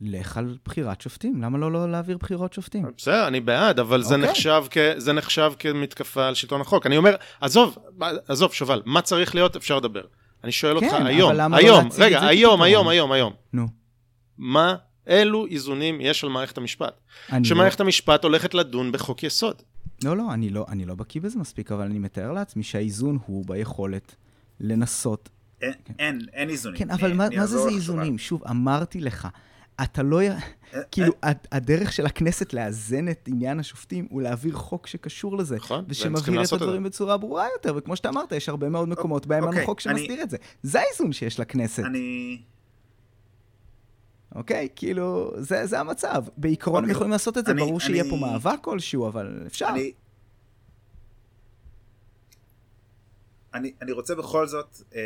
לך על בחירת שופטים. למה לא, לא להעביר בחירות שופטים? בסדר, אני בעד, אבל זה, אוקיי. נחשב כ, זה נחשב כמתקפה על שלטון החוק. אני אומר, עזוב, עזוב, שובל, מה צריך להיות, אפשר לדבר. אני שואל כן, אותך היום, לא היום, את רגע, היום? היום, היום, היום. נו. מה, אילו איזונים יש על מערכת המשפט? אני שמערכת המשפט הולכת לדון בחוק יסוד. לא, לא, אני לא, אני לא בקיא בזה מספיק, אבל אני מתאר לעצמי שהאיזון הוא ביכולת לנסות. אין, אין, אין איזונים. כן, אני- אבל מה, אני מה זה זה איזונים? שוב, אמרתי לך, אתה לא... י... כאילו, הד- הדרך של הכנסת לאזן את עניין השופטים הוא להעביר חוק שקשור לזה. נכון, והם צריכים ושמבהיר את לעשות את זה. הדברים בצורה ברורה יותר, וכמו שאתה אמרת, יש הרבה מאוד מקומות בהם אין אוקיי, חוק שמסדיר את זה. זה האיזון שיש לכנסת, אני... אוקיי? כאילו, זה זה המצב. בעיקרון הם אוקיי, יכולים לעשות את זה, אני- ברור שיהיה אני- פה מאבק כלשהו, אבל אפשר. אני... אני, אני רוצה בכל זאת אה,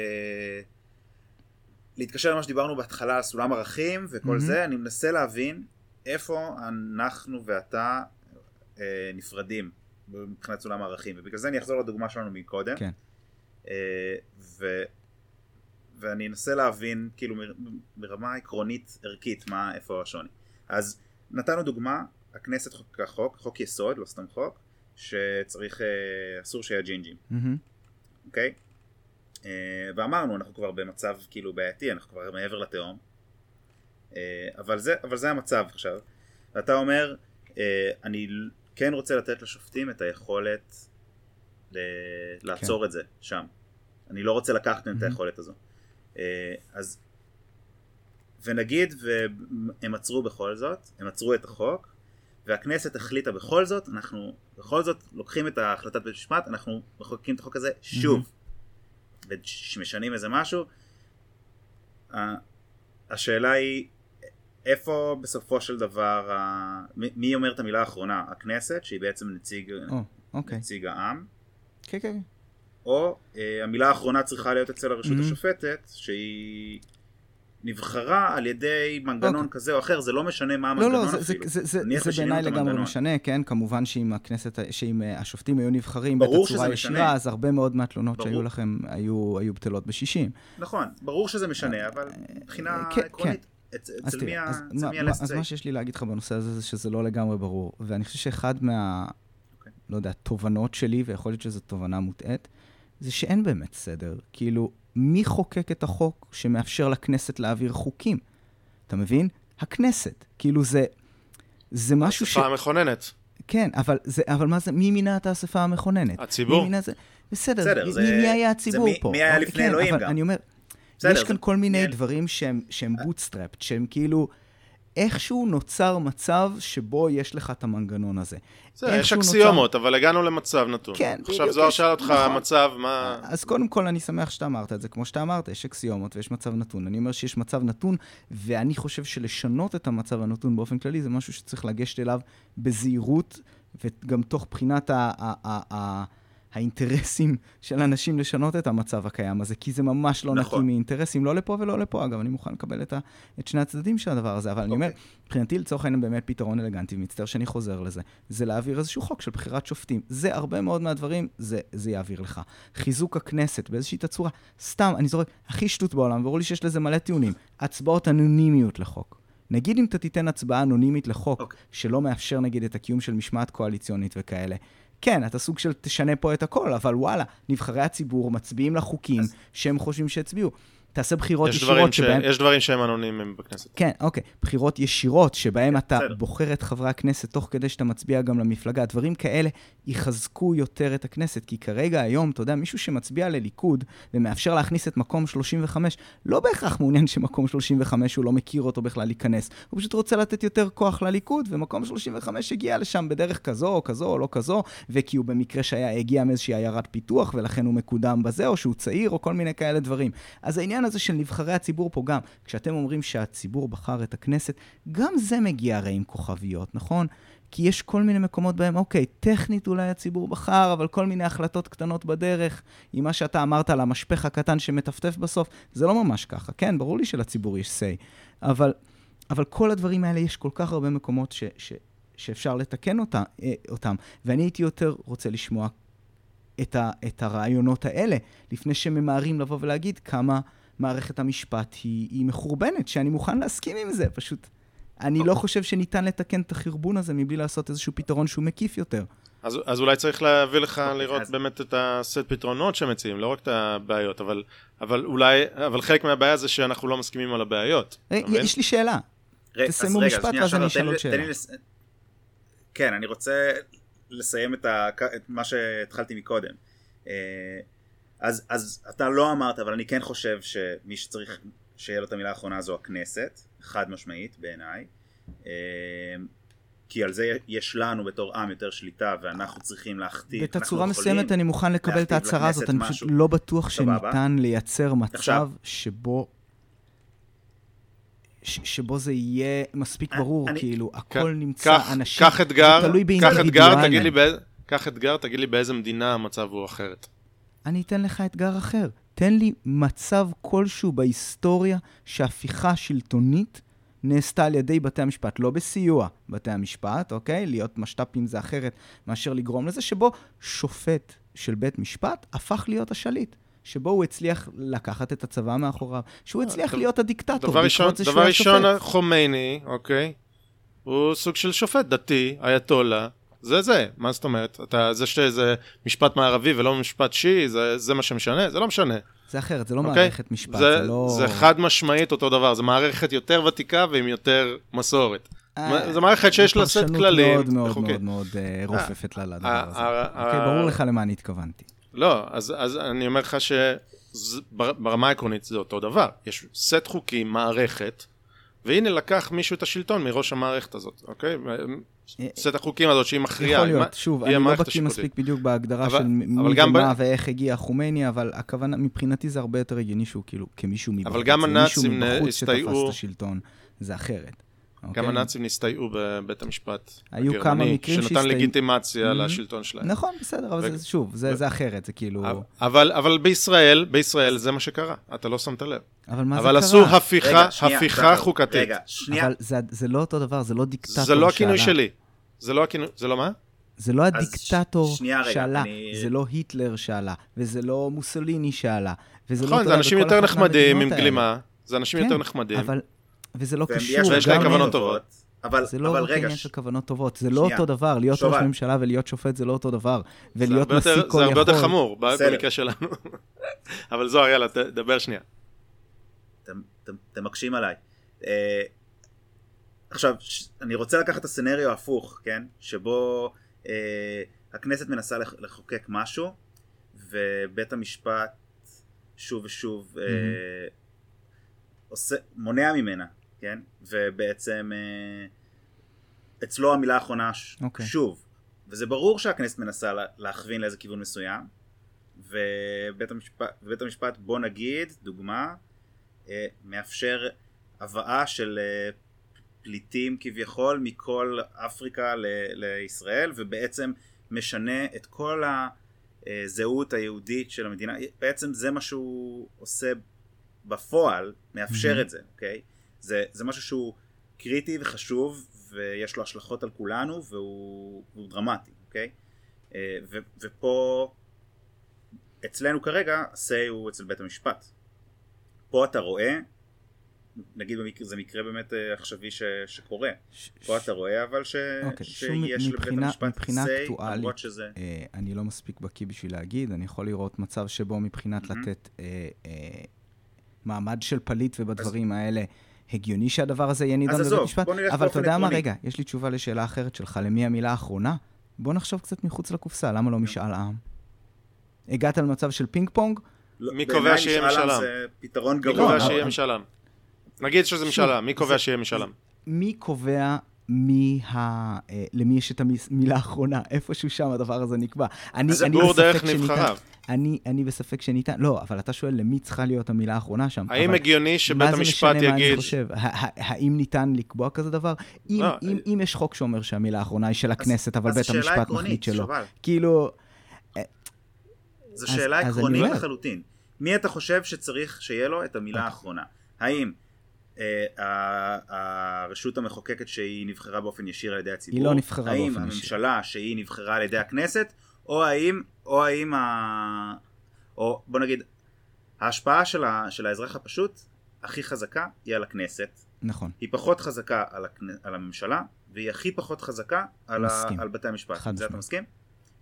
להתקשר למה שדיברנו בהתחלה על סולם ערכים וכל מהמם. זה, אני מנסה להבין איפה אנחנו ואתה אה, נפרדים מבחינת סולם הערכים, ובגלל זה אני אחזור לדוגמה שלנו מקודם, כן. אה, ו, ואני אנסה להבין כאילו מ, מרמה עקרונית ערכית מה, איפה השוני. אז נתנו דוגמה, הכנסת חוקקה חוק, חוק יסוד, לא סתם חוק, שצריך, אה, אסור שיהיה ג'ינג'ים. אוקיי? אה, ואמרנו, אנחנו כבר במצב כאילו בעייתי, אנחנו כבר מעבר לתהום. אה, אבל זה, אבל זה המצב עכשיו. ואתה אומר, אה, אני כן רוצה לתת לשופטים את היכולת ל- לעצור את זה שם. אני לא רוצה לקחת מהם את מהמם. היכולת הזו. אה, אז, ונגיד והם עצרו בכל זאת, הם עצרו את החוק, והכנסת החליטה בכל זאת, אנחנו בכל זאת לוקחים את החלטת בית המשפט, אנחנו מחוקקים את החוק הזה שוב. ומשנים איזה משהו. השאלה היא, איפה בסופו של דבר, ה- מי- אומר את המילה האחרונה? הכנסת, שהיא בעצם נציג, או, אוקיי. נציג העם, כן, כן. או אה, המילה האחרונה צריכה להיות אצל הרשות Mhm. השופטת, שהיא נבחרה על ידי מנגנון אוקיי. כזה או אחר, זה לא משנה מה לא, המנגנון לא, זה, זה, אפילו. זה, זה, זה ששינינו בעיניי לגמרי המנגנון. משנה, כן? כמובן שאם הכנסת, שאם אה, השופטים היו נבחרים בתצורה ישירה. אז הרבה מאוד מהתלונות ברור. שהיו לכם היו, היו בטלות ב-60. נכון, ברור שזה משנה, אבל מבחינה אה, כן, עקרונית, אז אצל מי ה- אז? מה שיש לי להגיד לך בנושא הזה זה שזה לא לגמרי ברור. ואני חושב שאחד מה... אוקיי. לא יודע, תובנות שלי, ויכול להיות שזו תובנה מוטעית, זה שאין באמת סדר. כאילו, מי חוקק את החוק שמאפשר לכנסת להעביר חוקים? אתה מבין? הכנסת. כאילו זה... זה משהו ש... האספה המכוננת. כן, אבל, זה, אבל מה זה, מי מינה את האספה המכוננת? הציבור. מי מינה זה? בסדר, בסדר, מי, זה- מי היה זה הציבור מי- פה? מי היה אוקיי, לפני כן, אלוהים אבל גם. אני אומר, בסדר, יש כאן זה- כל מיני מי- דברים שהם, שהם בוטסטראפט, שהם כאילו, איכשהו נוצר מצב שבו יש לך את המנגנון הזה. זה, יש איכשהו נוצר- אקסיומות, אבל הגענו למצב נתון. כן, עכשיו בדיוק, זוהר יש- שאל אותך נכון. מצב, מה... אז קודם כל, אני שמח שאתה אמרת את זה. כמו שאתה אמרת, יש אקסיומות ויש מצב נתון. אני אומר שיש מצב נתון, ואני חושב שלשנות את המצב הנתון באופן כללי זה משהו שצריך לגשת אליו בזהירות, וגם תוך בחינת ה- ה- ה- ה- האינטרסים של אנשים לשנות את המצב הקיים הזה, כי זה ממש לא נכון. נקי מאינטרסים, לא לפה ולא לפה. אגב, אני מוכן לקבל את, ה- את שני הצדדים של הדבר הזה, אבל אני אומר, אוקיי. מבחינתי לצורך העניין באמת פתרון אלגנטי, ומצטער שאני חוזר לזה, זה להעביר איזשהו חוק של בחירת שופטים. זה הרבה מאוד מהדברים, זה, זה יעביר לך. חיזוק הכנסת באיזושהי תצורה, סתם, אני זורק, הכי שטות בעולם, ברור לי שיש לזה מלא טיעונים. הצבעות אנונימיות לחוק. נגיד אם אתה תיתן הצבעה אנונימית לחוק, אוקיי. שלא מאפשר נגיד את הקיום של משמעת קואליציונית וכאלה, כן, אתה סוג של תשנה פה את הכל, אבל וואלה, נבחרי הציבור מצביעים לחוקים אז- שהם חושבים שהצביעו. תעשה בחירות יש ישירות ש... שבהן... יש דברים שהם אנונימיים בכנסת. כן, אוקיי. בחירות ישירות, שבהן אתה בסדר. בוחר את חברי הכנסת תוך כדי שאתה מצביע גם למפלגה. דברים כאלה יחזקו יותר את הכנסת, כי כרגע, היום, אתה יודע, מישהו שמצביע לליכוד ומאפשר להכניס את מקום 35, לא בהכרח מעוניין שמקום 35 הוא לא מכיר אותו בכלל להיכנס. הוא פשוט רוצה לתת יותר כוח לליכוד, ומקום 35 הגיע לשם בדרך כזו או כזו או לא כזו, וכי הוא במקרה שהגיע מאיזושהי עיירת פיתוח, ולכן הוא מקודם בזה, או שהוא צעיר, או כל מיני כאלה דברים. אז העניין הזה של נבחרי הציבור פה גם, כשאתם אומרים שהציבור בחר את הכנסת, גם זה מגיע הרי עם כוכביות, נכון? כי יש כל מיני מקומות בהם, אוקיי, טכנית אולי הציבור בחר, אבל כל מיני החלטות קטנות בדרך, עם מה שאתה אמרת על המשפך הקטן שמטפטף בסוף, זה לא ממש ככה. כן, ברור לי שלציבור יש say, אבל, אבל כל הדברים האלה, יש כל כך הרבה מקומות ש, ש, שאפשר לתקן אותה, אה, אותם, ואני הייתי יותר רוצה לשמוע את, ה, את הרעיונות האלה, לפני שממהרים לבוא ולהגיד כמה מערכת המשפט היא, היא מחורבנת, שאני מוכן להסכים עם זה, פשוט... אני לא חושב שניתן לתקן את החרבון הזה מבלי לעשות איזשהו פתרון שהוא מקיף יותר. אז, אז אולי צריך להביא לך אוקיי, לראות אז- באמת את הסט פתרונות שמציעים, לא רק את הבעיות, אבל, אבל אולי, אבל חלק מהבעיה זה שאנחנו לא מסכימים על הבעיות. אתה מבין? יש לי שאלה. ר- תסיימו רגע, משפט ואז אני אשאל עוד שאלה. לס- כן, אני רוצה לסיים את, ה... את מה שהתחלתי מקודם. אה, אז, אז אתה לא אמרת, אבל אני כן חושב שמי שצריך שיהיה לו את המילה האחרונה זו הכנסת, חד משמעית בעיניי. אה, כי על זה יש לנו בתור עם יותר שליטה ואנחנו צריכים להכתיב. בתצורה מסוימת אני מוכן לקבל את ההצהרה הזאת, אני פשוט. לא בטוח סבבה. שניתן לייצר מצב עכשיו- שבו... ש- שבו זה יהיה מספיק אני- ברור, אני- כאילו, הכל נמצא, אנשים, קח אתגר, זה תלוי קח אתגר, באינדיבידואלים. תגיד לי באיזה... קח אתגר, תגיד לי באיזה מדינה המצב הוא אחרת. אני אתן לך אתגר אחר. תן לי מצב כלשהו בהיסטוריה שהפיכה שלטונית נעשתה על ידי בתי המשפט, לא בסיוע בתי המשפט, אוקיי? להיות משת"פים זה אחרת מאשר לגרום לזה, שבו שופט של בית משפט הפך להיות השליט. שבו הוא הצליח לקחת את הצבא מאחוריו, שהוא הצליח דבר- להיות הדיקטטור, דבר ראשון, דבר ראשון. חומייני, אוקיי? הוא סוג של שופט דתי, אייתולה. זה זה, מה זאת אומרת? אתה, זה שזה משפט מערבי ולא משפט שיעי, זה, זה מה שמשנה? זה לא משנה. זה אחרת, זה לא אוקיי? מערכת משפט, זה, זה לא... זה חד משמעית אותו דבר, זה מערכת יותר ותיקה ועם יותר מסורת. אה, זו מערכת שיש לה סט פרשנות כללים מאוד מאוד וחוקים. מאוד מאוד אה, רופפת לה לדבר אה, הזה. אה, אוקיי, אה, ברור לך למה אני התכוונתי. לא, אז אני אומר לך שברמה העקרונית זה אותו דבר. יש סט חוקים, מערכת, והנה לקח מישהו את השלטון מראש המערכת הזאת, אוקיי? סט החוקים הזאת שהיא מכריעה. יכול להיות, שוב, אני לא בקיא. מספיק בדיוק בהגדרה אבל- של מי ומה ב- ואיך הגיע חומייני, אבל הכוונה, מבחינתי זה הרבה יותר הגיוני שהוא כאילו כמישהו מבחוץ. אבל גם הנאצים מישהו מבחוץ הסתייעו- שתפס את השלטון, זה אחרת. גם אוקיי? הנאצים נסתייעו בבית המשפט היו הגרמני, כמה מקרים שנתן לגיטימציה Mhm. לשלטון שלהם. נכון, בסדר, אבל ו- זה- שוב, זה ו- זה אחרת, זה כאילו... אבל, אבל בישראל, בישראל זה מה שקרה, אתה לא שמת לב. אבל מה זה אבל קרה? עשו הפיכה, רגע, שנייה, הפיכה שחר, חוקתית. רגע, שנייה. אבל זה- זה לא אותו דבר, זה לא דיקטטור זה לא הכינוי שעלה. שלי. זה לא הכינוי, זה לא מה? זה לא הדיקטטור ש- שנייה רגע, שעלה, אני- זה לא היטלר שעלה, וזה לא מוסוליני שעלה, וזה לא נכון, אתה זה אנשים יותר נחמדים עם. גלימה, זה אנשים כן, יותר נחמדים. אבל, וזה לא קשור, יש ויש להם כוונות טובות. אבל, זה לא אבל רק רגע, עניין ש- של כוונות טובות, זה לא שנייה. אותו דבר, להיות שובל. ראש ממשלה ולהיות שופט זה לא אותו דבר, ולהיות נשיא כל זה הרבה יותר יכול. חמור. במקרה שלנו. אבל זוהר, יאללה, ת- דבר שנייה. אתם, אתם, אתם מקשים עליי. אה, עכשיו, ש- אני רוצה לקחת את הסצנריו ההפוך, כן? שבו אה, הכנסת מנסה לח- לחוקק משהו, ובית המשפט שוב ושוב אה, עושה, מונע ממנה כן? ובעצם אה, אצלו המילה האחרונה ש- אוקיי. שוב. וזה ברור שהכנסת מנסה לה- להכווין לאיזה כיוון מסוים, ובית המשפט, ובית המשפט בוא נגיד, דוגמה, אה, מאפשר הבאה של אה, פליטים כביכול מכל אפריקה ל- לישראל, ובעצם משנה את כל הזהות היהודית של המדינה. בעצם זה מה שהוא עושה בפועל, מאפשר מהמם. את זה, אוקיי? זה, זה משהו שהוא קריטי וחשוב, ויש לו השלכות על כולנו, והוא, דרמטי, אוקיי? אה, ו, ופה, אצלנו כרגע, ה-say הוא אצל בית המשפט. פה אתה רואה, נגיד במקרה, זה מקרה באמת אה, עכשווי ש, שקורה. ש- פה אתה רואה אבל ש... אוקיי, שיש לבית מבחינה- המשפט מבחינה say, אקטואלית, למרות שזה... אה, אני לא מספיק בקיא בשביל להגיד, אני יכול לראות מצב שבו מבחינת מהמם. לתת אה, אה, מעמד של פליט ובדברים האלה, הגיוני שהדבר הזה יהיה נידון אז בבית עזוב, משפט. בוא נלך אבל אתה יודע מה. רגע, יש לי תשובה לשאלה אחרת שלך, למי המילה האחרונה? בוא נחשוב קצת מחוץ לקופסה, למה לא משאל עם? הגעת למצב של פינג פונג? לא, מי קובע שיהיה משאל עם? זה פתרון מי גרוע. קובע אבל- שיהיה משאל עם? נגיד שזה משאל עם, מי קובע שיהיה משאל עם? מי קובע מי ה... אה, למי יש את המילה האחרונה? איפשהו שם הדבר הזה נקבע. אני, אז אני ציבור בספק דרך נבחריו. אני, אני בספק שניתן, לא, אבל אתה שואל למי צריכה להיות המילה האחרונה שם. האם הגיוני שבית מה זה המשפט משנה מה אני יגיד... חושב? האם ניתן לקבוע כזה דבר? אם, לא, אם, אם יש חוק שאומר שהמילה האחרונה היא של הכנסת, אבל אז בית המשפט עקרונית, מחליט שלא. כאילו, זו אז- שאלה אז אני עקרונית. לחלוטין. מי אתה חושב שצריך שיהיה לו את המילה אוקיי. האחרונה? האם אה, ה- הרשות המחוקקת שהיא נבחרה באופן ישיר על ידי הציבור? היא לא נבחרה האם באופן ישיר. הממשלה שהיא נבחרה על ידי הכנסת? או האם, או האם ה... או בוא נגיד, ההשפעה של, ה... של האזרח הפשוט הכי חזקה היא על הכנסת. נכון, היא פחות חזקה על, הכ... על הממשלה, והיא הכי פחות חזקה על, ה... על בתי המשפט. חד זה אתה. מסכים?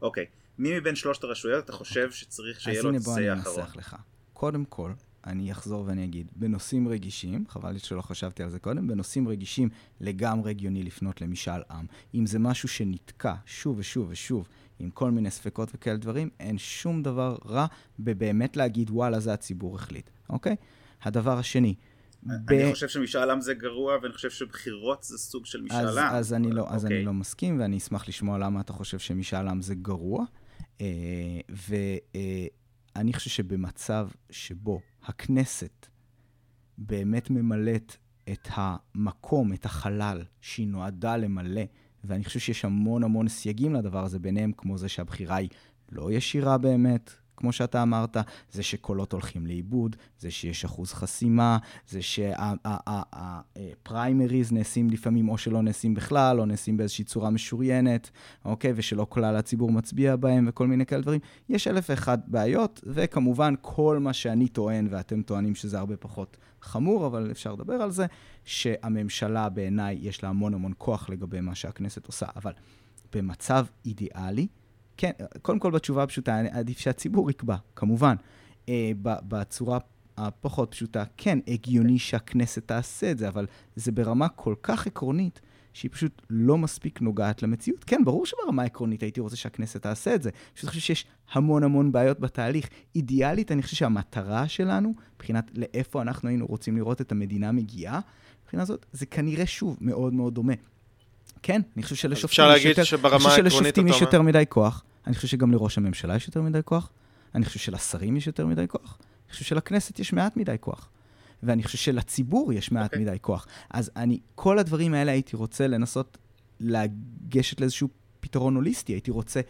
אוקיי. מי מבין שלושת הרשויות אתה חושב שצריך שיהיה אז לו הנה את בוא אני ה-say האחרון? אנסח לך. קודם כל, אני אחזור ואני אגיד, בנושאים רגישים, חבל לי שלא חשבתי על זה קודם, בנושאים רגישים לגמרי הגיוני לפנות למשאל עם. אם זה משהו שנתקע שוב ושוב ושוב עם כל מיני ספקות וכאלה דברים, אין שום דבר רע בבאמת להגיד, וואלה, זה הציבור החליט, אוקיי? הדבר השני, ב- אני חושב שמשאל עם זה גרוע, ואני חושב שבחירות זה סוג של משאל אז, עם. אז, אני לא, אז אוקיי. אני לא מסכים, ואני אשמח לשמוע למה אתה חושב שמשאל עם זה גרוע. אה, ואני חושב שבמצב שבו הכנסת באמת ממלאת את המקום, את החלל שהיא נועדה למלא, ואני חושב שיש המון המון סייגים לדבר הזה, ביניהם כמו זה שהבחירה היא לא ישירה באמת, כמו שאתה אמרת, זה שקולות הולכים לאיבוד, זה שיש אחוז חסימה, זה שהפריימריז נעשים לפעמים או שלא נעשים בכלל, או נעשים באיזושהי צורה משוריינת, אוקיי? ושלא כלל הציבור מצביע בהם וכל מיני כאלה דברים. יש אלף ואחד בעיות, וכמובן כל מה שאני טוען, ואתם טוענים שזה הרבה פחות חמור, אבל אפשר לדבר על זה, שהממשלה בעיניי יש לה המון המון כוח לגבי מה שהכנסת עושה, אבל במצב אידיאלי, כן, קודם כל בתשובה הפשוטה, עדיף שהציבור יקבע, כמובן. אה, בצורה הפחות פשוטה, כן, הגיוני שהכנסת תעשה את זה, אבל זה ברמה כל כך עקרונית, שהיא פשוט לא מספיק נוגעת למציאות. כן, ברור שברמה העקרונית הייתי רוצה שהכנסת תעשה את זה. פשוט חושב שיש המון המון בעיות בתהליך. אידיאלית, אני חושב שהמטרה שלנו, מבחינת לאיפה אנחנו היינו רוצים לראות את המדינה מגיעה, מבחינה זאת, זה כנראה שוב מאוד מאוד דומה. כן, אני חושב שלשופטים יש יותר... שברמה חושב שלשופטים יש יותר מדי כוח. אני חושב שגם לראש הממשלה יש יותר מדי כוח. אני חושב שלשרים יש יותר מדי כוח. אני חושב שלכנסת יש מעט מדי כוח. ואני חושב שלציבור יש מעט אוקיי. מדי כוח. אז אני, כל הדברים האלה הייתי רוצה לנסות לגשת לאיזשהו פתרון הוליסטי. הייתי רוצה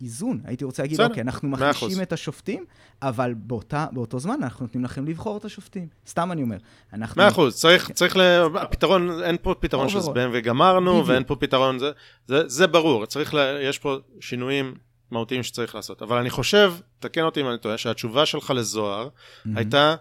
איזון. הייתי רוצה להגיד, אוקיי, אנחנו מאה אחוז. מחלישים את השופטים, אבל באותה, באותו זמן אנחנו נותנים לכם לבחור את השופטים. סתם אני אומר. אנחנו... מאה אחוז, צריך, צריך ל... הפתרון, אין פה פתרון של. זבנג וגמרנו, בדיוק. ואין פה פתרון, זה, זה, זה ברור, צריך ל... יש פה שינויים מהותיים שצריך לעשות. אבל אני חושב, תקן אותי אם אני טועה, שהתשובה שלך לזוהר מהמם. הייתה,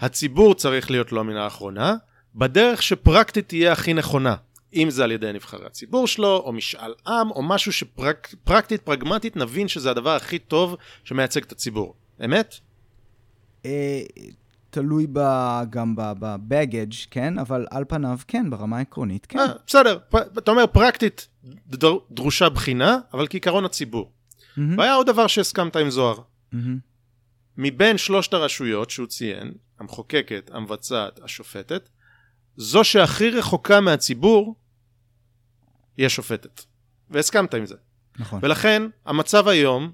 הציבור צריך להיות לא מילה אחרונה, בדרך שפרקטית תהיה הכי נכונה. אם זה על ידי נבחרי הציבור שלו, או משאל עם, או משהו שפרקטית, פרגמטית, נבין שזה הדבר הכי טוב שמייצג את הציבור. אמת? אה, תלוי ב, גם בבגאג', כן? אבל על פניו, כן, ברמה העקרונית, כן. אה, בסדר, פ- אתה אומר פרקטית דר- דרושה בחינה, אבל כעיקרון הציבור. מהמם, והיה עוד דבר שהסכמת עם זוהר. מהמם. מבין שלושת הרשויות שהוא ציין, המחוקקת, המבצעת, השופטת, זו שהכי רחוקה מהציבור, היא השופטת. והסכמת עם זה. נכון. ולכן, המצב היום,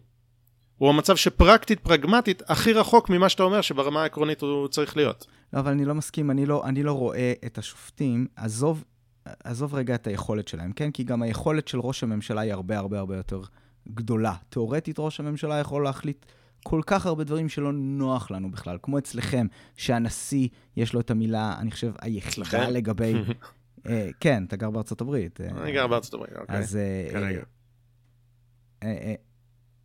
הוא המצב שפרקטית, פרגמטית, הכי רחוק ממה שאתה אומר שברמה העקרונית הוא צריך להיות. לא, אבל אני לא מסכים, אני לא, אני לא רואה את השופטים, עזוב, עזוב רגע את היכולת שלהם, כן? כי גם היכולת של ראש הממשלה היא הרבה הרבה הרבה יותר גדולה. תאורטית ראש הממשלה יכול להחליט כל כך הרבה דברים שלא נוח לנו בכלל, כמו אצלכם, שהנשיא, יש לו את המילה, אני חושב, היחידה? לגבי... אה, כן, אתה גר בארצות הברית. אה, אני גר בארצות הברית, אוקיי. אז... אה, כרגע.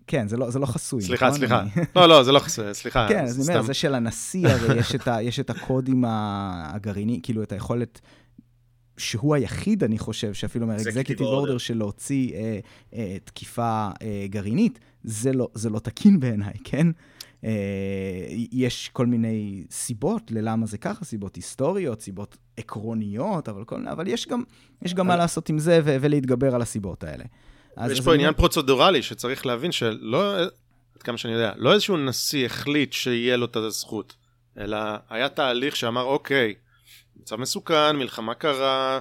כן, זה לא, זה לא חסוי. סליחה, נכון? סליחה. אני- לא, לא, זה לא חסר, סליחה. כן, אז אני אומר. זה של הנשיא, הרי יש את, ה, יש את הקודים הגרעיני, כאילו את היכולת, שהוא היחיד, אני חושב, שאפילו מהאקזקיוטיב order. אורדר של להוציא אה, אה, תקיפה אה, גרעינית, זה לא, זה לא תקין בעיניי, כן? אה, יש כל מיני סיבות ללמה זה ככה, סיבות היסטוריות, סיבות עקרוניות, אבל, כל, אבל יש גם, יש גם מה לעשות עם זה ו- ולהתגבר על הסיבות האלה. יש פה אני עניין פרוצדורלי שצריך להבין שלא, עד כמה שאני יודע, לא איזשהו נשיא החליט שיהיה לו את הזכות, אלא היה תהליך שאמר, אוקיי, מצב מסוכן, מלחמה קרה,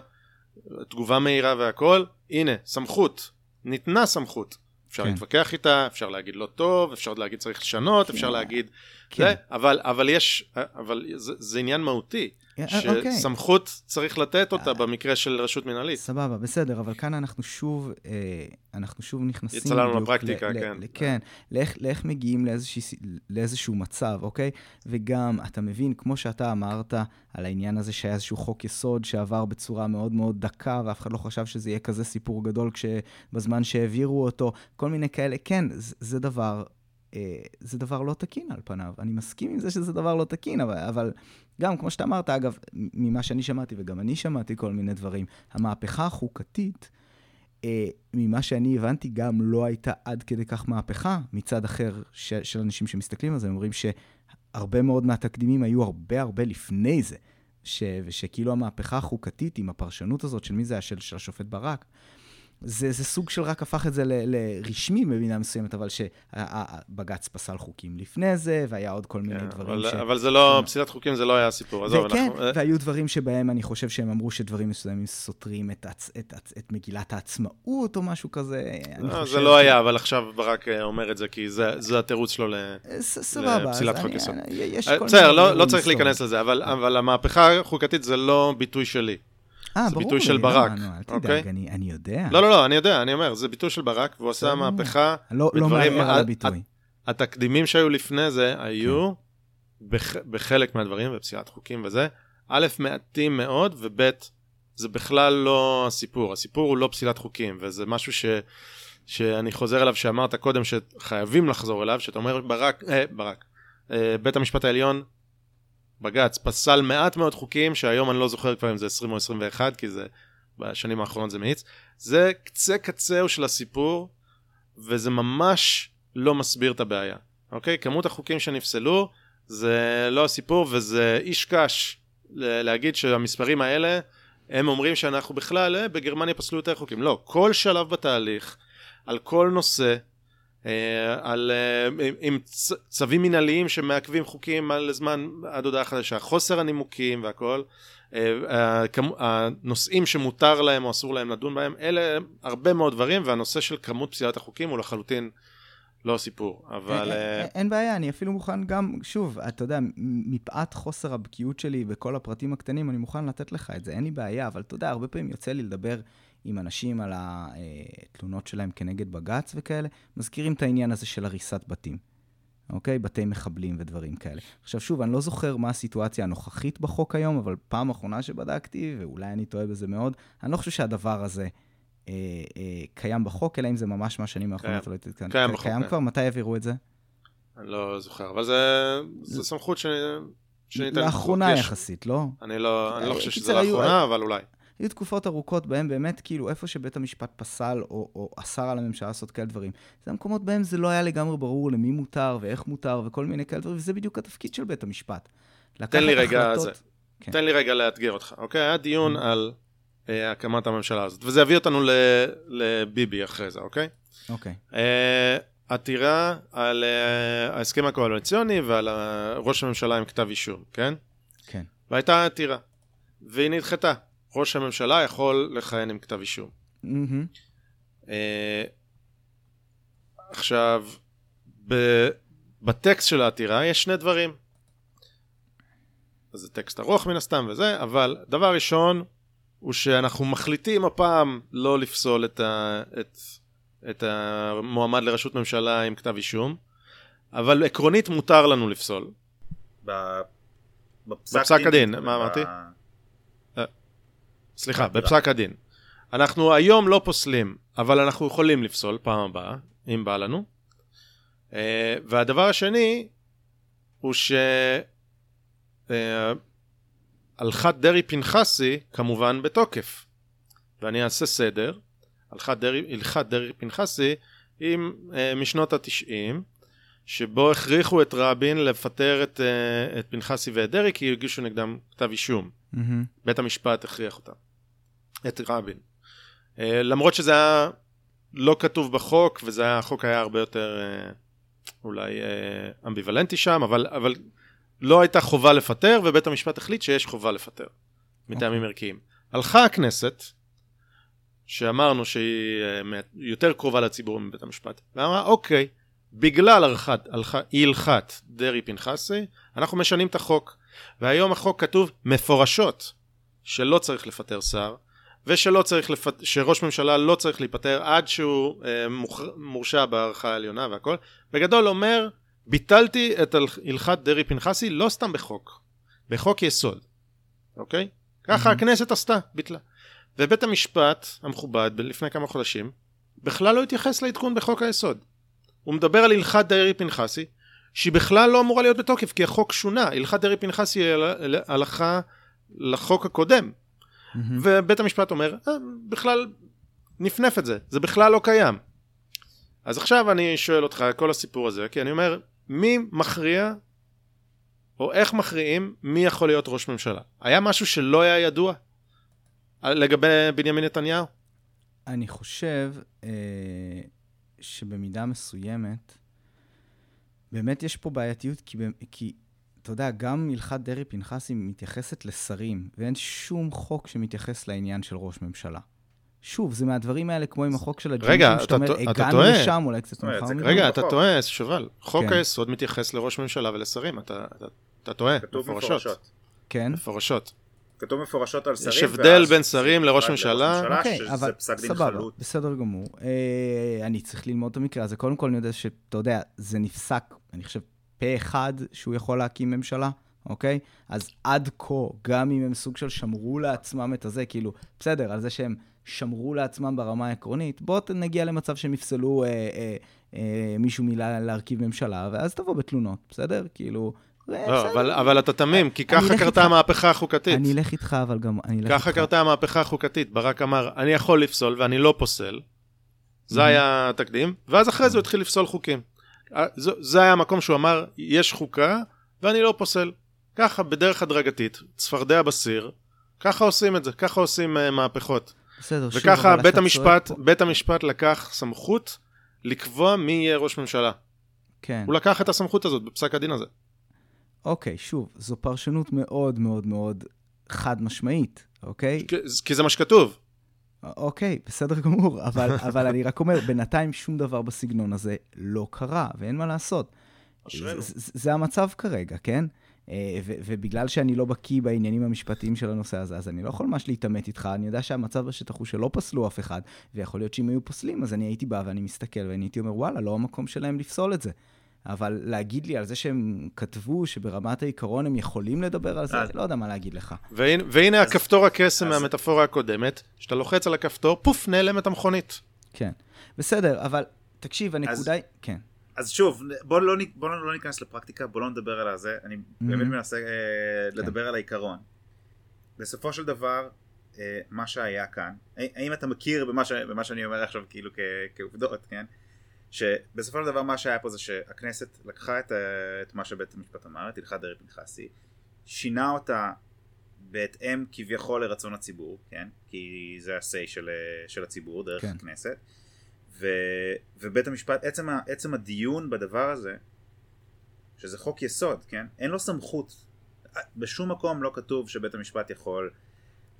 תגובה מהירה והכל, הנה, סמכות, ניתנה סמכות. אפשר כן. להתווכח איתה, אפשר להגיד לא טוב, אפשר להגיד צריך לשנות, אפשר להגיד... כן. זה, אבל, אבל יש, אבל זה, זה עניין מהותי, אה, אוקיי. שסמכות צריך לתת אותה במקרה של רשות מנהלית. סבבה, בסדר, אבל כאן אנחנו שוב, אה, אנחנו שוב נכנסים... יצא לנו לפרקטיקה, ל- כן. ל- כן, לאיך, לאיך מגיעים לאיזושהי, ס- לאיזשהו מצב, אוקיי? וגם, אתה מבין, כמו שאתה אמרת על העניין הזה שהיה איזשהו חוק יסוד שעבר בצורה מאוד מאוד דקה, ואף אחד לא חשב שזה יהיה כזה סיפור גדול כשבזמן שהעבירו אותו, כל מיני כאלה, כן, זה, זה דבר... אה, זה דבר לא תקין על פניו. אני מסכים עם זה שזה דבר לא תקין, אבל, אבל גם, כמו שאתה אמרת, אגב, ממה שאני שמעתי, וגם אני שמעתי כל מיני דברים, המהפכה החוקתית, אה, ממה שאני הבנתי, גם לא הייתה עד כדי כך מהפכה מצד אחר ש, של אנשים שמסתכלים על זה, הם אומרים שהרבה מאוד מהתקדימים היו הרבה הרבה לפני זה, ש, ושכאילו המהפכה החוקתית עם הפרשנות הזאת של מי זה היה, של, של השופט ברק, זה, זה סוג של רק הפך את זה ל- לרשמי במידה מסוימת, אבל שבג"ץ פסל חוקים לפני זה, והיה עוד כל מיני כן, דברים אבל, ש... אבל זה לא, כן. פסילת חוקים זה לא היה הסיפור, עזוב, וכן, אנחנו... אה, והיו דברים שבהם אני חושב שהם אמרו שדברים מסוימים סותרים את, הצ... את, את, את מגילת העצמאות או משהו כזה. לא, זה לא היה, אבל עכשיו ברק אה, אומר את זה, כי זה, זה התירוץ שלו ל... לפסילת חוק יסוד. בסדר, לא, לא צריך. להיכנס לזה, אבל, אבל המהפכה החוקתית זה לא ביטוי שלי. אה, זה ברור ביטוי לי, של לא, ברק, נו, אל אוקיי? תדאג, אני אני יודע. לא, לא, לא, אני יודע, אני אומר, זה ביטוי של ברק, והוא עשה. מהפכה. לא לא מערער על הביטוי. התקדימים שהיו לפני זה היו, כן. בח, בחלק מהדברים, בפסילת חוקים וזה, א', מעטים מאוד, וב', זה בכלל לא הסיפור. הסיפור הוא לא פסילת חוקים, וזה משהו ש... שאני חוזר אליו, שאמרת קודם שחייבים לחזור אליו, שאתה אומר ברק, אה, ברק, אה, בית המשפט העליון, בג"ץ, פסל מעט מאוד חוקים, שהיום אני לא זוכר כבר אם זה 20 או 21, כי זה, בשנים האחרונות זה מאיץ. זה קצה קצהו של הסיפור, וזה ממש לא מסביר את הבעיה, אוקיי? כמות החוקים שנפסלו, זה לא הסיפור, וזה איש קש להגיד שהמספרים האלה, הם אומרים שאנחנו בכלל, אה, בגרמניה פסלו יותר חוקים. לא, כל שלב בתהליך, על כל נושא, על, אה, עם, צווים מנהליים שמעכבים חוקים על זמן עד הודעה חדשה, חוסר הנימוקים והכל, אה, הנושאים שמותר להם או אסור להם לדון בהם, אלה הרבה מאוד דברים, והנושא של כמות פסילת החוקים הוא לחלוטין לא הסיפור, אבל... אין- אה, אין- אין בעיה, אני אפילו מוכן גם, שוב, אתה יודע, מפאת חוסר הבקיאות שלי בכל הפרטים הקטנים, אני מוכן לתת לך את זה, אין לי בעיה, אבל אתה יודע, הרבה פעמים יוצא לי לדבר עם אנשים על התלונות שלהם כנגד בג"ץ וכאלה, מזכירים את העניין הזה של הריסת בתים. אוקיי? בתי מחבלים ודברים כאלה. עכשיו, שוב, אני לא זוכר מה הסיטואציה הנוכחית בחוק היום, אבל פעם אחרונה שבדקתי, ואולי אני טועה בזה מאוד, אני לא חושב שהדבר הזה אה, אה, קיים בחוק, אלא אם זה ממש מהשנים האחרונות. קיים. לא יודעת, כאן- קיים בחוק, קיים כן. כבר? מתי העבירו את זה? אני לא זוכר, אבל זה, זה סמכות ש... שניתנת. לאחרונה יש- יחסית, לא? אני לא, אני לא אה, חושב שזה לאחרונה, אבל אולי. היו תקופות ארוכות בהם באמת, כאילו, איפה שבית המשפט פסל או, או אסר על הממשלה לעשות כאלה דברים, זה המקומות בהם זה לא היה לגמרי ברור למי מותר ואיך מותר וכל מיני כאלה דברים, וזה בדיוק התפקיד של בית המשפט. תן לי רגע החלטות- זה. כן. תן לי רגע לאתגר אותך, אוקיי? היה דיון על אה, הקמת הממשלה הזאת, וזה יביא אותנו ל- לביבי אחרי זה, אוקיי? אוקיי. אה, עתירה על אה, ההסכם הקואליציוני ועל ה- ראש הממשלה עם כתב אישום, כן? כן. והייתה עתירה. והיא נדחתה. ראש הממשלה יכול לכהן עם כתב אישום. אה, עכשיו, ב- בטקסט של העתירה יש שני דברים. אז זה טקסט ארוך מן הסתם וזה, אבל דבר ראשון הוא שאנחנו מחליטים הפעם לא לפסול את, ה- את, את המועמד לראשות ממשלה עם כתב אישום, אבל עקרונית מותר לנו לפסול. ב- בפסק, בפסק הדין, ב- מה אמרתי? ב- סליחה. בפסק הדין. אנחנו היום לא פוסלים, אבל אנחנו יכולים לפסול פעם הבאה, אם בא לנו. אה, והדבר השני הוא ש... אה, דרעי פנחסי כמובן בתוקף. ואני אעשה סדר. הלכת דרעי, הלכת דרעי פנחסי היא אה, משנות התשעים, שבו הכריחו את רבין לפטר את, את פנחסי ואת דרעי כי הגישו נגדם כתב אישום. מהמם. בית המשפט הכריח אותם. את רבין. אה, למרות שזה היה לא כתוב בחוק, וזה היה, החוק היה הרבה יותר אה, אולי אה, אמביוולנטי שם, אבל, אבל לא הייתה חובה לפטר, ובית המשפט החליט שיש חובה לפטר, מטעמים ערכיים. הלכה הכנסת, שאמרנו שהיא יותר קרובה לציבור מבית המשפט, ואמרה, אוקיי, בגלל הלכת, הלכת דרעי פנחסי, אנחנו משנים את החוק. והיום החוק כתוב מפורשות שלא צריך לפטר שר, ושלא צריך לפט... שראש ממשלה לא צריך להיפטר עד שהוא אה, מוכ... מורשע בערכה העליונה והכל. בגדול אומר, ביטלתי את הל- הלכת דרעי פנחסי לא סתם בחוק, בחוק יסוד, אוקיי? ככה Mhm. הכנסת עשתה, ביטלה. ובית המשפט המכובד לפני כמה חודשים בכלל לא התייחס לעדכון בחוק היסוד. הוא מדבר על הלכת דרעי פנחסי, שהיא בכלל לא אמורה להיות בתוקף, כי החוק שונה. הלכת דרעי פנחסי היא הל- הלכה לחוק הקודם. מהמם. ובית המשפט אומר, אה, בכלל נפנף את זה, זה בכלל לא קיים. אז עכשיו אני שואל אותך כל הסיפור הזה, כי אני אומר, מי מכריע, או איך מכריעים, מי יכול להיות ראש ממשלה? היה משהו שלא היה ידוע לגבי בנימין נתניהו? אני חושב אה, שבמידה מסוימת, באמת יש פה בעייתיות, כי, כי אתה יודע, גם הלכת דרעי פנחסי מתייחסת לשרים, ואין שום חוק שמתייחס לעניין של ראש ממשלה. שוב, זה מהדברים האלה, כמו עם החוק של הג'ינג'ים, רגע, שאתה אתה אומר, הגענו. לשם, אולי קצת אומרת, מאוחר מדי. רגע. אתה טועה, שובל. חוק כן. היסוד מתייחס לראש ממשלה ולשרים, אתה, אתה, אתה טועה, כתוב מפורשות. כן, מפורשות. כתוב מפורשות על שרים. יש הבדל בין שרים לראש ממשלה. אוקיי, שזה אבל פסק דין סבבה, חלוט. בסדר גמור. אה, אני צריך ללמוד את המקרה הזה. קודם כל, אני יודע שאתה יודע, זה נפסק, אני חושב, פה אחד שהוא יכול להקים ממשלה, אוקיי? אז עד כה, גם אם הם סוג של שמרו לעצמם את הזה, כאילו, בסדר, על זה שהם שמרו לעצמם ברמה העקרונית, בוא ת- נגיע למצב שהם יפסלו אה, אה, אה, מישהו מלהרכיב ממשלה, ואז תבוא בתלונות, בסדר? כאילו... אה, לא. אבל, אבל אתה תמים, כי ככה קרתה. המהפכה החוקתית. אני אלך איתך, אבל גם... אני אלך ככה. קרתה המהפכה החוקתית. ברק אמר, אני יכול לפסול ואני לא פוסל. זה. היה התקדים, ואז אחרי זה הוא התחיל לפסול חוקים. אה, זה, היה המקום שהוא אמר, יש חוקה ואני לא פוסל. ככה, בדרך הדרגתית, צפרדע בסיר, ככה עושים את זה, ככה עושים uh, מהפכות. בסדר, וככה בית המשפט, פה- בית המשפט לקח סמכות לקבוע מי יהיה ראש ממשלה. כן. הוא לקח את הסמכות הזאת בפסק הדין הזה. אוקיי, שוב, זו פרשנות מאוד מאוד מאוד חד משמעית, אוקיי? כי- כי זה מה שכתוב. אוקיי, בסדר גמור, אבל, אבל אני רק אומר, בינתיים שום דבר בסגנון הזה לא קרה, ואין מה לעשות. זה, זה, זה המצב כרגע, כן? אה, ו- ובגלל שאני לא בקיא בעניינים המשפטיים של הנושא הזה, אז אני לא יכול ממש להתעמת איתך. אני יודע שהמצב בשטח הוא שלא פסלו אף אחד, ויכול להיות שאם היו פוסלים, אז אני הייתי בא ואני מסתכל, ואני הייתי אומר, וואלה, לא המקום שלהם לפסול את זה. אבל להגיד לי על זה שהם כתבו שברמת העיקרון הם יכולים לדבר על זה, אז- לא יודע מה להגיד לך. והנה, והנה אז- הכפתור הקסם אז- מהמטאפורה הקודמת, שאתה לוחץ על הכפתור, פוף, נעלמת המכונית. כן. בסדר, אבל תקשיב, הנקודה היא... כן. אז שוב, בואו לא, בוא לא ניכנס לפרקטיקה, בואו לא נדבר על הזה, אני באמת Mhm. מנסה אה, לדבר על העיקרון. בסופו של דבר, אה, מה שהיה כאן, ה- האם אתה מכיר במה, ש, במה שאני אומר עכשיו כאילו כ, כעובדות, כן? שבסופו של דבר מה שהיה פה זה שהכנסת לקחה את, ה- את מה שבית המשפט אמר, את הלכת דרעי פנחסי, שינה אותה בהתאם כביכול לרצון הציבור, כן? כי זה ה-say של, אה, של הציבור דרך כן. הכנסת. ו, ובית המשפט, עצם, ה, עצם הדיון בדבר הזה, שזה חוק יסוד, כן? אין לו סמכות. בשום מקום לא כתוב שבית המשפט יכול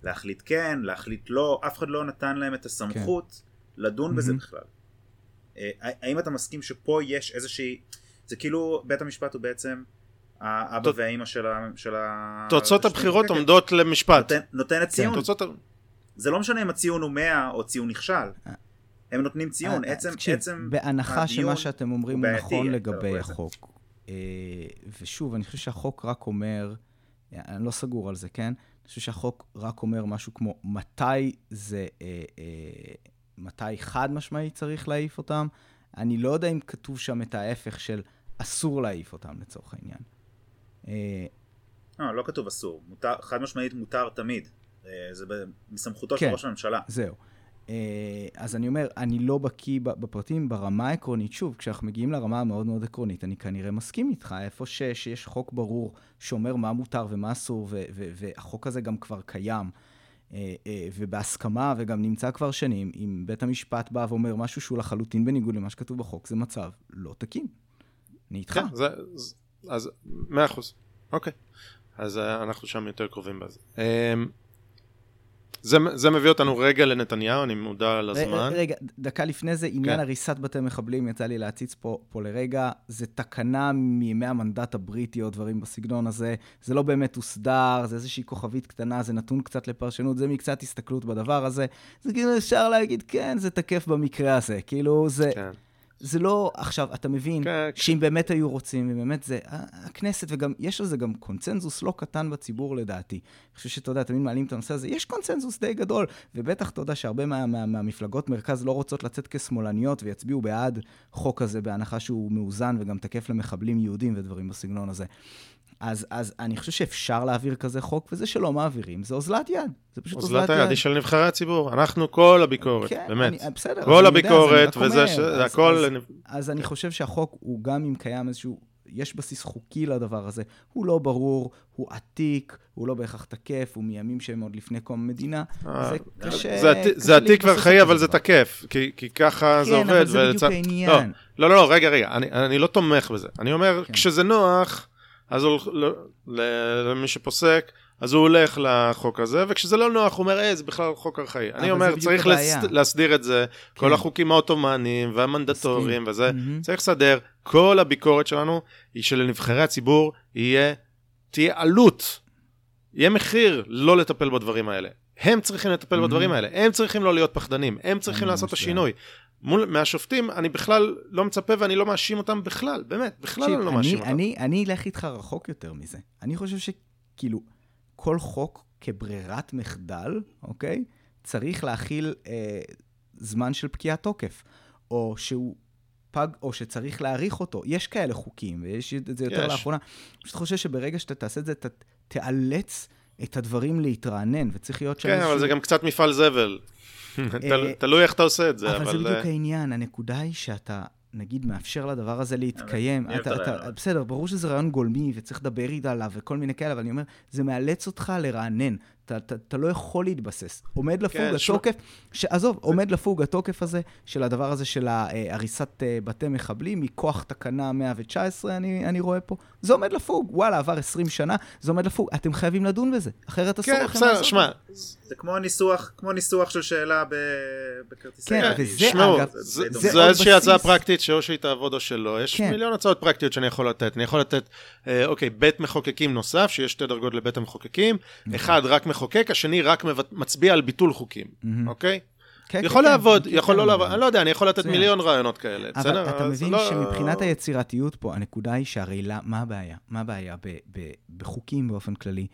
להחליט כן, להחליט לא, אף אחד לא נתן להם את הסמכות לדון בזה מהמם. בכלל. אה, האם אתה מסכים שפה יש איזושהי, זה כאילו בית המשפט הוא בעצם האבא תוצ- והאימא של ה... של ה- תוצאות הבחירות כן, כן. עומדות למשפט. נותן- נותנת ציון, תוצאות ה- זה לא משנה אם הציון הוא 100 או ציון נכשל, אה. הם נותנים ציון, אה, עצם, תקשיב, עצם בהנחה הדיון שמה שאתם אומרים הוא נכון אתה לגבי. החוק. ושוב, אני חושב שהחוק רק אומר, אני לא סגור על זה, כן? אני חושב שהחוק רק אומר משהו כמו מתי זה, אה, אה, מתי חד משמעית צריך להעיף אותם. אני לא יודע אם כתוב שם את ההפך של אסור להעיף אותם לצורך העניין. לא, לא כתוב אסור, מותר, חד משמעית מותר תמיד, אה, זה מסמכותו של כן. ראש הממשלה. זהו. אז אני אומר, אני לא בקיא בפרטים ברמה העקרונית. שוב, כשאנחנו מגיעים לרמה המאוד מאוד עקרונית, אני כנראה מסכים איתך, איפה ש, שיש חוק ברור שאומר מה מותר ומה אסור, והחוק הזה גם כבר קיים, ובהסכמה, וגם נמצא כבר שנים, אם בית המשפט בא ואומר משהו שהוא לחלוטין בניגוד למה שכתוב בחוק, זה מצב לא תקין. אני איתך. כן, זה, אז מאה אחוז. אוקיי. אז אה, אנחנו שם יותר קרובים בזה. זה, זה מביא אותנו רגע לנתניהו, אני מודע לזמן. רגע, דקה לפני זה, עניין כן. הריסת בתי מחבלים, יצא לי להציץ פה, פה לרגע, זה תקנה מימי המנדט הבריטי או דברים בסגנון הזה, זה לא באמת הוסדר, זה איזושהי כוכבית קטנה, זה נתון קצת לפרשנות, זה מקצת הסתכלות בדבר הזה. זה כאילו אפשר להגיד, כן, זה תקף במקרה הזה. כאילו, זה, כן. זה לא, עכשיו, אתה מבין, כן, שאם באמת היו רוצים, ובאמת זה, הכנסת, וגם, יש על זה גם קונצנזוס לא קטן בציבור לדעתי. אני חושב שאתה יודע, תמיד מעלים את הנושא הזה, יש קונצנזוס די גדול, ובטח, אתה יודע, שהרבה מה, מה, מהמפלגות מרכז לא רוצות לצאת כשמאלניות ויצביעו בעד חוק הזה, בהנחה שהוא מאוזן וגם תקף למחבלים יהודים ודברים בסגנון הזה. אז, אז אני חושב שאפשר להעביר כזה חוק, וזה שלא מעבירים, זה אוזלת יד. זה פשוט אוזלת יד. אוזלת היד היא של נבחרי הציבור, אנחנו כל הביקורת, כן, באמת. אני, בסדר, כל אני יודע, אני הביקורת, רק וזה ש- אז- זה הכל... אז- לנב- אז אני חושב שהחוק הוא גם אם קיים איזשהו, יש בסיס חוקי לדבר הזה, הוא לא ברור, הוא עתיק, הוא לא בהכרח תקף, הוא מימים שהם עוד לפני קום המדינה. אה, זה קשה, זה קשה זה עתיק להתבסס וארכאי, אבל זה. תקף, כי- כי ככה זה כן, עובד. אבל זה בדיוק ולצד- העניין. לא, לא, לא, רגע, רגע, אני, אני לא תומך בזה. אני אומר, כן. כשזה נוח, אז הוא, ל- ל- למי שפוסק, אז הוא הולך לחוק הזה, וכשזה לא נוח, הוא אומר, אה, זה בכלל חוק ארכאי. אני אומר, צריך. לס, להסדיר את זה, כל כן. החוקים העות'מאניים והמנדטוריים. וזה, מהמם. צריך לסדר. כל הביקורת שלנו היא שלנבחרי הציבור יהיה, תהיה עלות, יהיה מחיר לא לטפל בדברים האלה. הם צריכים לטפל Mhm. בדברים האלה, הם צריכים לא להיות פחדנים, הם צריכים לעשות את השינוי. מול, מהשופטים אני בכלל לא מצפה ואני לא מאשים אותם בכלל, באמת, בכלל תקשיב, אני לא אני- מאשים אותם. אני, אני אלך איתך רחוק יותר מזה. אני חושב שכאילו, כל חוק כברירת מחדל, אוקיי? צריך להכיל אה, זמן של פקיעת תוקף. או שהוא פג, או שצריך להאריך אותו. יש כאלה חוקים, ויש את זה יותר יש. לאחרונה. אני פשוט חושב שברגע שאתה תעשה את זה, אתה תיאלץ את הדברים להתרענן, וצריך להיות שם כן, אבל זה גם קצת מפעל זבל. תל- תלוי איך אתה עושה את זה, אבל זה אבל... בדיוק אה, העניין, הנקודה היא שאתה, נגיד, מאפשר לדבר הזה להתקיים. אתה, את אתה. בסדר, ברור שזה רעיון גולמי וצריך לדבר איתה עליו וכל מיני כאלה, אבל אני אומר, זה מאלץ אותך לרענן. אתה, אתה, אתה לא יכול להתבסס. עומד לפוג כן, שמע- התוקף, ש... עזוב, עומד לפוג התוקף הזה של הדבר הזה של אה, הריסת אה, בתי מחבלים מכוח תקנה 119, אני, אני רואה פה. זה עומד לפוג. וואלה, עבר 20 שנה, זה עומד לפוג. אתם חייבים לדון בזה, אחרת אסור כן, לכם בסדר, לעשות שמע, את זה. זה כמו ניסוח, כמו ניסוח של שאלה ב... בכרטיסי כן. וזה שמעו, אגב, זה- זה זה זה עוד איזושהי הצעה. פרקטית שאו שהיא תעבוד או שלא. יש כן. מיליון הצעות פרקטיות שאני יכול לתת. אני יכול לתת, אה, אוקיי, בית מחוקקים נוסף, שיש שתי דרגות לבית המחוקקים. נכון. אחד רק מחוקק, השני רק מצביע על ביטול חוקים. אוקיי? כן, יכול כן, כן, לעבוד, כן, יכול כן, לא אבל- לעבוד, אני לא יודע, אני יכול לתת. מיליון רעיונות כאלה. אבל בסדר? אתה אז מבין לא- שמבחינת היצירתיות פה, הנקודה היא שהרי לא- מה הבעיה? מה הבעיה ב- ב- בחוקים באופן כללי?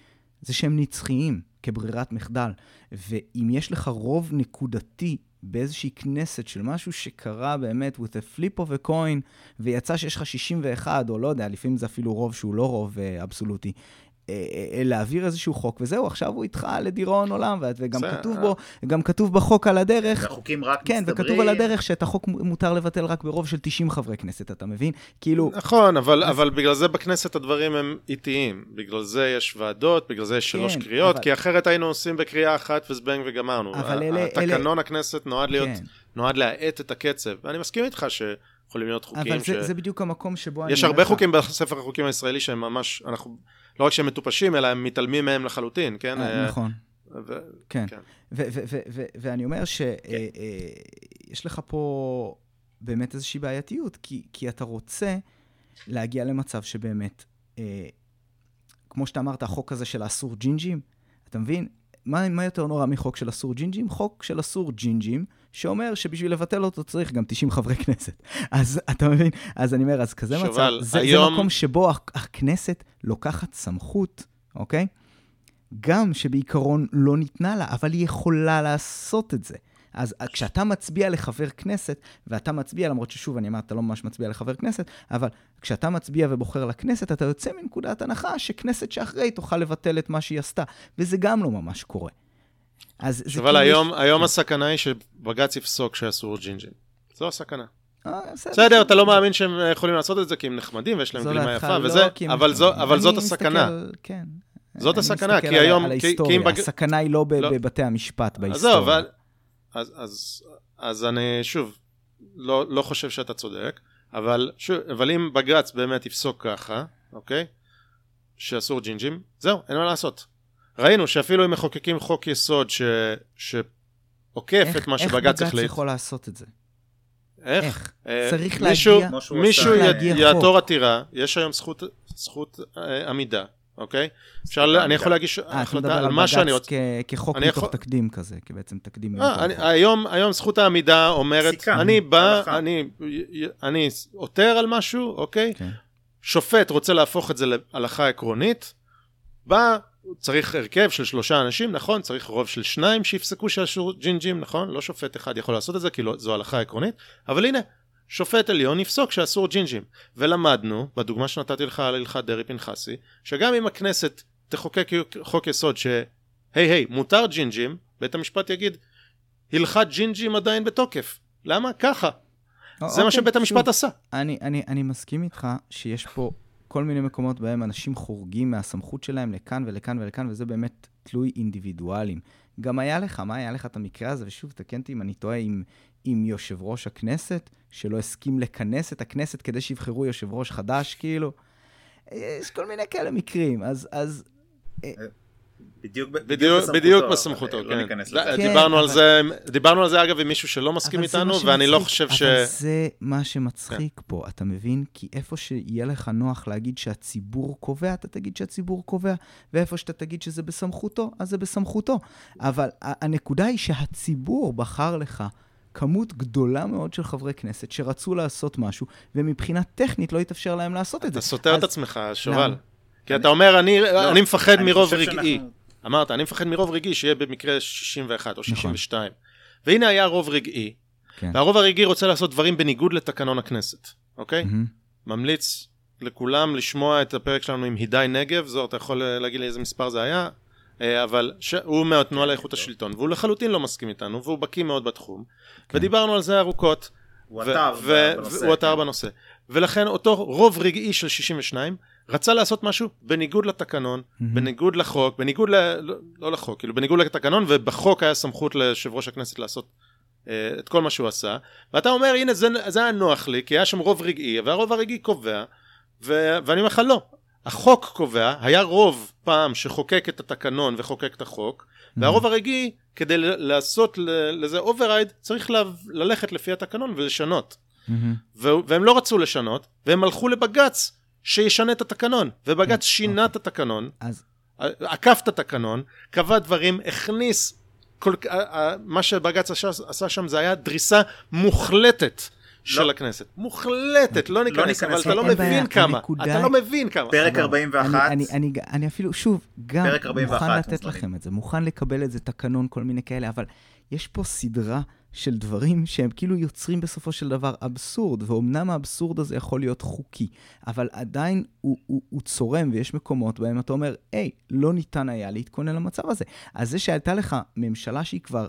זה שהם נצחיים כברירת מחדל. ואם יש לך רוב נקודתי באיזושהי כנסת של משהו שקרה באמת with a flip of a coin, ויצא שיש לך 61, או לא יודע, לפעמים זה אפילו רוב שהוא לא רוב אה, אבסולוטי, להעביר איזשהו חוק, וזהו, עכשיו הוא איתך לדיראון עולם, וגם בסדר. כתוב בו, גם כתוב בחוק על הדרך, והחוקים רק כן, מצטברים. וכתוב על הדרך שאת החוק מותר לבטל רק ברוב של 90 חברי כנסת, אתה מבין? כאילו, נכון, אבל, אז- אבל בגלל זה בכנסת הדברים הם איטיים. בגלל זה יש ועדות, בגלל זה יש שלוש כן, קריאות, אבל- כי אחרת היינו עושים בקריאה אחת וזבנג וגמרנו. אבל אלה- התקנון הכנסת נועד להיות, כן. נועד להאט את הקצב. ואני מסכים איתך שיכולים להיות חוקים אבל ש... זה, זה בדיוק המקום שבו אני יש הרבה לך- חוקים בספר החוקים הישראלי שהם ממש, אנחנו, לא רק שהם מטופשים, אלא הם מתעלמים מהם לחלוטין, כן? אה, אה, נכון. ו- כן. כן. ואני אומר שיש לך פה באמת איזושהי בעייתיות, כי, כי אתה רוצה להגיע למצב שבאמת, אה, כמו שאתה אמרת, החוק הזה של האסור ג'ינג'ים, אתה מבין? מה, מה יותר נורא מחוק של אסור ג'ינג'ים? חוק של אסור ג'ינג'ים, שאומר שבשביל לבטל אותו צריך גם 90 חברי כנסת. אז אתה מבין? אז אני אומר, אז כזה מצב, זה, היום- זה מקום שבו הכ- הכנסת לוקחת סמכות, אוקיי? גם שבעיקרון לא ניתנה לה, אבל היא יכולה לעשות את זה. אז כשאתה מצביע לחבר כנסת, ואתה מצביע, למרות ששוב, אני אמר, אתה לא ממש מצביע לחבר כנסת, אבל כשאתה מצביע ובוחר לכנסת, אתה יוצא מנקודת הנחה שכנסת שאחרי תוכל לבטל את מה שהיא עשתה, וזה גם לא ממש קורה. אז זה אבל כאילו היום, יש- היום הסכנה היא שבג"ץ יפסוק שאסור ג'ינג'ים. זו הסכנה. אה, בסדר, אתה לא מאמין שהם יכולים לעשות את זה כי הם נחמדים ויש להם גלימה יפה לא, וזה, אבל. אבל זאת אני הסכנה. מסתכל, כן. זאת אני הסכנה, מסתכל כי על- היום- על כי- ההיסטוריה, כי אם בג- הסכנה היא לא לא. בבתי המשפט, בהיסטוריה. אבל... אז, אני, שוב, לא, לא חושב שאתה צודק, אבל, אבל אם בג"ץ באמת יפסוק ככה, אוקיי? שאסור ג'ינג'ים, זהו, אין מה לעשות. ראינו שאפילו אם מחוקקים חוק יסוד ש, שעוקף את מה שבג"ץ איך בג"ץ החליט, יכול לעשות את זה? איך? איך? אה, צריך מישהו, להגיע... מישהו י- להגיע יעתור חוק. עתירה, יש היום זכות, זכות אה, עמידה, אוקיי? אפשר, אני. יכול להגיש אה, אתה החלטה מדבר על על מה שאני בג"ץ רוצה. כ- כחוק מתוך יכול- תקדים כזה, כי בעצם תקדים... אה, אני, היום, היום זכות העמידה אומרת, פסיקה, אני בא, הלכה. אני, אני עותר על משהו, אוקיי? כן. שופט רוצה להפוך את זה להלכה עקרונית, בא, צריך הרכב של שלושה אנשים, נכון? צריך רוב של שניים שיפסקו שאסור ג'ינג'ים, נכון? לא שופט אחד יכול לעשות את זה, כי לא, זו הלכה עקרונית, אבל הנה, שופט עליון יפסוק שאסור ג'ינג'ים. ולמדנו, בדוגמה שנתתי לך על הלכת דרעי פנחסי, שגם אם הכנסת תחוקק חוק יסוד שהי היי, מותר ג'ינג'ים, בית המשפט יגיד, הלכת ג'ינג'ים עדיין בתוקף. למה? ככה. זה אוקיי, מה שבית המשפט שוב, עשה. אני, אני, אני מסכים איתך שיש פה כל מיני מקומות בהם אנשים חורגים מהסמכות שלהם לכאן ולכאן ולכאן, וזה באמת תלוי אינדיבידואלים. גם היה לך, מה היה לך את המקרה הזה, ושוב, תקן אותי אם אני טועה, עם, עם יושב ראש הכנסת, שלא הסכים לכנס את הכנסת כדי שיבחרו יושב ראש חדש, כאילו. יש כל מיני כאלה מקרים, אז, אז בדיוק, בדיוק, בסמכותו, בדיוק בסמכותו, לא כן. ניכנס ד- לזה. כן, דיברנו על אבל- זה, דיברנו על זה אגב עם מישהו שלא מסכים איתנו, ואני לא. חושב ש... אבל זה מה שמצחיק פה, אתה מבין? כי איפה שיהיה לך נוח להגיד שהציבור קובע, אתה תגיד שהציבור קובע, ואיפה שאתה תגיד שזה בסמכותו, אז זה בסמכותו. אבל הנקודה היא שהציבור בחר לך כמות גדולה מאוד של חברי כנסת שרצו לעשות משהו, ומבחינה טכנית לא התאפשר להם לעשות את זה. אתה סותר את אז- עצמך, שובל. כי אתה אומר, אני לא, אני מפחד אני מרוב רגעי. שאנחנו- אמרת, אני מפחד מרוב רגעי שיהיה במקרה 61 או נכון. 62. והנה היה רוב רגעי, כן. והרוב הרגעי רוצה לעשות דברים בניגוד לתקנון הכנסת, אוקיי? ממליץ לכולם לשמוע את הפרק שלנו עם הידי נגב, זו, אתה יכול אה, להגיד לי איזה מספר זה היה? אה, אבל ש... הוא מהתנועה לאיכות השלטון, והוא לחלוטין לא מסכים איתנו, והוא בקיא מאוד בתחום, ודיברנו על זה ארוכות. הוא עתר ו- בנושא. הוא עתר כן. בנושא. ולכן אותו רוב רגעי של 62 רצה לעשות משהו בניגוד לתקנון, בניגוד לחוק, בניגוד ל... לא, לא לחוק, כאילו בניגוד לתקנון, ובחוק היה סמכות ליושב ראש הכנסת לעשות אה, את כל מה שהוא עשה. ואתה אומר, הנה, זה, זה היה נוח לי, כי היה שם רוב רגעי, והרוב הרגעי קובע, ו... ואני אומר לך, לא. החוק קובע, היה רוב פעם שחוקק את התקנון וחוקק את החוק, והרוב הרגעי, כדי לעשות לזה override, צריך ל- ללכת לפי התקנון ולשנות. מהמם. ו- והם לא רצו לשנות, והם הלכו לבג"ץ שישנה את התקנון, ובג"ץ שינה את התקנון, אז עקף את התקנון, קבע דברים, הכניס, כל, מה שבג"ץ עשה, עשה שם זה היה דריסה מוחלטת של לא. הכנסת. מוחלטת, לא ניכנס, ניכנס, אבל אתה לא בעיה, מבין כמה. הנקודה אתה לא מבין כמה. פרק אבל 41. אני, אני, אני, אני אפילו, שוב, גם פרק 41 מוכן לתת. לכם את זה, מוכן לקבל את זה, תקנון, כל מיני כאלה, אבל יש פה סדרה של דברים שהם כאילו יוצרים בסופו של דבר אבסורד, ואומנם האבסורד הזה יכול להיות חוקי, אבל עדיין הוא, הוא, הוא צורם, ויש מקומות בהם אתה אומר, היי, לא ניתן היה להתכונן למצב הזה. אז זה שהייתה לך ממשלה שהיא כבר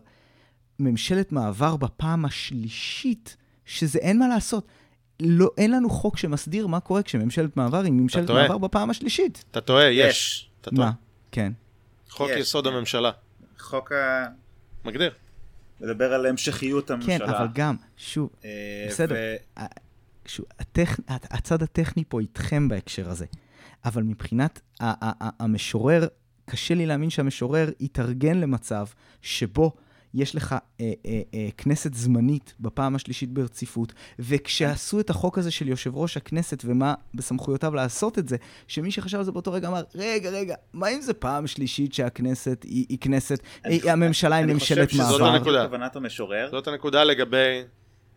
ממשלת מעבר בפעם השלישית, שזה אין מה לעשות. לא, אין לנו חוק שמסדיר מה קורה כשממשלת מעבר היא ממשלת. מעבר בפעם השלישית. אתה טועה, יש. יש. אתה טועה. מה? כן. חוק יש. יסוד הממשלה. חוק ה... מגדיר. מדבר על המשכיות כן, הממשלה. אבל גם, שוב, אה, בסדר. ו- שוב הטכ... הצד הטכני פה איתכם בהקשר הזה, אבל מבחינת המשורר קשה לי להאמין שהמשורר יתארגן למצב שבו יש לך אה, אה, אה, כנסת זמנית בפעם השלישית ברציפות, וכשעשו את החוק הזה של יושב ראש הכנסת ומה בסמכויותיו לעשות את זה, שמי שחשב על זה באותו רגע אמר, רגע, רגע, מה אם זה פעם שלישית שהכנסת היא, היא כנסת, היא, הממשלה היא ממשלת אני חושב שזאת מעבר? הנקודה. כוונת המשורר. זאת הנקודה לגבי...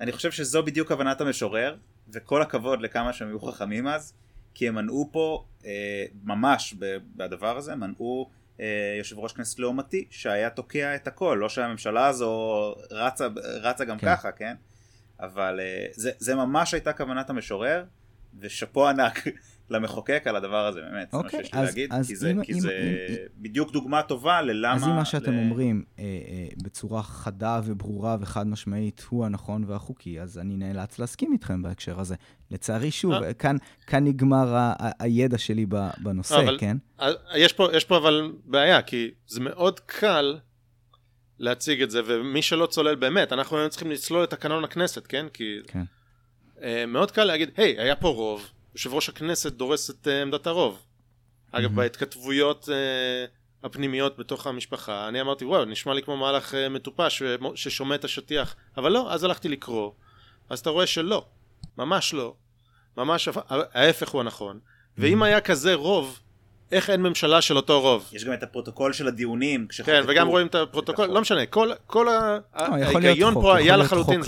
אני חושב שזו בדיוק כוונת המשורר, וכל הכבוד לכמה שהם היו חכמים אז, כי הם מנעו פה, אה, ממש בדבר הזה, מנעו יושב ראש כנסת לעומתי, שהיה תוקע את הכל, לא שהממשלה הזו רצה, רצה גם כן. ככה, כן? אבל אה, זה, זה ממש הייתה כוונת המשורר, ושאפו ענק למחוקק על הדבר הזה, באמת, זה מה אוקיי, שיש לי אז- להגיד, אז כי זה, אם- כי אם- זה אם- בדיוק דוגמה טובה ללמה... אז אם מה שאתם ל- אומרים אה, אה, בצורה חדה וברורה וחד משמעית הוא הנכון והחוקי, אז אני נאלץ להסכים איתכם בהקשר הזה. לצערי, שוב, אה. כאן, כאן נגמר ה- ה- הידע שלי בנושא, אבל- כן? יש פה, יש פה אבל בעיה, כי זה מאוד קל להציג את זה, ומי שלא צולל באמת, אנחנו היינו צריכים לצלול את תקנון הכנסת, כן? כי כן. אה, מאוד קל להגיד, היי, היה פה רוב, יושב ראש הכנסת דורס את אה, עמדת הרוב. אגב, Mhm. בהתכתבויות אה, הפנימיות בתוך המשפחה, אני אמרתי, וואו, נשמע לי כמו מהלך אה, מטופש ש- ששומט את השטיח, אבל לא, אז הלכתי לקרוא, אז אתה רואה שלא, ממש לא, ממש הפ- ההפך הוא הנכון, ואם היה כזה רוב, איך אין ממשלה של אותו רוב? יש גם את הפרוטוקול של הדיונים, כן, וגם רואים את הפרוטוקול. לא משנה, כל, כל ה- לא, ההיגיון פה היה לחלוטין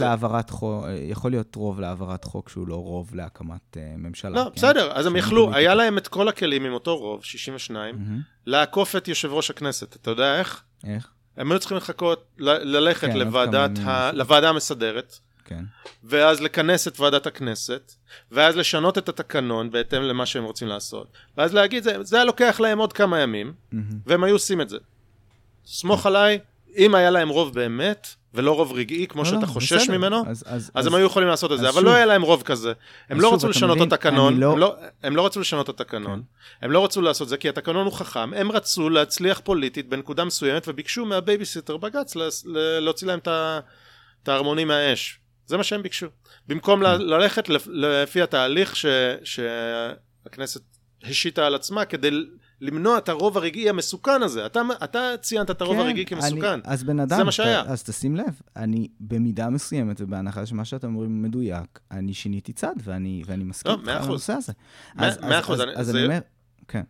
יכול להיות רוב להעברת חוק שהוא לא רוב להקמת אה, ממשלה. לא, כן? בסדר, אז הם יכלו. היה להם את כל הכלים עם אותו רוב, 62, מהמם. לעקוף את יושב ראש הכנסת, אתה יודע איך? איך? הם היו צריכים לחכות, ללכת כן. ימים. לוועדה המסדרת, כן. ואז לכנס את ועדת הכנסת, ואז לשנות את התקנון בהתאם למה שהם רוצים לעשות, ואז להגיד, זה, זה היה לוקח להם עוד כמה ימים, מהמם. והם היו עושים את זה. סמוך עליי, אם היה להם רוב באמת, ולא רוב רגעי, כמו לא, שאתה לא, חושש בסדר. ממנו, אז- אז- אז הם היו יכולים לעשות את זה, אז אבל שוב- לא היה להם רוב כזה. הם אז לא שוב, רצו לשנות את מבין? התקנון, אני לא- הם לא- הם לא רצו לשנות את התקנון, הם לא רצו לעשות זה כי התקנון הוא חכם, הם רצו להצליח פוליטית בנקודה מסוימת וביקשו מהבייביסיטר בג"ץ לס- ל- להוציא להם את את הערמונים מהאש. זה מה שהם ביקשו. במקום ל- ללכת לפ- לפי התהליך ש- שהכנסת השיתה על עצמה כדי למנוע את הרוב הרגעי המסוכן הזה. אתה, אתה ציינת את הרוב כן, הרגעי כמסוכן. אני, אז בן אדם, זה מה שהיה. אז תשים לב, אני במידה מסוימת, ובהנחה שמה שאתם אומרים מדויק, אני שיניתי צד, ואני, ואני מסכים לא, על. הנושא הזה. מאה- אז- מאה אז- אחוז, אז- אז זה- אני אומר, כן.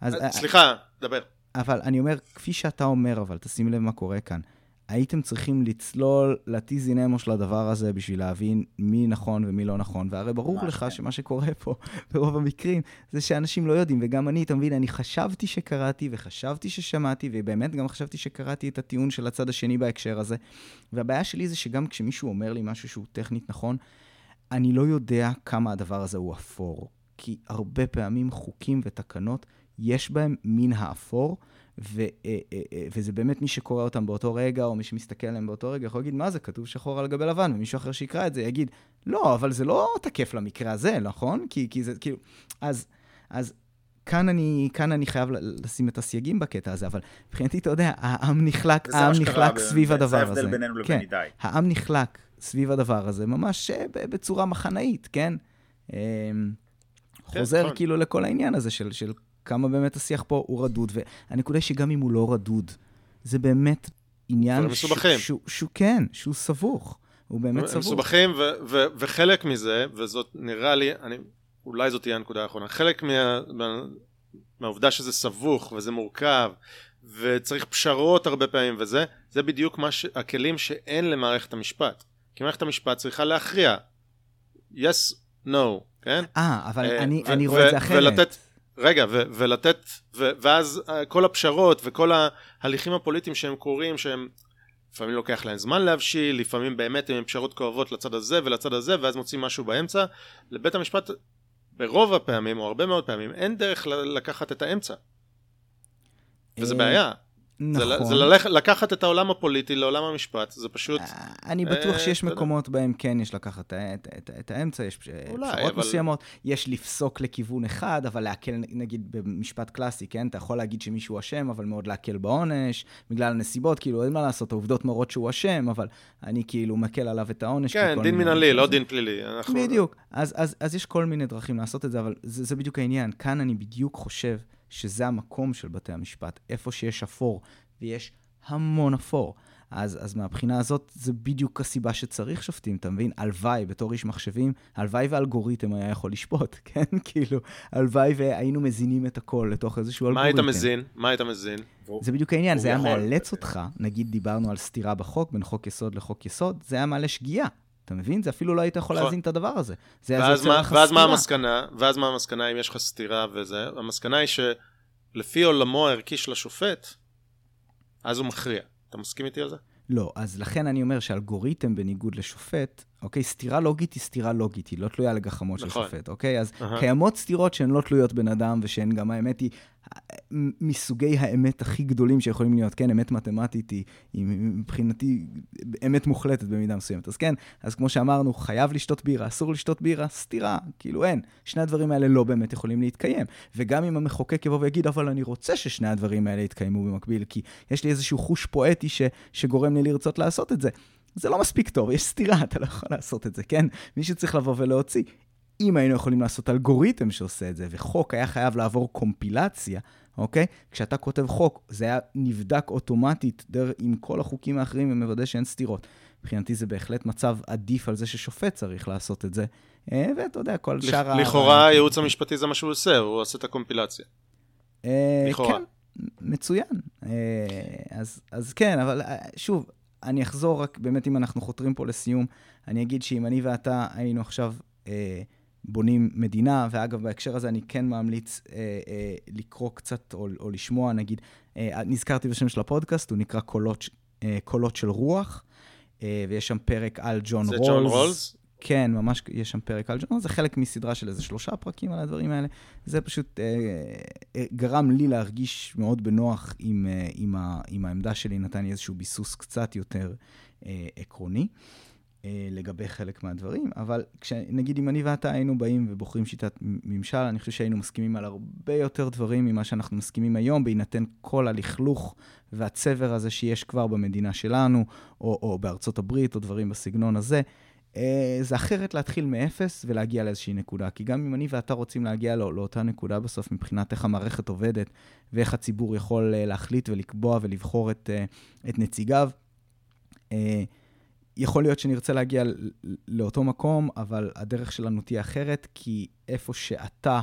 אז, סליחה, דבר. אבל אני אומר, כפי שאתה אומר, אבל תשים לב מה קורה כאן. הייתם צריכים לצלול לטיזין אמו של הדבר הזה בשביל להבין מי נכון ומי לא נכון, והרי ברור לך כן. שמה שקורה פה ברוב המקרים זה שאנשים לא יודעים, וגם אני, אתה מבין, אני חשבתי שקראתי וחשבתי ששמעתי, ובאמת גם חשבתי שקראתי את הטיעון של הצד השני בהקשר הזה, והבעיה שלי זה שגם כשמישהו אומר לי משהו שהוא טכנית נכון, אני לא יודע כמה הדבר הזה הוא אפור. כי הרבה פעמים חוקים ותקנות, יש בהם מן האפור, ו, אה, אה, אה, וזה באמת מי שקורא אותם באותו רגע, או מי שמסתכל עליהם באותו רגע, יכול להגיד, מה זה, כתוב שחור על גבי לבן, ומישהו אחר שיקרא את זה יגיד, לא, אבל זה לא תקף למקרה הזה, נכון? כי, כי זה כאילו... אז, אז כאן אני, כאן אני חייב לשים את הסייגים בקטע הזה, אבל מבחינתי, אתה יודע, העם נחלק, העם נחלק ב- סביב זה הדבר הזה. ההבדל בינינו לבין כן. עידאי. העם נחלק סביב הדבר הזה, ממש בצורה מחנאית, כן? אמ, חוזר נכון. כאילו לכל העניין הזה של, של כמה באמת השיח פה הוא רדוד, והנקודה היא שגם אם הוא לא רדוד, זה באמת עניין מסובכים. שהוא, שהוא כן, שהוא סבוך. הוא באמת הם סבוך. מסובכים, ו- ו- וחלק מזה, וזאת נראה לי, אני, אולי זאת תהיה הנקודה האחרונה, חלק מה, מה, מהעובדה שזה סבוך וזה מורכב, וצריך פשרות הרבה פעמים וזה, זה בדיוק מה ש... הכלים שאין למערכת המשפט. כי מערכת המשפט צריכה להכריע. yes, no, כן? אה, אבל אה, אני, אני רואה את זה אחרת. ולתת, רגע, ו- ולתת, ו- ואז אה, כל הפשרות וכל ההליכים הפוליטיים שהם קורים, שהם לפעמים לוקח להם זמן להבשיל, לפעמים באמת הם פשרות כואבות לצד הזה ולצד הזה, ואז מוצאים משהו באמצע. לבית המשפט, ברוב הפעמים, או הרבה מאוד פעמים, אין דרך לקחת את האמצע. וזה אה, בעיה. זה, נכון. זה ללכ- לקחת את העולם הפוליטי לעולם המשפט, זה פשוט... אה, אני בטוח אה, שיש אתה יודע. מקומות בהם כן יש לקחת את, את, את, את האמצע, יש אה, אולי, פשרות אבל- מסוימות, יש לפסוק לכיוון אחד, אבל להקל, נגיד במשפט קלאסי, כן? אתה יכול להגיד שמישהו אשם, אבל מאוד להקל בעונש, בגלל הנסיבות, כאילו, אין מה לעשות, העובדות מראות שהוא אשם, אבל אני כאילו מקל עליו את העונש. כן, דין מנהלי, לא דין פלילי. אנחנו... בדיוק. אז, אז, אז יש כל מיני דרכים לעשות את זה, אבל זה, זה בדיוק העניין. כאן אני בדיוק חושב שזה המקום של בתי המשפט, איפה שיש אפור, ויש המון אפור. אז, אז מהבחינה הזאת, זה בדיוק הסיבה שצריך שופטים, אתה מבין? הלוואי, בתור איש מחשבים, הלוואי ואלגוריתם היה יכול לשפוט, כן? כאילו, הלוואי והיינו מזינים את הכל לתוך איזשהו מה אלגוריתם. היית מזין? מה היית מזין? זה בדיוק העניין, זה היה יכול. מאלץ אותך, נגיד דיברנו על סתירה בחוק, בין חוק יסוד לחוק יסוד, זה היה מעלה שגיאה. אתה מבין? זה אפילו לא היית יכול נכון. להזין את הדבר הזה. זה ואז מה, לך ואז מה סתירה. המסקנה? ואז מה המסקנה אם יש לך סתירה וזה? המסקנה היא שלפי עולמו הערכי של השופט, אז הוא מכריע. אתה מסכים איתי על זה? לא, אז לכן אני אומר שאלגוריתם בניגוד לשופט, אוקיי, סתירה לוגית היא סתירה לוגית, היא לא תלויה לגחמות של נכון. שופט, אוקיי? אז אהה. קיימות סתירות שהן לא תלויות בן אדם, ושהן גם, האמת היא, מסוגי האמת הכי גדולים שיכולים להיות, כן, אמת מתמטית היא, היא מבחינתי אמת מוחלטת במידה מסוימת. אז כן, אז כמו שאמרנו, חייב לשתות בירה, אסור לשתות בירה, סתירה, כאילו אין. שני הדברים האלה לא באמת יכולים להתקיים. וגם אם המחוקק יבוא ויגיד, אבל אני רוצה ששני הדברים האלה יתקיימו במקביל, כי יש לי איזשהו חוש פואטי ש, שגורם לי לרצות לעשות את זה. זה לא מספיק טוב, יש סתירה, אתה לא יכול לעשות את זה, כן? מישהו צריך לבוא ולהוציא. אם היינו יכולים לעשות אלגוריתם שעושה את זה, וחוק היה חייב לעבור קומפילציה, אוקיי? כשאתה כותב חוק, זה היה נבדק אוטומטית דר, עם כל החוקים האחרים ומוודא שאין סתירות. מבחינתי זה בהחלט מצב עדיף על זה ששופט צריך לעשות את זה. אה, ואתה יודע, כל שאר ה... לכאורה הייעוץ המשפטי זה מה שהוא עושה, הוא עושה את הקומפילציה. אה, לכאורה. כן, מצוין. אה, אז, אז כן, אבל שוב, אני אחזור רק, באמת, אם אנחנו חותרים פה לסיום, אני אגיד שאם אני ואתה היינו עכשיו אה, בונים מדינה, ואגב, בהקשר הזה אני כן ממליץ אה, אה, לקרוא קצת או, או לשמוע, נגיד, אה, נזכרתי בשם של הפודקאסט, הוא נקרא קולות, אה, קולות של רוח, אה, ויש שם פרק על ג'ון זה רולס. ג'ון רולס? כן, ממש יש שם פרק על ג'ון, זה חלק מסדרה של איזה שלושה פרקים על הדברים האלה. זה פשוט אה, אה, גרם לי להרגיש מאוד בנוח עם, אה, עם, ה, עם העמדה שלי, נתן לי איזשהו ביסוס קצת יותר אה, עקרוני אה, לגבי חלק מהדברים, אבל נגיד אם אני ואתה היינו באים ובוחרים שיטת ממשל, אני חושב שהיינו מסכימים על הרבה יותר דברים ממה שאנחנו מסכימים היום, בהינתן כל הלכלוך והצבר הזה שיש כבר במדינה שלנו, או, או בארצות הברית, או דברים בסגנון הזה. אה, זה אחרת להתחיל מאפס ולהגיע לאיזושהי נקודה. כי גם אם אני ואתה רוצים להגיע לא, לאותה נקודה בסוף, מבחינת איך המערכת עובדת ואיך הציבור יכול אה, להחליט ולקבוע ולבחור את, אה, את נציגיו, יכול להיות שנרצה להגיע לאותו מקום, אבל הדרך שלנו תהיה אחרת, כי איפה שאתה...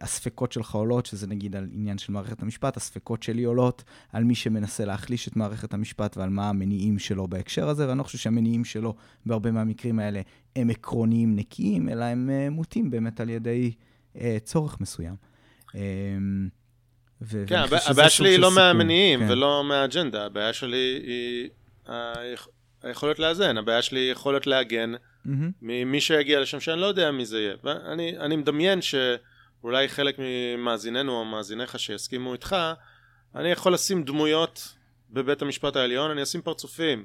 הספקות שלך עולות, שזה נגיד על עניין של מערכת המשפט, הספקות שלי עולות על מי שמנסה להחליש את מערכת המשפט ועל מה המניעים שלו בהקשר הזה, ואני לא חושב שהמניעים שלו בהרבה מהמקרים האלה הם עקרוניים נקיים, אלא הם מוטים באמת על ידי צורך מסוים. ו- כן, הבעיה שלי היא לא מהמניעים כן. ולא מהאג'נדה, הבעיה שלי היא היכולת לאזן, הבעיה שלי היא יכולת להגן mm-hmm. ממי שיגיע לשם שאני לא יודע מי זה יהיה. ואני אני מדמיין ש... אולי חלק ממאזיננו או מאזיניך שיסכימו איתך, אני יכול לשים דמויות בבית המשפט העליון, אני אשים פרצופים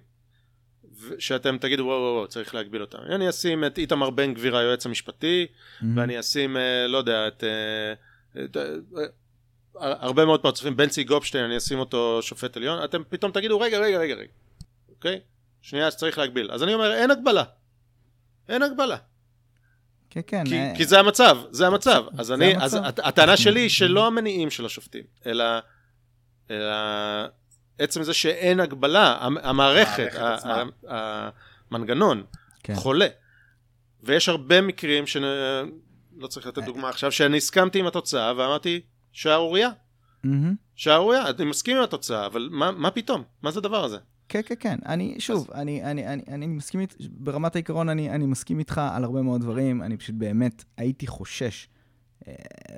שאתם תגידו וואו וואו וואו צריך להגביל אותם. אני אשים את איתמר בן גביר היועץ המשפטי, mm-hmm. ואני אשים לא יודע את, את, את הרבה מאוד פרצופים, בנצי גופשטיין אני אשים אותו שופט עליון, אתם פתאום תגידו רגע רגע רגע רגע, אוקיי? שנייה שצריך להגביל. אז אני אומר אין הגבלה, אין הגבלה. כן, כן. כי, אה... כי זה המצב, זה המצב. זה אז אני, המצב. אז הטענה שלי היא שלא המניעים של השופטים, אלא, אלא עצם זה שאין הגבלה, המערכת, המנגנון, כן. חולה. ויש הרבה מקרים, שלא צריך לתת דוגמה עכשיו, שאני הסכמתי עם התוצאה ואמרתי, שערורייה. שערורייה, אני מסכים עם התוצאה, אבל מה, מה פתאום? מה זה הדבר הזה? כן, כן, כן. אני, שוב, אז... אני, אני, אני, אני מסכים איתך, ברמת העיקרון אני, אני מסכים איתך על הרבה מאוד דברים, אני פשוט באמת הייתי חושש,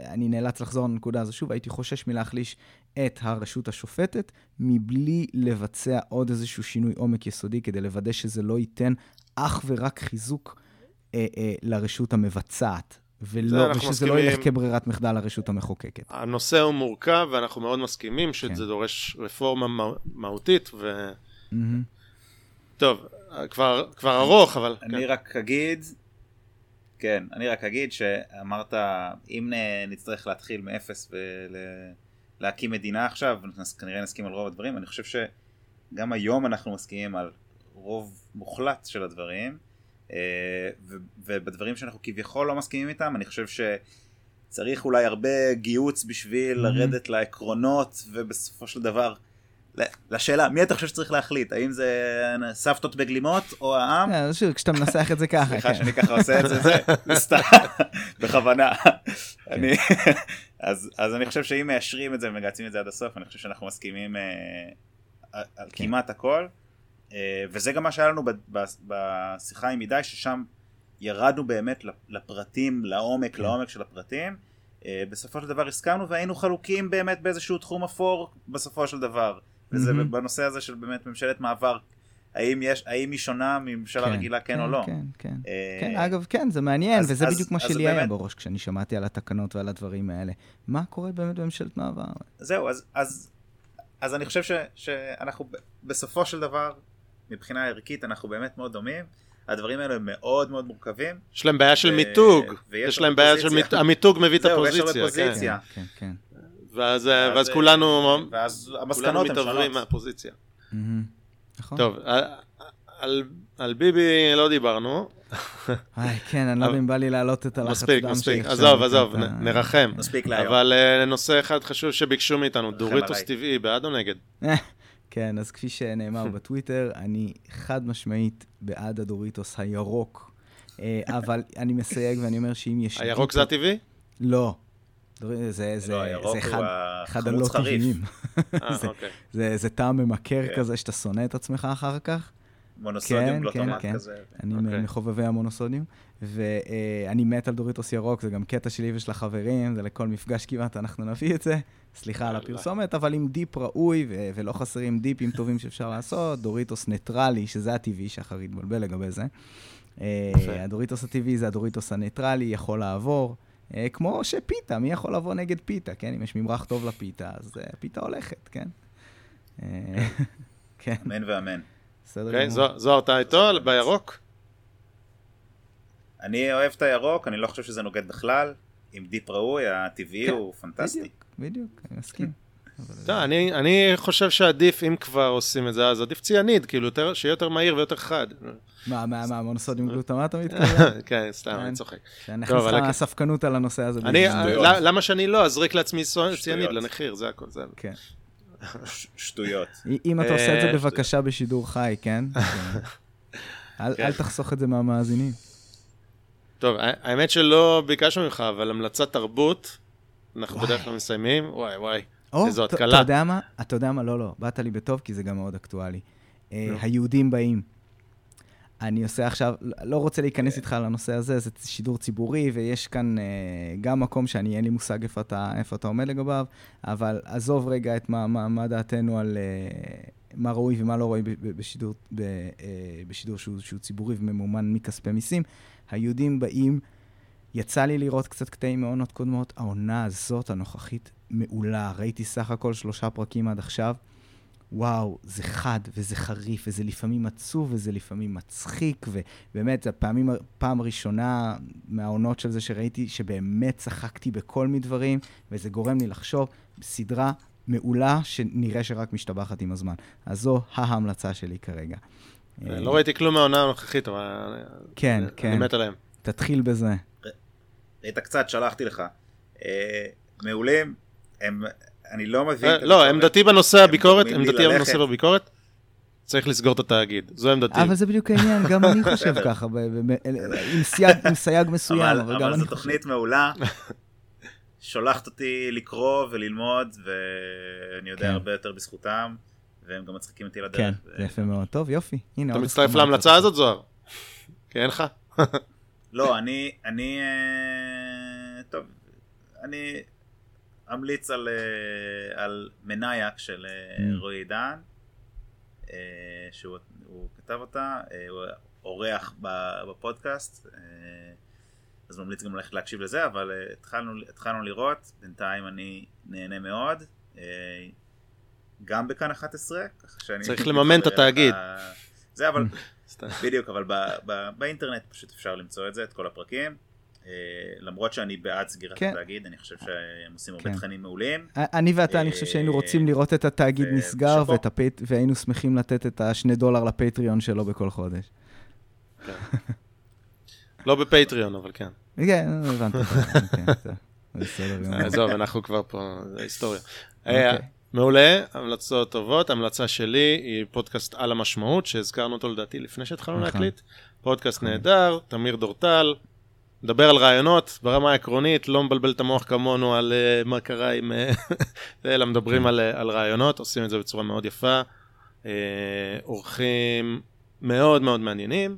אני נאלץ לחזור לנקודה הזו שוב, הייתי חושש מלהחליש את הרשות השופטת, מבלי לבצע עוד איזשהו שינוי עומק יסודי, כדי לוודא שזה לא ייתן אך ורק חיזוק אה, אה, לרשות המבצעת. ולא, ושזה מסכימים, לא ילך כברירת מחדל לרשות המחוקקת. הנושא הוא מורכב, ואנחנו מאוד מסכימים שזה כן. דורש רפורמה מה, מהותית, ו... Mm-hmm. טוב, כבר, כבר ארוך, אבל... אני כן. רק אגיד, כן, אני רק אגיד שאמרת, אם נצטרך להתחיל מאפס ולהקים מדינה עכשיו, כנראה נסכים על רוב הדברים, אני חושב שגם היום אנחנו מסכימים על רוב מוחלט של הדברים. ובדברים שאנחנו כביכול לא מסכימים איתם, אני חושב צריך אולי הרבה גיוץ בשביל Mhm. לרדת לעקרונות, ובסופו של דבר, לשאלה, מי אתה חושב שצריך להחליט? האם זה סבתות בגלימות או העם? אה, שוב, כשאתה מנסח את זה ככה, סליחה כן. שאני ככה עושה את זה, זה סתם, בכוונה. אז אני חושב שאם מאשרים את זה ומגצים את זה עד הסוף, אני חושב שאנחנו מסכימים אה, על כן. כמעט הכל. אה, וזה גם מה שהיה לנו בשיחה עם הידי, ששם ירדנו באמת לפרטים, לעומק, כן. לעומק של הפרטים. בסופו של דבר הסכמנו והיינו חלוקים באמת באיזשהו תחום אפור בסופו של דבר. וזה מהמם. בנושא הזה של באמת ממשלת מעבר. האם יש, האם היא שונה מממשלה רגילה כן או לא? כן, כן. אה, כן, אגב, כן, זה מעניין, אז- וזה אז- בדיוק מה שלי היה באמת- בראש כשאני שמעתי על התקנות ועל הדברים האלה. מה קורה באמת בממשלת מעבר? זהו, אז, אז, אז אני חושב ש, שאנחנו בסופו של דבר, מבחינה ערכית, אנחנו באמת מאוד דומים. הדברים האלה הם מאוד מאוד מורכבים. יש להם בעיה של מיתוג, יש להם בעיה של. מיתוג, המיתוג מביא את זהו, יש הרבה הפוזיציה, כן. פוזיציה. כן, כן, ואז ואז, ואז אה, כולנו ואז כולנו המסקנות הן שונות. מהפוזיציה. כן. מהמם. נכון. טוב, על- על- על ביבי לא דיברנו, איי, כן, אני לא יודע אם בא לי להעלות את הלחץ מספיק, דם מספיק, שלי עזוב, עכשיו עזוב, ה- נרחם. מספיק להיום. אבל אה, נושא אחד חשוב שביקשו מאיתנו, דוריטוס. טבעי, בעד או נגד? כן, אז כפי שנאמר בטוויטר, אני חד משמעית בעד הדוריטוס הירוק. אה, אבל אני מסייג ואני אומר שאם יש... הירוק זה הטבעי? לא. זה, זה, לא, זה אחד, אחד הלא. טבעיים. אה, זה- אוקיי. זה, זה טעם ממכר כן. כזה שאתה שונא את עצמך אחר כך. מונוסודיום, כן, גלוטומט כן, כזה. אני אוקיי. מחובבי המונוסודיום, ואני מת על דוריטוס ירוק, זה גם קטע שלי ושל החברים, זה לכל מפגש כמעט אנחנו נביא את זה. סליחה על. הפרסומת, אבל עם דיפ ראוי, ו- ולא חסרים דיפים טובים שאפשר לעשות, דוריטוס ניטרלי, שזה הטבעי, שחר התבלבל לגבי זה. אה. הדוריטוס הטבעי זה הדוריטוס הניטרלי, יכול לעבור. אה, כמו שפיתה, מי יכול לבוא נגד פיתה, כן? אם יש ממרח טוב לפיתה, אז אה, פיתה הולכת, כן? אה, כן, אמן ואמן. בסדר אוקיי, גמור. זוהר- זוהר, אתה איתו בירוק? אני אוהב את הירוק, אני לא חושב שזה נוגד בכלל. עם דיפ ראוי, הטבעי כן, הוא פנטסטי. בדיוק, בדיוק, אני מסכים. אני, אני חושב שעדיף, אם כבר עושים את זה, אז עדיף ציאניד, כאילו, שיהיה יותר מהיר ויותר חד. מה, מה, מה, מונוסודיום גלוטומט אתה מתכוון? כן, סתם, כן. אני צוחק. שאני טוב, אכניס אבל- לך ספקנות על הנושא הזה. ל- למה שאני לא אזריק לעצמי שטויות. לנחיר, זה הכל, זה... כן. שטויות. אם אתה עושה את זה אה, בבקשה בשידור חי, כן? אל כן. אל תחסוך את זה מהמאזינים. טוב, האמת שלא ביקשנו ממך, אבל המלצת תרבות, אנחנו. בדרך כלל מסיימים, וואי וואי, או, איזו התקלה. אתה יודע מה? אתה יודע מה? לא, לא, באת לי בטוב, כי זה גם מאוד אקטואלי. אה. היהודים באים. אני עושה עכשיו, לא רוצה להיכנס איתך לנושא הזה, זה שידור ציבורי, ויש כאן אה, גם מקום שאני, אין לי מושג איפה אתה, איפה אתה עומד לגביו, אבל עזוב רגע את מה, מה, מה דעתנו על אה, מה ראוי ומה לא ראוי בשידור, ב, אה, בשידור שהוא, שהוא ציבורי וממומן מכספי מיסים. היהודים באים, יצא לי לראות קצת קטעים מעונות קודמות, העונה הזאת, הנוכחית, מעולה. ראיתי סך הכל שלושה פרקים עד עכשיו. וואו, זה חד וזה חריף, וזה לפעמים עצוב וזה לפעמים מצחיק, ובאמת, זו פעמים, פעם ראשונה מהעונות של זה שראיתי, שבאמת צחקתי בכל מיני דברים, וזה גורם לי לחשוב, סדרה מעולה, שנראה שרק משתבחת עם הזמן. אז זו ההמלצה שלי כרגע. אה, לא ראיתי כלום מהעונה הנוכחית, אבל... כן, אני כן. מת עליהם. תתחיל בזה. ראית קצת, שלחתי לך. אה, מעולים, הם, אני לא מבין. אה, לא, הביקורת. עמדתי בנושא הביקורת, עמדתי. בנושא בביקורת, צריך לסגור את התאגיד, זו עמדתי. אבל זה בדיוק העניין, גם אני חושב. ככה, ב- ב- ב- עם סייג- מסוים, אבל, אבל אבל גם אני זו חושב. תוכנית מעולה. שולחת אותי לקרוא וללמוד, ואני יודע כן. הרבה יותר בזכותם, והם גם מצחיקים אותי לדרך. כן, זה יפה מאוד. טוב, יופי. הנה, אתה מצטרף להמלצה. הזאת, זוהר? כי אין לך? לא, אני, אני, אה, טוב, אני אמליץ על, אה, על מנייק של אה, Mm. רועי דן, אה, שהוא הוא כתב אותה, הוא אורח בפודקאסט, אז ממליץ גם ללכת להקשיב לזה, אבל התחלנו, התחלנו לראות, בינתיים אני נהנה מאוד, גם בכאן 11, ככה שאני... צריך לממן את התאגיד. זה אבל. בדיוק, אבל ב, ב, באינטרנט פשוט אפשר למצוא את זה, את כל הפרקים. אה, למרות שאני בעד סגירת כן. התאגיד, אני חושב שהם עושים הרבה כן. תכנים מעולים. אני ואתה, אני חושב שהיינו רוצים לראות את התאגיד ו- נסגר, הפייט- והיינו שמחים לתת את השני דולר ל Patreon שלו בכל חודש. לא ב Patreon, אבל כן. כן, הבנת. כן, טוב. בסדר גמור. עזוב, אנחנו כבר פה, זה היסטוריה. אוקיי. אה, מעולה, המלצות טובות. המלצה שלי היא פודקאסט על המשמעות, שהזכרנו אותו לדעתי לפני שהתחלנו נכון. להקליט. פודקאסט נהדר, תמיר דורטל, מדבר על רעיונות ברמה העקרונית, לא מבלבל את המוח כמונו על אה, מה קרה עם... אה, אלא מדברים כן. על, אה, על רעיונות, עושים את זה בצורה מאוד יפה. אה, אורחים מאוד מאוד מעניינים.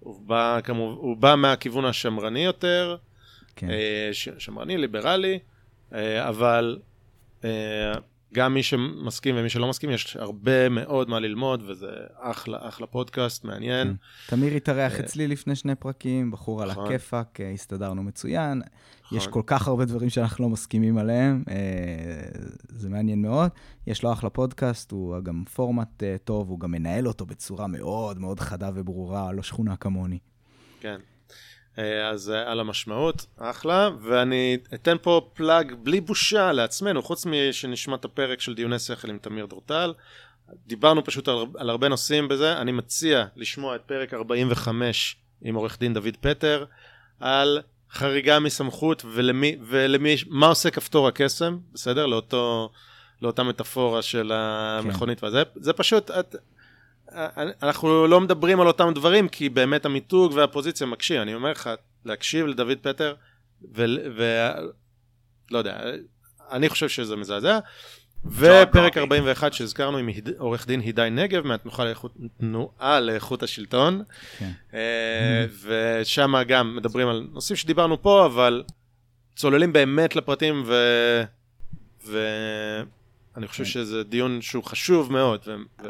הוא בא, כמובן, הוא בא מהכיוון השמרני יותר, כן. אה, ש- שמרני, ליברלי, אה, אבל אה, גם מי שמסכים ומי שלא מסכים, יש הרבה מאוד מה ללמוד, וזה אחלה, אחלה פודקאסט, מעניין. תמיר התארח אה, אצלי לפני שני פרקים, בחור על נכון. הכיפאק, אה, הסתדרנו מצוין. יש נכון. כל כך הרבה דברים שאנחנו לא מסכימים עליהם, אה, זה מעניין מאוד. יש לו אחלה פודקאסט, הוא גם פורמט טוב, הוא גם מנהל אותו בצורה מאוד מאוד חדה וברורה, לא שכונה כמוני. כן. אה, אז אה, על המשמעות, אחלה, ואני אתן פה פלאג בלי בושה לעצמנו, חוץ משנשמע את הפרק של דיוני שכל עם תמיר דורטל. דיברנו פשוט על, על הרבה נושאים בזה, אני מציע לשמוע את פרק 45 עם עורך דין דוד פטר, על חריגה מסמכות ולמי, ולמי, מה עושה כפתור הקסם, בסדר? לאותו, לאותה מטאפורה של המכונית והזה, זה פשוט, את, אנחנו לא מדברים על אותם דברים, כי באמת המיתוג והפוזיציה מקשים. אני אומר לך, להקשיב לדוד פטר, ו... ו... לא יודע, אני חושב שזה מזעזע. ופרק גורטי. 41 שהזכרנו עם עורך דין הידי נגב מהתנועה לאיכות, תנועה לאיכות השלטון. כן. אה, ושם גם מדברים על נושאים שדיברנו פה, אבל צוללים באמת לפרטים, ו... ואני חושב כן. שזה דיון שהוא חשוב מאוד, ו...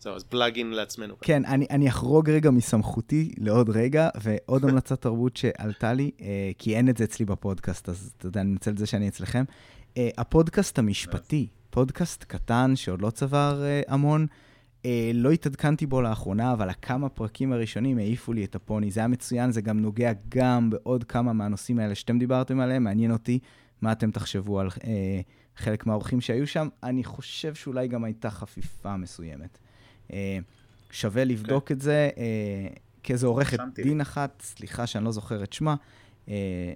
וזהו, אז פלאגין לעצמנו. כן, אני, אני אחרוג רגע מסמכותי לעוד רגע, ועוד המלצת תרבות שעלתה לי, אה, כי אין את זה אצלי בפודקאסט, אז אתה יודע, אני מנצל את זה שאני אצלכם. אה, הפודקאסט המשפטי, פודקאסט קטן שעוד לא צבר אה, המון, אה, לא התעדכנתי בו לאחרונה, אבל הכמה פרקים הראשונים העיפו לי את הפוני. זה היה מצוין, זה גם נוגע גם בעוד כמה מהנושאים האלה שאתם דיברתם עליהם. מעניין אותי מה אתם תחשבו על אה, חלק מהאורחים שהיו שם. אני חושב שאולי גם הייתה חפיפה מסוימת. אה, שווה לבדוק את זה. אה, כאיזו עורכת. דין אחת, סליחה שאני לא זוכר את שמה, אה,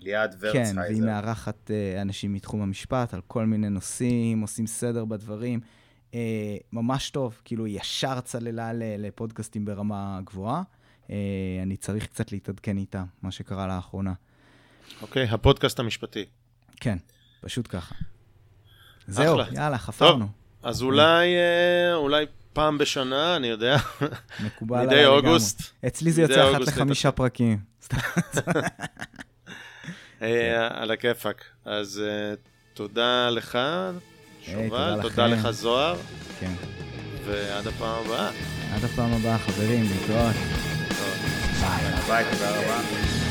ליעד כן, והיא ורצהייזר. מארחת אנשים מתחום המשפט על כל מיני נושאים, עושים סדר בדברים. ממש טוב, כאילו ישר צללה לפודקאסטים ברמה גבוהה. אני צריך קצת להתעדכן איתה, מה שקרה לאחרונה. אוקיי, הפודקאסט המשפטי. כן, פשוט ככה. זהו. יאללה, חפרנו. אז אולי, אולי פעם בשנה, אני יודע, מקובל מדי עליי לגמרי. אוגוסט. אצלי זה מדי יוצא אחת לחמישה פרקים. אה, על הכיפאק. אז אה, תודה לך, שובל, תודה. לך זוהר, כן. ועד הפעם הבאה. עד הפעם הבאה, חברים, להתראות. ביי, תודה רבה.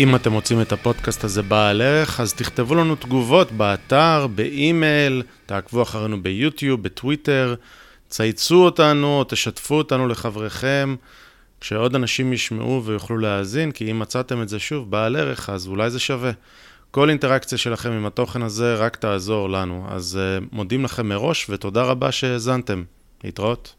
אם אתם מוצאים את הפודקאסט הזה בעל ערך, אז תכתבו לנו תגובות באתר, באימייל, תעקבו אחרינו ביוטיוב, בטוויטר, צייצו אותנו או תשתפו אותנו לחבריכם, כשעוד אנשים ישמעו ויוכלו להאזין, כי אם מצאתם את זה שוב בעל ערך, אז אולי זה שווה. כל אינטראקציה שלכם עם התוכן הזה רק תעזור לנו, אז uh, מודים לכם מראש ותודה רבה שהאזנתם. להתראות.